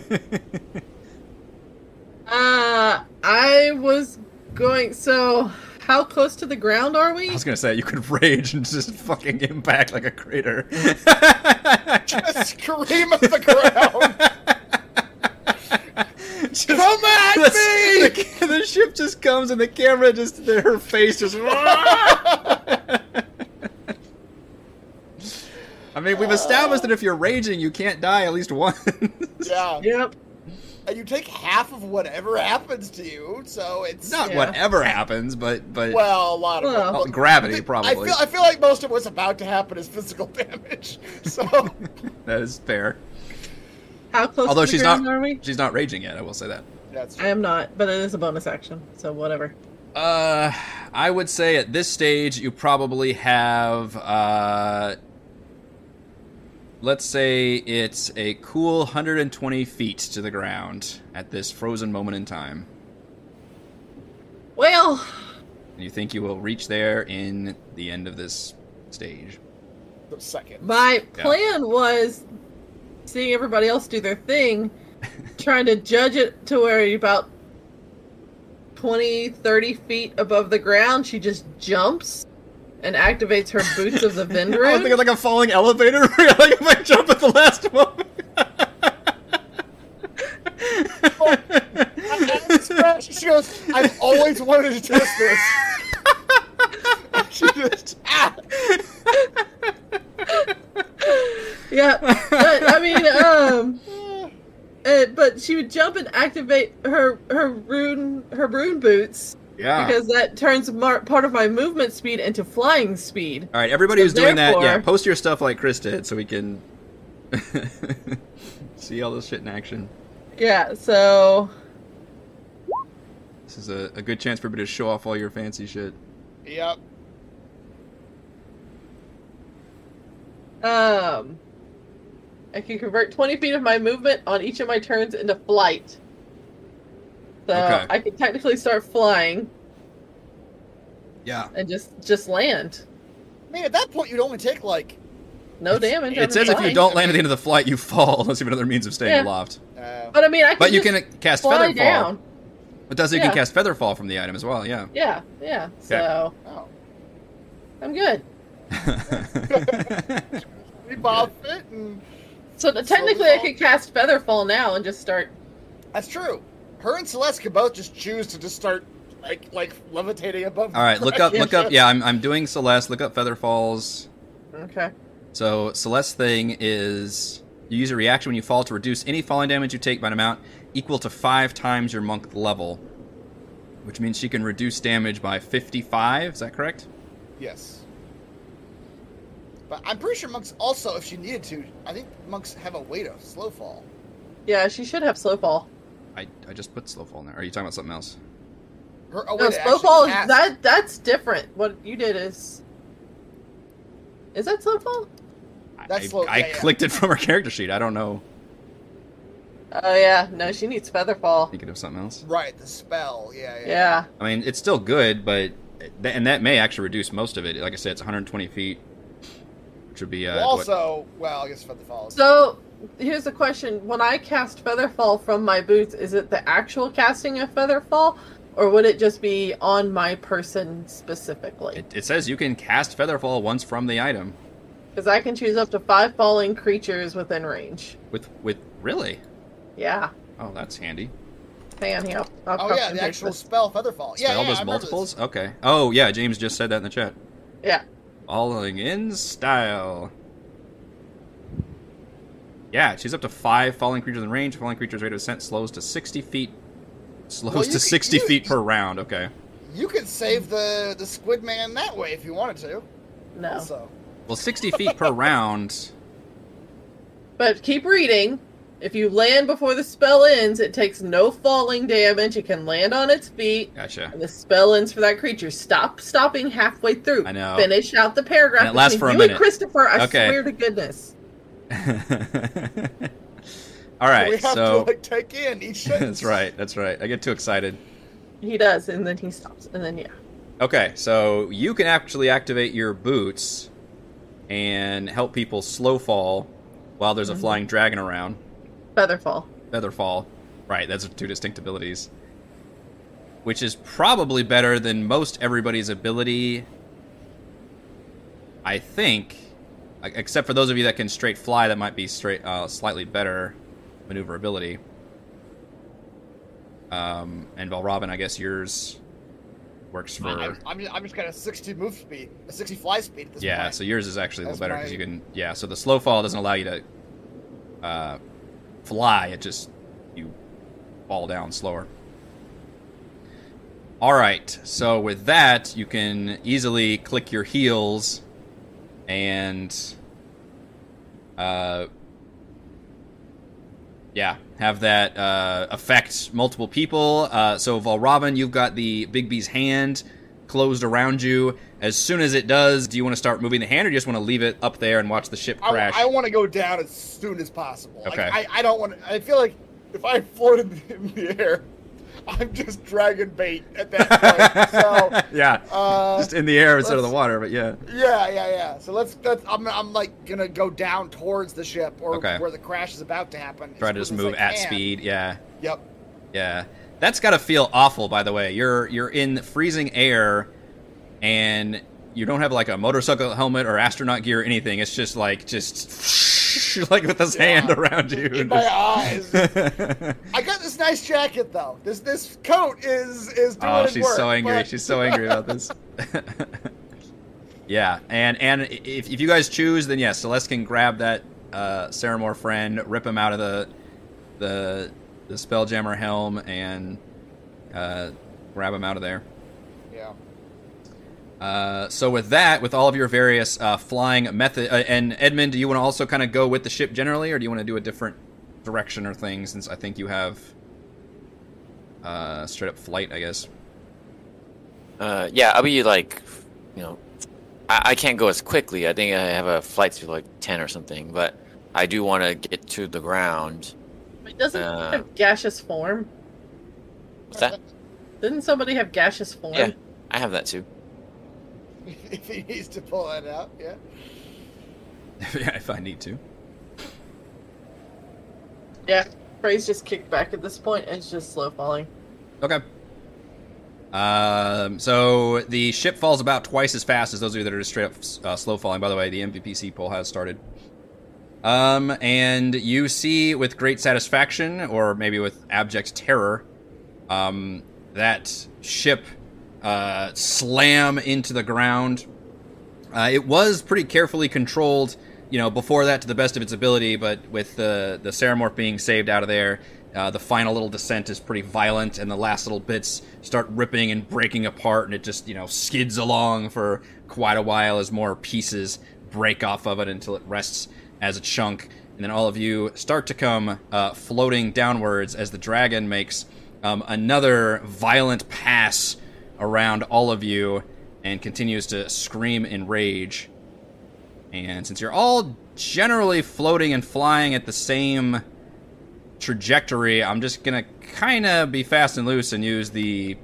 uh, I was going. So, how close to the ground are we? I was gonna say you could rage and just fucking impact like a crater. Just scream at the ground. Just- Come at the, me! The, the ship just comes and the camera just her face just. I mean, we've established that if you're raging, you can't die at least once. yeah, Yep. and you take half of whatever happens to you, so it's Not Yeah. whatever happens, but but well, a lot of Well, well, gravity I probably. feel I feel like most of what's about to happen is physical damage. So that is fair. How close Although to she's not are we? she's not raging yet. I will say that. that's I am not, but it is a bonus action, so whatever. Uh, I would say at this stage you probably have uh, let's say it's a cool 120 feet to the ground at this frozen moment in time. Well, you think you will reach there in the end of this stage? the second. my Yeah. plan was seeing everybody else do their thing, trying to judge it to where about 20, 30 feet above the ground, she just jumps and activates her boots of the I was Vindroon. thinking like a falling elevator. like if I jump at the last moment. she goes, I've always wanted to test this. She just, ah! yeah, but I mean, um, uh, but she would jump and activate her her rune her rune boots Yeah. because that turns mar- part of my movement speed into flying speed. All right, everybody So who's doing that, yeah, post your stuff like Chris did, so we can see all this shit in action. Yeah, so This is a, a good chance for everybody to show off all your fancy shit. Yep. um, I can convert twenty feet of my movement on each of my turns into flight. So Okay. I could technically start flying Yeah. and just just land. I mean, at that point, you'd only take like. No damage. It on says if you don't land at the end of the flight, you fall unless you have another means of staying Yeah. aloft. Uh, But I mean, I can But you can cast fly Featherfall. down. It does. You Yeah. can cast feather fall from the item as well. Yeah. Yeah, yeah. So oh. I'm good. We bob fit, and So th- technically, I could cast Featherfall now and just start. that's true. Her and Celeste could both just choose to just start like like levitating above. all right, look up, look up. Yeah, I'm, I'm doing Celeste. Look up Feather Falls. Okay. So Celeste thing is you use a reaction when you fall to reduce any falling damage you take by an amount equal to five times your monk level, which means she can reduce damage by 55. Is that correct? Yes. But I'm pretty sure monks also, if she needed to, I think monks have a way to slow fall. Yeah, she should have slow fall. I, I just put slow fall in there. Are you talking about something else? Her a way No, to slow fall is that that's different. What you did is. Is that slow fall? That's I, slow- I yeah, yeah. clicked it from her character sheet. I don't know. Oh yeah, no, she needs Featherfall. Thinking of something else. Right, the spell. Yeah, yeah. Yeah. I mean, it's still good, but and that may actually reduce most of it. Like I said, it's 120 feet, which would be uh, Well, what- also, well, I guess for the falls. So here's a question: When I cast Featherfall from my boots, is it the actual casting of Featherfall, or would it just be on my person specifically? It, it says you can cast Featherfall once from the item. Because I can choose up to five falling creatures within range. With with really? Yeah. Oh, that's handy. Hang on here. I'll, I'll oh copy yeah, the actual this. spell featherfall. Yeah, Spell yeah, does I multiples. Okay. Oh yeah, James just said that in the chat. Yeah. Falling in style. Yeah, she's up to five falling creatures in range. Falling creatures rate of descent slows to 60 feet. Slows Well, to you could- 60 you- feet per round. Okay. You could save the the squid man that way if you wanted to. No. Also, Well, 60 feet per round. But keep reading. If you land before the spell ends, it takes no falling damage. It can land on its feet, Gotcha. and the spell ends for that creature. Stop stopping halfway through. I know. Finish out the paragraph. And it lasts for a you minute. And Christopher, I Okay. swear to goodness. All we have so to like take in each. that's right. That's right. I get too excited. He does, and then he stops, and then yeah. Okay, so you can actually activate your boots and help people slow fall while there's a Mhm. flying dragon around. Featherfall. Featherfall. Right, that's two distinct abilities. Which is probably better than most everybody's ability. I think. Except for those of you that can straight fly, that might be straight uh, slightly better maneuverability. Um, and Valravn, I guess yours works for. I'm, I'm, just, I'm just got a 60 move speed, a 60 fly speed at this Yeah, point. so yours is actually a little better because my- you can. Yeah, so the slow fall doesn't allow you to uh, fly. It just you fall down slower. All right, so with that, you can easily click your heels and uh, yeah, have that uh, affect multiple people. Uh, so Valravn, you've got the Bigby's hand closed around you. As soon as it does, do you want to start moving the hand, or do you just want to leave it up there and watch the ship crash? I want to go down as soon as possible. Like, Okay. I, I don't want to. I feel like if I floated in the air, I'm just dragon bait at that point. so, yeah, uh, just in the air instead of the water. But yeah, yeah, yeah, yeah. So let's. let's I'm, I'm like gonna go down towards the ship or Okay. where the crash is about to happen. try to just move at can. speed. Yeah, Yep. yeah. That's got to feel awful. By the way, you're you're in freezing air, and you don't have like a motorcycle helmet or astronaut gear or anything. It's just like just like with his Yeah. hand around you. In my eyes. I got this nice jacket though. This this coat is is doing oh, she's work, so angry. but- She's so angry about this. yeah, and and if, if you guys choose, then yes, Celeste can grab that uh, Ceramorph friend, rip him out of the the the spelljammer helm and uh, grab him out of there. Yeah. Uh, so with that, with all of your various uh, flying method, uh, and Edmund, do you want to also kind of go with the ship generally, or do you want to do a different direction or thing? Since I think you have uh, straight up flight, I guess. Uh, yeah, I'll be like, you know, I, I can't go as quickly. I think I have a flight speed like ten or something, but I do want to get to the ground. It doesn't Uh, have gaseous form. What's that? Didn't somebody have gaseous form? Yeah. I have that too. if he needs to pull it out, yeah. yeah, if I need to. Yeah. Frey's just kicked back at this point and it's just slow falling. Okay. Um, so the ship falls about twice as fast as those of you that are just straight up uh, slow falling. By the way, the MVPC poll has started. Um, and you see with great satisfaction, or maybe with abject terror, um, that ship uh, slam into the ground. Uh, it was pretty carefully controlled, you know, before that to the best of its ability, but with the the Ceramorph being saved out of there, uh, the final little descent is pretty violent, and the last little bits start ripping and breaking apart, and it just you know skids along for quite a while as more pieces break off of it until it rests as a chunk, and then all of you start to come uh, floating downwards as the dragon makes um, another violent pass around all of you and continues to scream in rage. And since you're all generally floating and flying at the same trajectory, I'm just gonna kind of be fast and loose and use the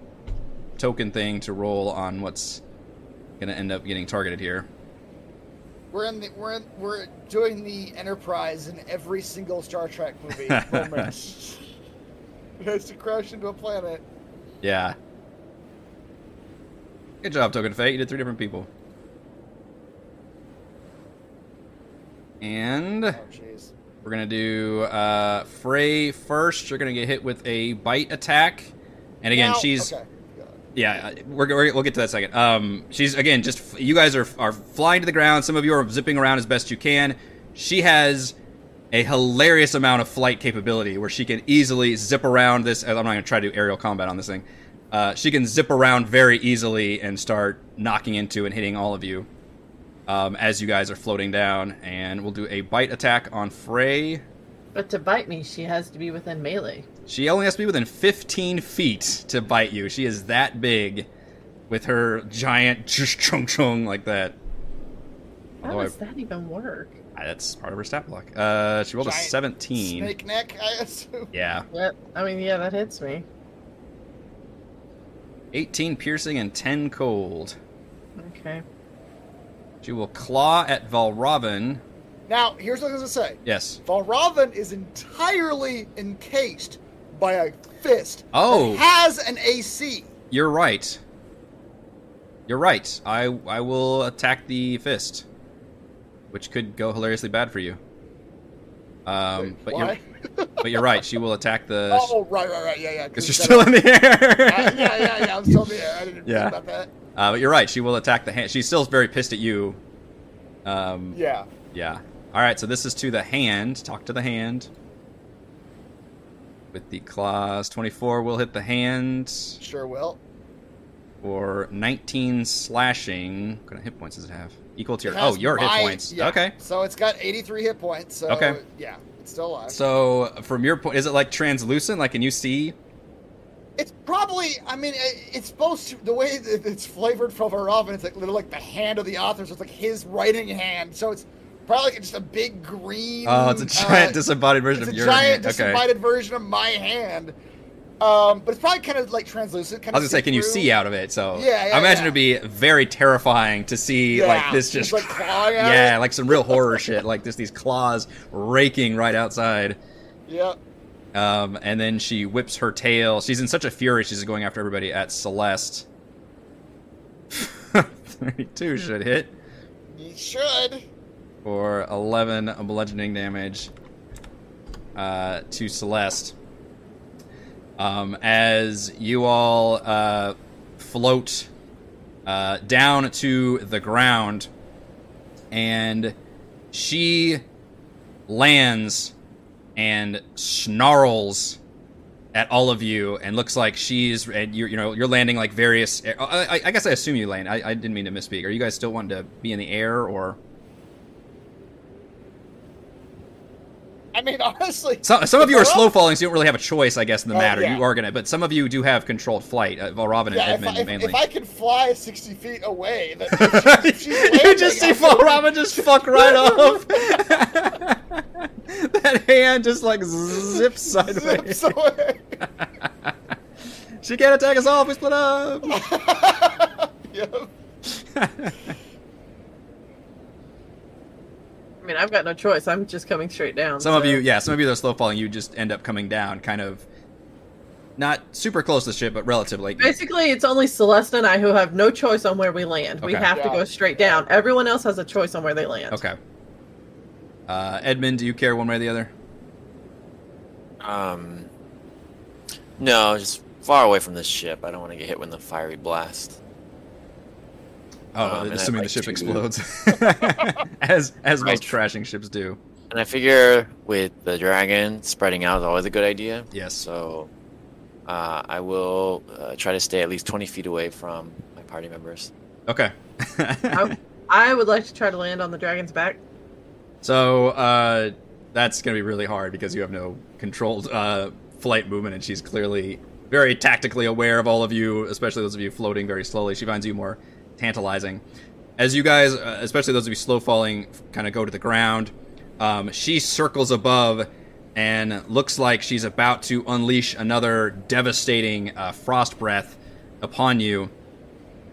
token thing to roll on what's gonna end up getting targeted here. We're in the we're in, we're doing the Enterprise in every single Star Trek movie. it has to crash into a planet. Yeah. Good job, Token Fate. You did three different people. And Oh we're gonna do uh, Frey first. You're gonna get hit with a bite attack, and again, Now- she's okay. yeah. We're, we're we'll get to that second. Um, she's again just you guys are are flying to the ground. Some of you are zipping around as best you can. She has a hilarious amount of flight capability where she can easily zip around this. I'm not going to try to do aerial combat on this thing. Uh, she can zip around very easily and start knocking into and hitting all of you um, as you guys are floating down. And we'll do a bite attack on Frey. But to bite me, she has to be within melee. She only has to be within 15 feet to bite you. She is that big with her giant chung chung like that. How Although I- does that even work? That's part of her stat block. Uh, she rolled a 17. Snake neck, I assume. Yeah. Yeah, I mean, yeah, that hits me. 18 piercing and 10 cold. Okay. She will claw at Valravn. Now, here's what I was gonna say. Yes. Valravn is entirely encased by a fist. Oh. that has an AC. You're right. You're right. I I will attack the fist, which could go hilariously bad for you. Um, Wait, but why? you're but you're right. She will attack the. Oh, right, right, right. Yeah, yeah. Because 'cause you're still in the air. Uh, yeah, yeah, yeah. I'm still in the air. I didn't Yeah. think about that. Uh, but you're right. She will attack the hand. She's still very pissed at you. Um, Yeah. Yeah. All right. So this is to the hand. Talk to the hand. With the claws, 24 will hit the hand Sure will. for 19 slashing. What kind of hit points does it have? Equal to your. Oh, your my- hit points. yeah. Okay. So it's got 83 hit points. So Okay. yeah, it's still alive. So from your point, is it like translucent? Like, can you see? It's probably, I mean, it's supposed to, the way it's flavored from her oven, it's like literally like the hand of the author, so it's like his writing hand. So it's probably like just a big green. Oh, it's a giant uh, disembodied version It's of a your giant hand. Okay. disembodied version of my hand. Um, but it's probably kind of like translucent. Kind I was gonna say, can you see out of it? So Yeah, yeah, I imagine yeah. it'd be very terrifying to see Yeah, like this just, just, like, yeah, like some real horror shit, like this, these claws raking right outside. Yeah. Um, and then she whips her tail. She's in such a fury. She's going after everybody at Celeste. Thirty-two should hit You should. for eleven bludgeoning damage uh, to Celeste. Um, as you all uh, float uh, down to the ground, and she lands and snarls at all of you and looks like she's and you're you know you're landing like various I, I, I guess I assume you land. I, I didn't mean to misspeak. Are you guys still wanting to be in the air or I mean, honestly, some, some of you are slow falling so you don't really have a choice I guess in the Oh, matter. Yeah. you are gonna but some of you do have controlled flight uh, Valravn and yeah, if, Edmund I, if, mainly. if I can fly 60 feet away, then if she's you just see I Valravn just fuck right off. That hand just like zips sideways. Zips away. she can't attack us all if we split up. Yep. I mean, I've got no choice. I'm just coming straight down. Some of you, yeah, some of you that are slow falling, you just end up coming down, kind of not super close to the ship, but relatively. Basically, it's only Celeste and I who have no choice on where we land. We Okay. have to go straight down. Everyone else has a choice on where they land. Okay. Uh, Edmund, do you care one way or the other? Um, no, just far away from this ship. I don't want to get hit with the fiery blast. Oh, Um, and I'd assuming the like ship to- explodes, as as most Right. crashing ships do. And I figure with the dragon spreading out is always a good idea. Yes. So uh, I will uh, try to stay at least 20 feet away from my party members. Okay. I, I would like to try to land on the dragon's back. so uh, that's gonna be really hard because you have no controlled uh, flight movement, and she's clearly very tactically aware of all of you, especially those of you floating very slowly. She finds you more tantalizing. As you guys, uh, especially those of you slow falling, kind of go to the ground, um, she circles above and looks like she's about to unleash another devastating uh, frost breath upon you.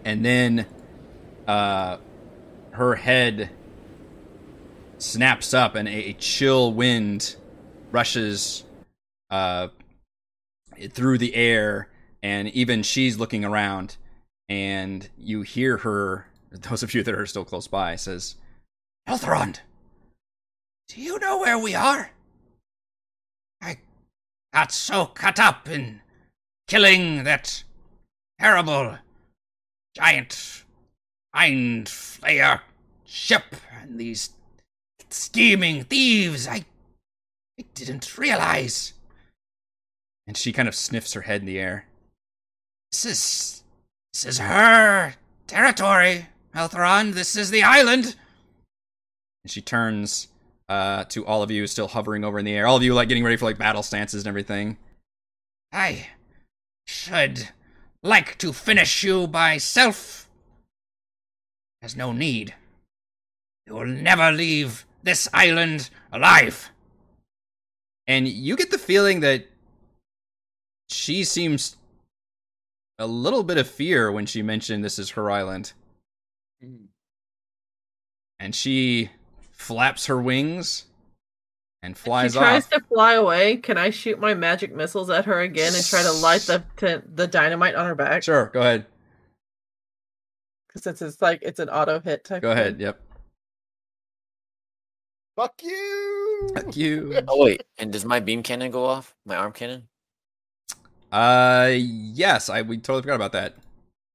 And then uh, her head snaps up and a, a chill wind rushes uh, through the air and even she's looking around and you hear her those of you that are still close by says Elthrond, do you know where we are? I got so caught up in killing that terrible giant mind flayer ship and these scheming thieves. I, I didn't realize. and she kind of sniffs her head in the air This is this is her territory, Elthron. This is the island. and she turns uh, to all of you still hovering over in the air all of you like getting ready for like battle stances and everything I should like to finish you myself. There's no need. You will never leave this island alive. and you get the feeling that she seems a little bit of fear when she mentioned this is her island Mhm. and she flaps her wings and If flies she tries off. to fly away. Can I shoot my magic missiles at her again and try to light the t- the dynamite on her back? Sure, go ahead. Because it's, it's like it's an auto hit type. Go thing. ahead. Yep. Fuck you. Fuck you. Oh, wait. And does my beam cannon go off? My arm cannon? Uh, yes, I we totally forgot about that.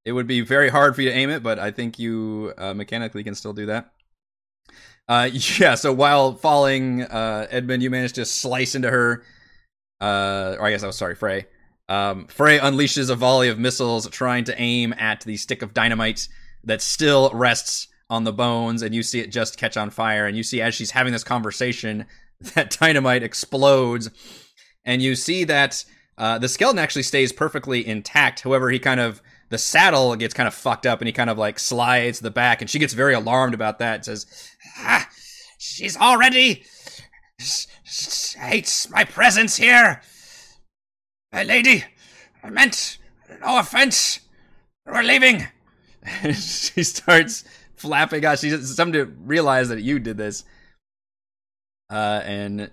It would be very hard for you to aim it, but I think you uh, mechanically can still do that. Uh, yeah. So while falling, uh, Edmund, you managed to slice into her. Uh, or I guess I was sorry, Frey. Um, Frey unleashes a volley of missiles, trying to aim at the stick of dynamite that still rests on the bones, and you see it just catch on fire. And you see as she's having this conversation, that dynamite explodes, and you see that uh, the skeleton actually stays perfectly intact. However, he kind of the saddle gets kind of fucked up, and he kind of like slides the back, and she gets very alarmed about that. And says, Ah, she's already hates my presence here. My lady, I meant no offense. We're leaving. she starts flapping. Gosh, she's something to realize that you did this. Uh, and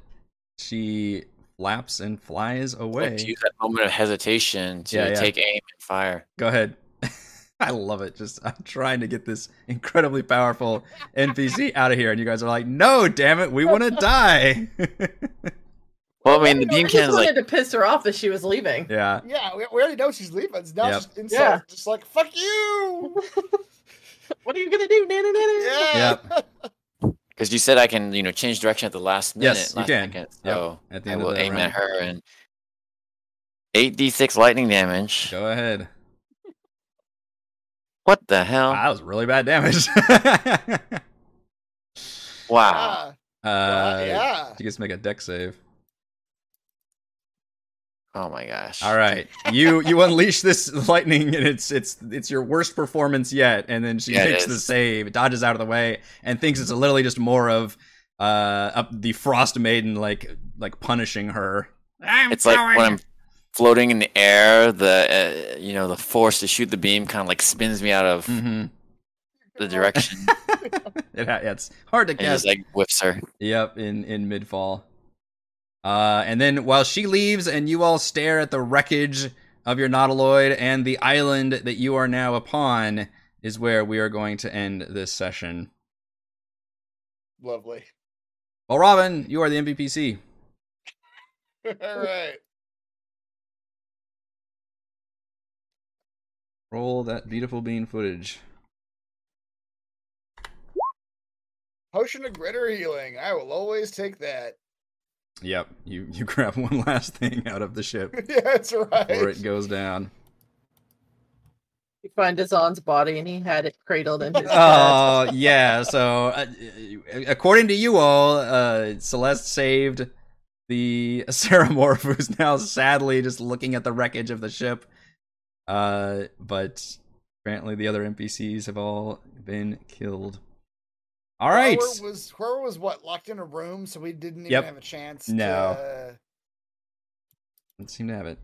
she flaps and flies Like away. to use that moment of hesitation to Yeah, yeah. take aim and fire. Go ahead. I love it. Just I'm trying to get this incredibly powerful NPC out of here, and you guys are like, "No, damn it, we want to die." Well, I mean, the I beam I just cannon's wanted like to piss her off as she was leaving. yeah. Yeah, we, we already know she's leaving. Now Yep. she's inside, Yeah. just like fuck you. What are you gonna do, Nana Nana? Yeah. Yep. Because you said I can, you know, change direction at the last minute. Yes, you can. Second, Yep, at the I end of will the aim round. at her and eight d six lightning damage. Go ahead. What the hell? Wow, that was really bad damage. Wow. Yeah. uh, yeah. You guys make a dex save. Oh my gosh. All right, you you unleash this lightning, and it's it's it's your worst performance yet. And then she Yeah, it makes the save, dodges out of the way, and thinks it's literally just more of uh up the frost maiden like like punishing her. I'm It's like when I'm floating in the air, the uh, you know the force to shoot the beam kind of like spins me out of Mhm. the direction it ha- it's hard to and guess. just like whiffs her. Yep, in in mid fall. Uh, and then while she leaves, and you all stare at the wreckage of your nautiloid and the island that you are now upon, is where we are going to end this session. Lovely. Valravn, you are the MVPC. All right. Roll that beautiful bean footage. Potion of greater healing. I will always take that. Yep, you you grab one last thing out of the ship yeah, that's right. before it goes down. You find Azan's body and he had it cradled in his bed. Oh yeah. So uh, according to you all, uh, Celeste saved the Ceramorph, who's now sadly just looking at the wreckage of the ship. Uh, but apparently the other NPCs have all been killed. All right. Horror was Horror was what locked in a room, so we didn't even Yep. have a chance. No. To, uh, Let's seem to have it.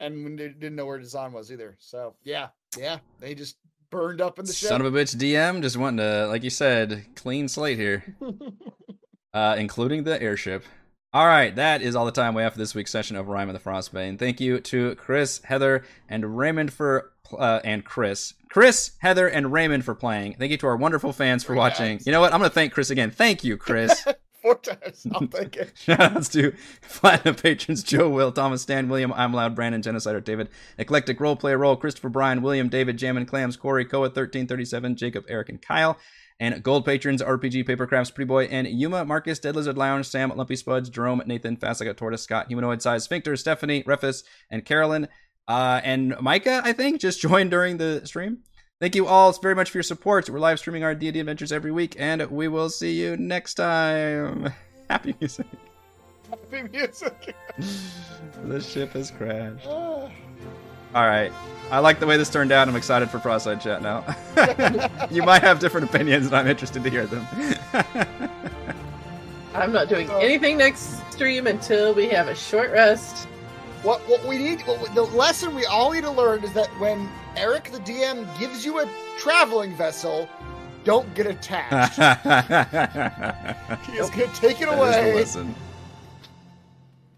and didn't know where Dazan was either. So yeah, yeah, they just burned up in the ship. Son of a bitch, DM, just wanting to, like you said, clean slate here. uh, including the airship. All right, that is all the time we have for this week's session of Rime of the Frostbane. Thank you to Chris, Heather, and Raymond for uh, and Chris, Chris, Heather, and Raymond for playing. Thank you to our wonderful fans for Three watching. times. You know what? I'm going to thank Chris again. Thank you, Chris. Four times. I'll take it. Shoutouts to Platinum patrons Joe Will, Thomas Stan, William, I'm Loud, Brandon, Genocider, David, Eclectic Role Roleplay Role, Christopher Bryan, William, David, Jammin' Clams, Corey, Koa, 1337, Jacob, Eric, and Kyle. And gold patrons RPG, Papercrafts, Pretty Boy, and Yuma, Marcus, Dead Lizard Lounge, Sam, Lumpy Spuds, Jerome, Nathan, Fast Like a Tortoise, Scott, Humanoid Size, Sphincter, Stephanie, Refus, and Carolyn. Uh, and Micah, I think, just joined during the stream. Thank you all very much for your support. We're live streaming our D&D adventures every week, and we will see you next time. Happy music. Happy music. the ship has crashed. All right. I like the way this turned out. I'm excited for Frostside Chat now. you might have different opinions, and I'm interested to hear them. I'm not doing anything next stream until we have a short rest. What what we need, what we- the lesson we all need to learn is that when Eric the DM gives you a traveling vessel, don't get attached. that He is going to take it is the away lesson.